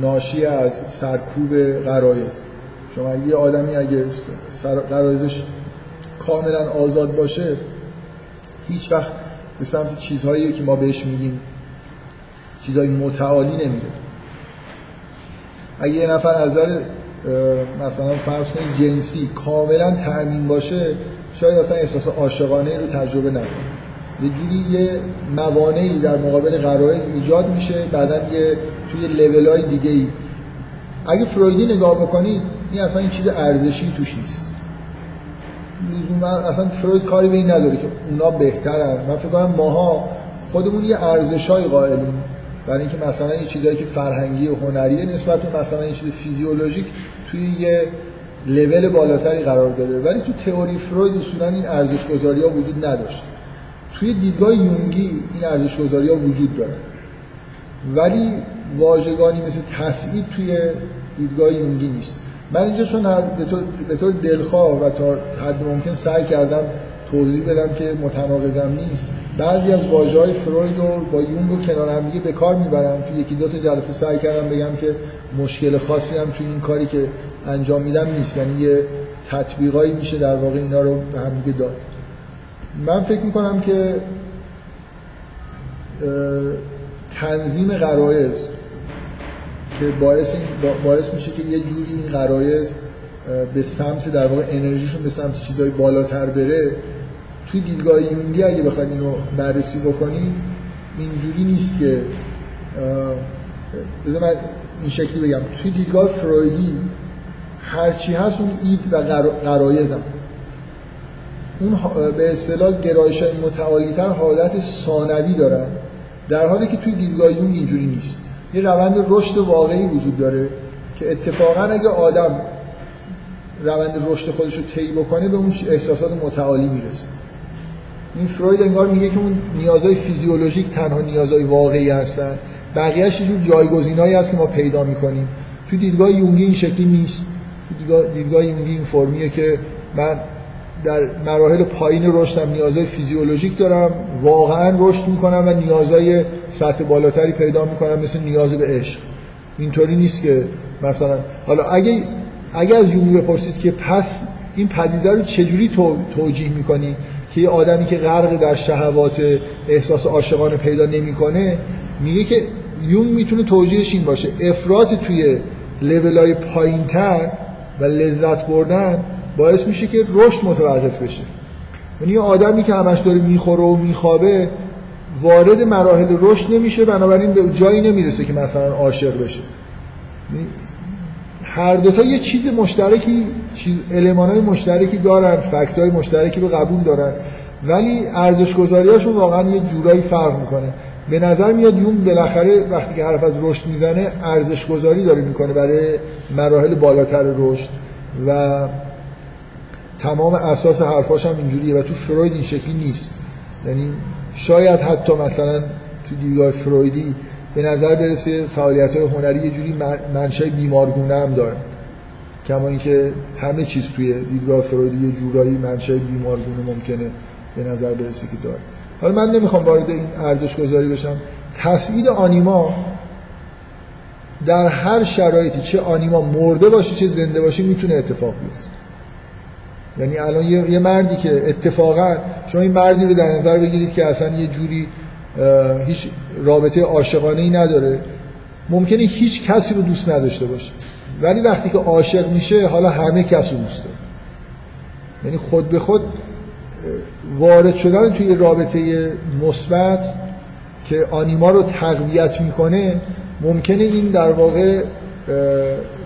ناشی از سرکوب قرایز شما یه آدمی اگه قرایزش کاملا آزاد باشه هیچ وقت به سمت چیزهایی که ما بهش میگیم چیزهای متعالی نمیره. اگه یه نفر از نظر مثلا فرض کنید جنسی کاملا تأمین باشه شاید اصلا احساس عاشقانه رو تجربه نکنه. یه جوری یه موانعی در مقابل غرایز ایجاد میشه بعدا یه توی لیول های دیگه ای اگه فرویدی نگاه بکنید این اصلا این چیز ارزشی توش نیست. اصلا فروید کاری به این نداره که اونا بهترن. من فکر کنم ماها خودمون یه ارزشای قائلیم. برای اینکه مثلا یه چیزایی که فرهنگی و هنریه نسبت به مثلا یه چیز فیزیولوژیک توی یه لول بالاتری قرار داره. ولی تو تئوری فروید اصولا این ارزش گذاری ها وجود نداشت. توی دیدگاه یونگی این ارزش گذاری ها وجود داره. ولی واژگانی مثل تسعید توی دیدگاه یونگی نیست. من اینجا چون به طور دلخواه و تا حد ممکن سعی کردم توضیح بدم که متناقضم نیست بعضی از واژه های فروید رو با یونگ و کنار هم دیگه به کار می‌برم. توی یکی دو تا جلسه سعی کردم بگم که مشکل خاصی هم توی این کاری که انجام میدم نیست. یعنی یه تطبیقایی میشه در واقع اینا رو به هم دیگه داد. من فکر می‌کنم که تنظیم غرایز که باعث, باعث میشه که یه جوری این غرایز به سمت در واقع انرژیشون به سمت چیزهای بالاتر بره. توی دیدگاه یونگی اگه بخواید اینو بررسی بکنید اینجوری نیست که بذار من این شکلی بگم. توی دیدگاه فرویدی هرچی هست اون اید و قرایزم اون به اصطلاح گرایش های متعالی تر حالت ثانوی دارن در حالی که توی دیدگاه یونگ اینجوری نیست. یه روند رشد واقعی وجود داره که اتفاقا اگه آدم روند رشد خودش رو طی بکنه به اون احساسات متعالی می‌رسه. این فروید انگار میگه که اون نیازهای فیزیولوژیک تنها نیازهای واقعی هستن بقیه‌اش یه جایگزینایی هست که ما پیدا می‌کنیم. تو دیدگاه یونگی این شکلی نیست. تو دیدگاه, دیدگاه یونگی این فرمیه که من در مراحل پایین رشدم نیازهای فیزیولوژیک دارم. واقعا رشد می‌کنم و نیازهای سطح بالاتری پیدا می‌کنم مثل نیاز به عشق. اینطوری نیست که مثلا حالا اگه اگه از یونگی بپرسید که پس این پدیده رو چجوری تو، توجیه می‌کنی که یه آدمی که غرق در شهوات احساس عاشقانه پیدا نمی‌کنه میگه که یونگ می‌تونه توجیهش این باشه. افراط توی لولای پایینتر و لذت بردن باعث میشه که رشد متوقف بشه. یعنی یه آدمی که همش داره می‌خوره و میخوابه وارد مراحل رشد نمیشه بنابراین به جایی نمی‌رسه که مثلا عاشق بشه. یعنی هر دوتا یه چیز مشترکی چیز های مشترکی دارن فکت های مشترکی رو قبول دارن. ولی ارزش هاشون واقعا یه جورایی فرق می‌کنه. به نظر میاد یون بالاخره وقتی که حرف از رشد می‌زنه ارزش گذاری داره می‌کنه برای مراحل بالاتر رشد و تمام اساس حرفاش هم اینجوریه و تو فروید این شکلی نیست. یعنی شاید حتی مثلا تو دیدگاه فرویدی به نظر برسه فعالیت های هنری یه جوری منشأ بیمارگونه هم داره. کما اینکه همه چیز توی دیدگاه فرویدی یه جورایی منشأ بیمارگونه ممکنه به نظر برسه که داره. حالا من نمی‌خوام وارد این ارزش گذاری بشم. تصعید آنیما در هر شرایطی چه آنیما مرده باشه چه زنده باشه می‌تونه اتفاق بیفته. یعنی الان یه،, یه مردی که اتفاقا شما این مردی رو در نظر بگیرید که اصلا یه جوری هیچ رابطه عاشقانه ای نداره ممکنه هیچ کسی رو دوست نداشته باشه. ولی وقتی که عاشق میشه حالا همه کس رو دوست داره. یعنی خود به خود وارد شدن توی رابطه مثبت که آنیما رو تقویت می‌کنه ممکنه این در واقع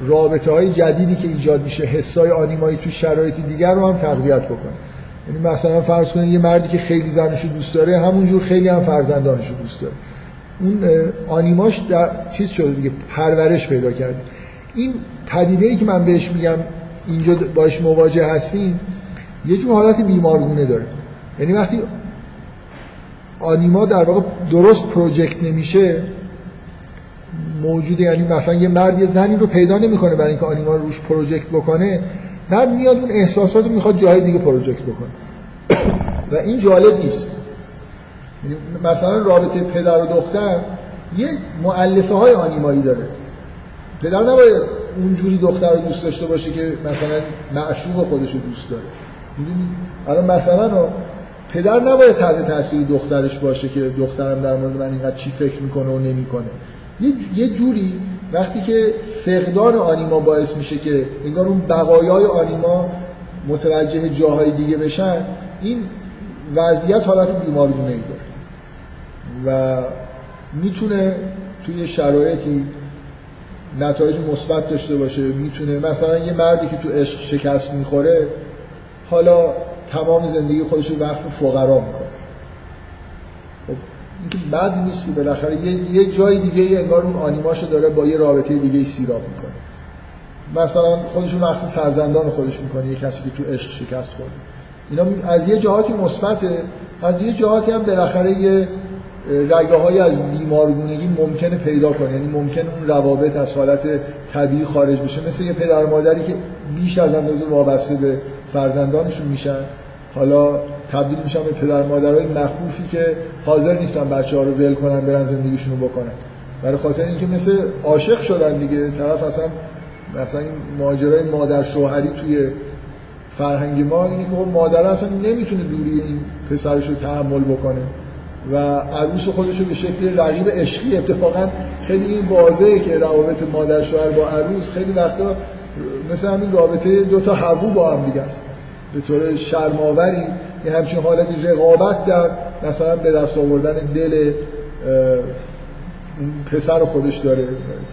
رابطه های جدیدی که ایجاد میشه حسای آنیمایی تو شرایط دیگر رو هم تقویت بکنه. یعنی مثلا فرض کنید یه مردی که خیلی زنشو دوست داره همونجور خیلی هم فرزندانشو دوست داره. اون آنیماش در چیز شده دیگه پرورش پیدا کرده. این پدیده ای که من بهش میگم اینجا باش مواجه هستیم یه جور حالت بیمارگونه داره. یعنی وقتی آنیما در واقع درست پروژکت نمیشه موجوده. یعنی مثلا یه مرد یه زنی رو پیدا نمی‌کنه برای اینکه آنیما رو روش پروژکت بکنه. بعد میاد اون احساسات رو می‌خواد جای دیگه پروژکت بکنه. و این جالب نیست. یعنی مثلا رابطه پدر و دختر یه معلفه های آنیمایی داره. پدر نباید اونجوری دختر رو دوست داشته باشه که مثلا معشوق خودش رو دوست داره. الان مثلا پدر نباید تحت تاثیر دخترش باشه که دخترم در مورد من اینقدر چی فکر می‌کنه و نمی‌کنه. یه جوری وقتی که فقدان آنیما باعث میشه که انگار اون بقایای آنیما متوجه جاهای دیگه بشن این وضعیت حالت بیمارگونه ای داره. و می‌تونه توی شرایطی نتایج مثبت داشته باشه می‌تونه مثلا یه مردی که تو عشق شکست می‌خوره حالا تمام زندگی خودش رو وقف فقرا می‌کنه. خب این بد نیست که بالاخره یه, یه جای دیگه انگار اون آنیماشو داره با یه رابطه دیگه سیراب می‌کنه. مثلا خودش رو وقف فرزندان خودش می‌کنه یه کسی که تو عشق شکست خورده. اینا از یه جهاتی مثبته از یه جهاتی هم بالاخره یه رگه های از بیمارگونگی ممکنه پیدا کنه. یعنی ممکنه اون روابط از حالت طبیعی خارج بشه. مثل یه پدر مادری که بیش از اندازه وابسته به فرزندانشون میشن. حالا تبدیل میشن به پدر مادرای مخوفی که حاضر نیستن بچه ها رو ول کنن برن زندگیشون رو بکنن. برای خاطر اینکه مثل عاشق شدن دیگه طرف اصلا مثلا این ماجرای مادر شوهری توی فرهنگ ما اینی که خب مادر اصلا نمی‌تونه دوری این پسرش رو تحمل بکنه و عروس خودش رو به شکل رقیب عشقی اتفاقا خیلی این واضحه که روابط مادر شوهر با عروس خیلی وقتا مثل همین رابطه دو تا هوو با هم دیگه است. به طور شرماوری یه همچین حالت رقابت در مثلا به دست آوردن دل پسر خودش داره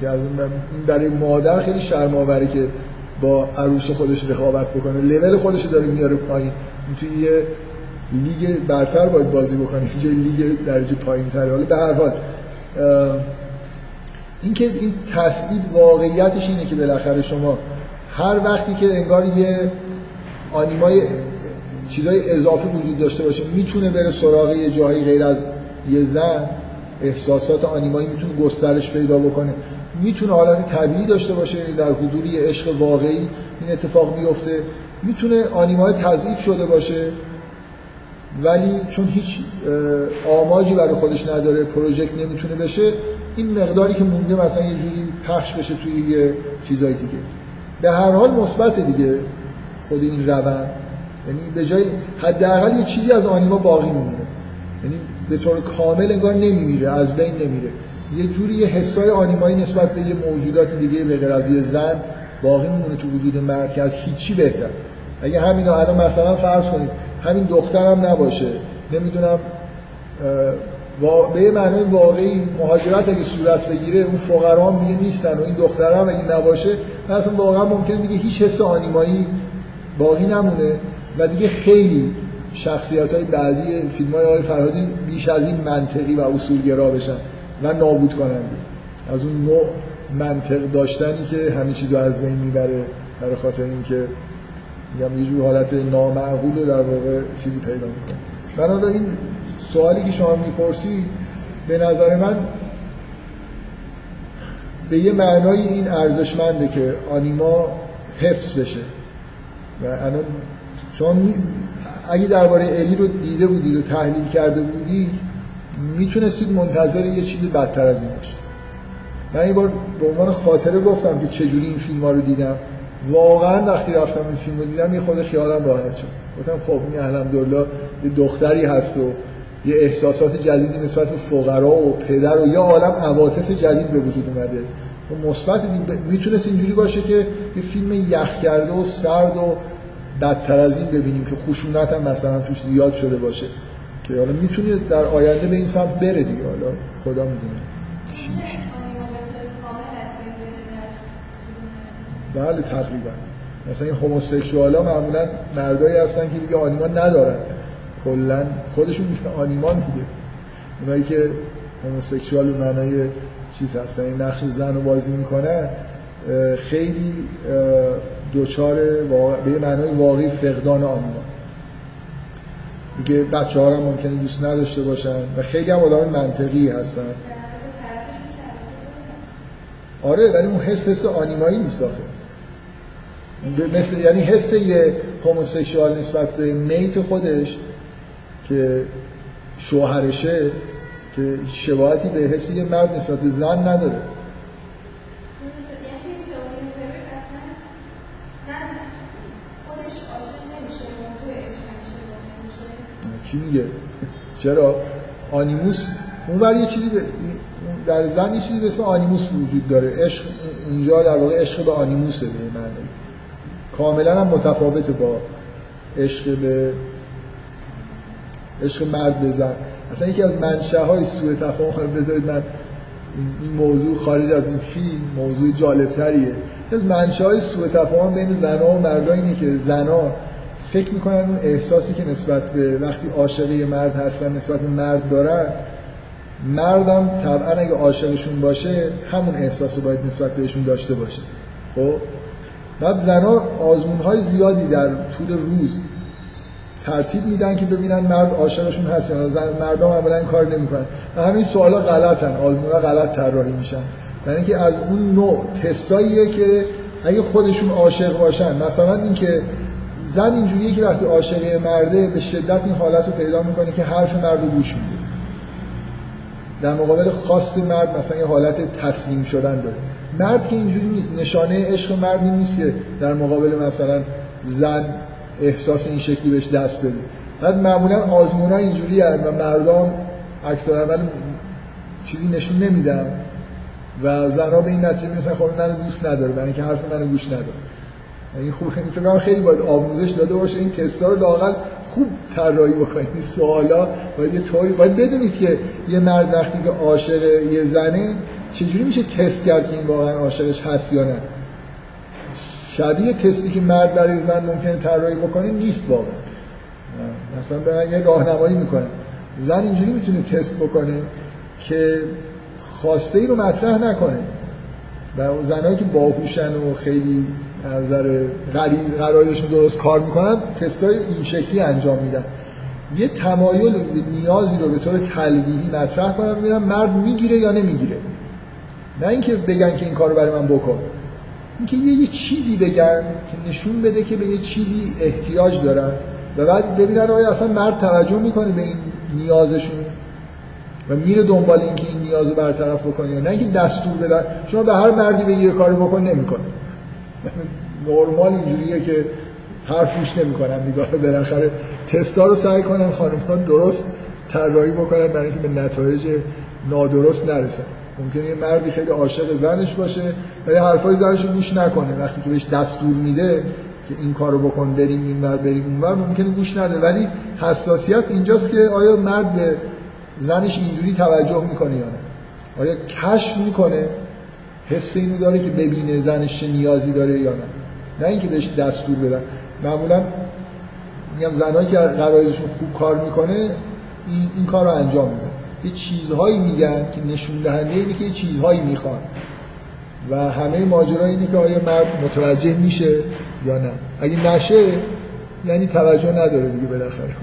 که از این برای مادر خیلی شرماوری که با عروس خودش رقابت بکنه. لول خودش داره میاره پایین. توی یه لیگ برتر باید بازی بکنه. اینجا لیگ درجه پایین تره حالا به هر حال اینکه این تصدیق واقعیتش اینه که بالاخره شما هر وقتی که انگار یه آنیمای چیزای اضافه وجود داشته باشه می‌تونه بره سراغ یه جایی غیر از یه زن. احساسات آنیمایی می‌تونه گسترش پیدا بکنه. می‌تونه حالت طبیعی داشته باشه در حضور یه عشق واقعی این اتفاق بیفته. می‌تونه آنیمای تضعیف شده باشه ولی چون هیچ آماجی برای خودش نداره پروژکت نمی‌تونه بشه این مقداری که مونده مثلا یه جوری پخش بشه توی یه چیزای دیگه. به هر حال مثبت دیگه خود این روند. یعنی به جای حداقل یه چیزی از آنیما باقی میمونه. یعنی به طور کامل انگار نمیمیره از بین نمیره. یه جوری یه حسای آنیمایی نسبت به یه موجودات دیگه به غیر از یه زن باقی میمونه تو وجود مرد که از هیچی بهتر. اگه همین الان مثلا فرض کنید همین دخترم نباشه. نمی‌دونم به یه معنای واقعی مهاجرت اگه صورت بگیره اون فقرا هم میگه نیستن و این دخترم اگه نباشه مثلا واقعا ممکنه میگه هیچ حس آنیمایی باقی نمونه. و دیگه خیلی شخصیت های بعدی فیلم های آقای فرهادی بیش از این منطقی و اصولگرا بشن و نابود کننده. از اون نوع منطق داشتنی که همه چیزو از بین می‌بره برای خاطر اینکه میگم یه جور حالت نامعقول رو در واقع چیزی پیدا می‌کنه. بنابراین این سوالی که شما می‌پرسی به نظر من به یه معنای این ارزشمنده که آنیما حفظ بشه. و الان شما می... اگه درباره الی رو دیده بودید و تحلیل کرده بودید می‌تونستید منتظر یه چیزی بدتر از این باشه من این بار به عنوان خاطره گفتم که چجوری این فیلم ها رو دیدم. واقعا وقتی رفتم این فیلم رو دیدم یه خود خیالم راحت شد. گفتم خب این الحمدلله یه دختری هست و یه احساسات جدیدی نسبت به فقرا و پدر و یه عالم عواطف جدید به وجود اومده. و مثبت می‌تونست اینجوری باشه که یه فیلم یخ کرده و سرد و بدتر از این ببینیم که خشونت هم مثلا توش زیاد شده باشه. که حالا می‌تونه در آینده به این سمت بره دیگه. حالا خدا می‌دونه. چی میشه. بله تقریبا. مثلا این هوموسکسوال ها معمولا مردایی هستن که دیگه آنیمان ندارن. کلا خودشون میگن آنیمان دیگه. اونایی که هوموسکسوال به معنای چیز هستن این نقش زن رو بازی می‌کنن خیلی دوچار به معنای واقعی فقدان آنیمان دیگه بچه هم ممکنه دوست نداشته باشن و خیلی هم آدم منطقی هستن. آره ولی اون حس حس آنیمایی نیست آخه. مثل یعنی حس یه هوموسکسوال نسبت به میت خودش که شوهرشه که شباهتی به حس یه مرد نسبت به زن نداره. کی میگه؟ چرا؟ آنیموس. اون یه چیزی در زن یه چیزی به اسم آنیموس وجود داره. عشق اونجا در واقع عشق به آنیموسه به معنی. کاملا هم متفاوته با عشق به عشق مرد به زن. اصلا یکی از منشه های سوء تفاهم خواهر بذارید من این موضوع خارج از این فیلم موضوع جالب تریه از منشه های سوء تفاهم بین زنها و مردا اینه که زنها فکر می‌کنن اون احساسی که نسبت به وقتی عاشق مرد هستن نسبت به مرد دارن مردم طبعا اگه عاشقشون باشه همون احساس رو باید نسبت بهشون داشته باشه. خب؟ بعد زنها آزمون های زیادی در طول روز ترتیب میدن که ببینن مرد عاشقشون هست یا زن مردم این کار نمی‌کنن. و همین سوالا غلطن. آزمون ها غلط طراحی میشن. یعنی اینکه از اون نوع تستاییه که اگه خودشون عاشق باشن مثلا اینکه زن اینجوریه که وقتی عاشق مرده به شدت این حالت رو پیدا می‌کنه که حرف مرد رو گوش میده. در مقابل خواست مرد مثلا یه حالت تسلیم شدن داره. مرد که اینجوری نیست نشانه عشق مرد نیست که در مقابل مثلا زن احساس این شکلی بهش دست بده. بعد معمولا آزمون ها اینجوری و مردم اکثر من چیزی نشون نمیدن و زنها به این نتیجه می‌رسن خب منو دوست نداره برای اینکه حرف منو گوش نداره این خوب فکر خیلی باید آموزش داده باشه این تستا رو لاقل خوب طراحی بکنید. این سوالا باید یه طوری باید بدونید که یه مرد وقتی که عاشق یه زنه چجوری میشه تست کرد که این واقعا عاشقش هست یا نه؟ شبیه تستی که مرد برای زن ممکنه طراحی بکنه نیست واقعا. مثلا به یه راهنمایی می‌کنه. زن اینجوری می‌تونه تست بکنه که خواسته ای رو مطرح نکنه. و زنایی که باهوشن و خیلی نظر قرایشون درست کار می‌کنن تستای این شکلی انجام میدن. یه تمایل نیازی رو به طور تلویحی مطرح کنم ببینم مرد می‌گیره یا نمی‌گیره. نه اینکه بگن که این کارو برای من بکن. اینکه یه, یه چیزی بگن که نشون بده که به یه چیزی احتیاج دارن و بعد ببینن آیا اصلا مرد توجه می‌کنه به این نیازشون و میره دنبال اینکه این نیازو برطرف بکنه یا نه. اینکه دستور بدن. شما به هر مردی به یه کاری بکن نمی‌کنه. نرمال اینجوریه که حرف گوش نمی‌کنن نگاه بالاخره تستا رو سعی کنن خانم‌ها درست طراحی بکنن برای اینکه به نتایج نادرست نرسن. ممکنه یه مردی خیلی عاشق زنش باشه و یه حرفای زنش رو گوش نکنه. وقتی که بهش دستور میده که این کارو بکن بریم این ور بریم اون ور ممکنه گوش نده. ولی حساسیت اینجاست که آیا مرد به زنش اینجوری توجه می‌کنه یا نه؟ آیا کشف می‌کنه حس اینو داره که ببینه زنش نیازی داره یا نه. نه اینکه بهش دستور بدن. معمولا میگم زنایی که قرایزشون خوب کار می‌کنه این, این کار رو انجام میدن. یه چیزهایی میگن که نشون دهنده اینه که یه چیزهایی می‌خوان. و همه ماجرا اینه که آیا مرد متوجه میشه یا نه. اگه نشه یعنی توجه نداره دیگه بالاخره.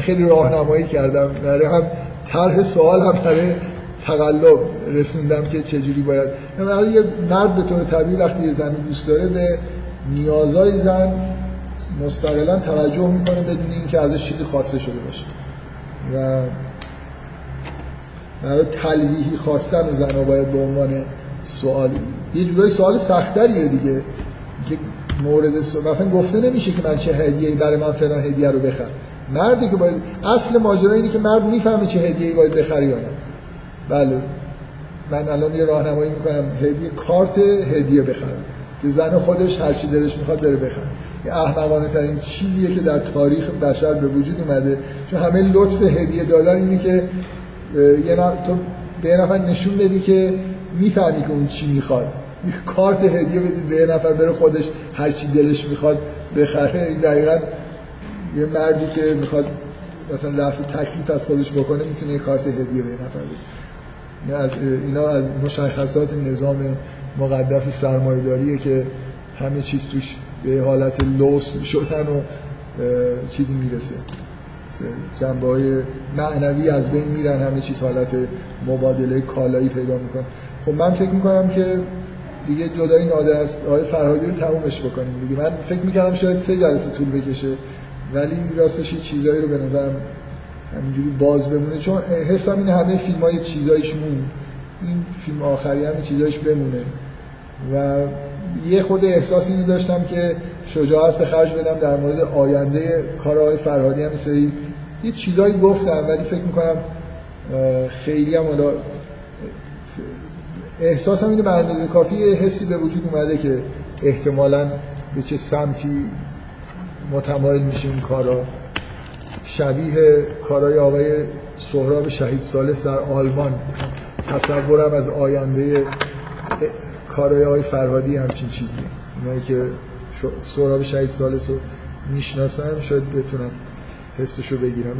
خیلی راهنمایی کردم. برای هم طرح سوال هم برای تقلب رسوندم که چجوری باید. برای یه مرد به طور طبیعی وقتی یه زنی دوست داره به نیازهای زن مستقلا توجه می‌کنه بدون اینکه ازش چیزی خواسته شده باشه. و برای تلویحی خواستن و زنها باید به عنوان سوال یه جورای سوال سختریه دیگه. که مورد مثلا گفته نمیشه که من چه هدیه‌ای برای من فلان هدیه رو بخرم. مردی که باید اصل ماجرا اینه که مرد می‌فهمه چه هدیه‌ای باید بخره یا نه. بله. من الان یه راهنمایی می‌کنم. هدیه کارت هدیه بخرم. که زن خودش هر چی دلش می‌خواد بره بخره. یه احمقانه ترین چیزیه که در تاریخ بشر به وجود اومده. چون همه لطف هدیه دادن اینه که یه تو به یه نفر نشون بدی که می‌فهمی که اون چی می‌خواد. کارت هدیه بدید به یه نفر بره خودش هر چی دلش می‌خواد بخره. این دقیقا یه مردی که می‌خواد مثلا رفع تکلیف از خودش بکنه می‌تونه یه کارت هدیه به نفر بده. از اینا از مشخصات نظام مقدس سرمایه‌داریه که همه چیز توش به حالت لوس شدن و چیزی می‌رسه. جنبه های معنوی از بین میرن همه چیز حالت مبادله کالایی پیدا میکن خب من فکر می‌کنم که دیگه جدای نادر است. آقای فرهادی رو تمومش بکنیم دیگه. من فکر می‌کردم شاید سه جلسه طول بکشه ولی راستش چیزایی رو به نظرم همینجوری باز بمونه. چون حسم این همه فیلم های چیزایش مون این فیلم آخری هم چیزایش بمونه. و یه خود احساس اینو داشتم که شجاعت به خرج بدم در مورد آینده کارهای فرهادی. هم سری یه چیزایی گفتم ولی فکر می‌کنم خیلی هم احساس هم اینه به اندازه کافی یه حسی به وجود اومده که احتمالا به چه سمتی متمایل میشه این کارا. شبیه کارهای آقای سهراب شهید سالس در آلمان. تصورم از آینده کارهای آقای فرهادی همچین چیزی اونایی که سهراب شهید سالس رو می‌شناسن شاید بتونن حسشو بگیرم.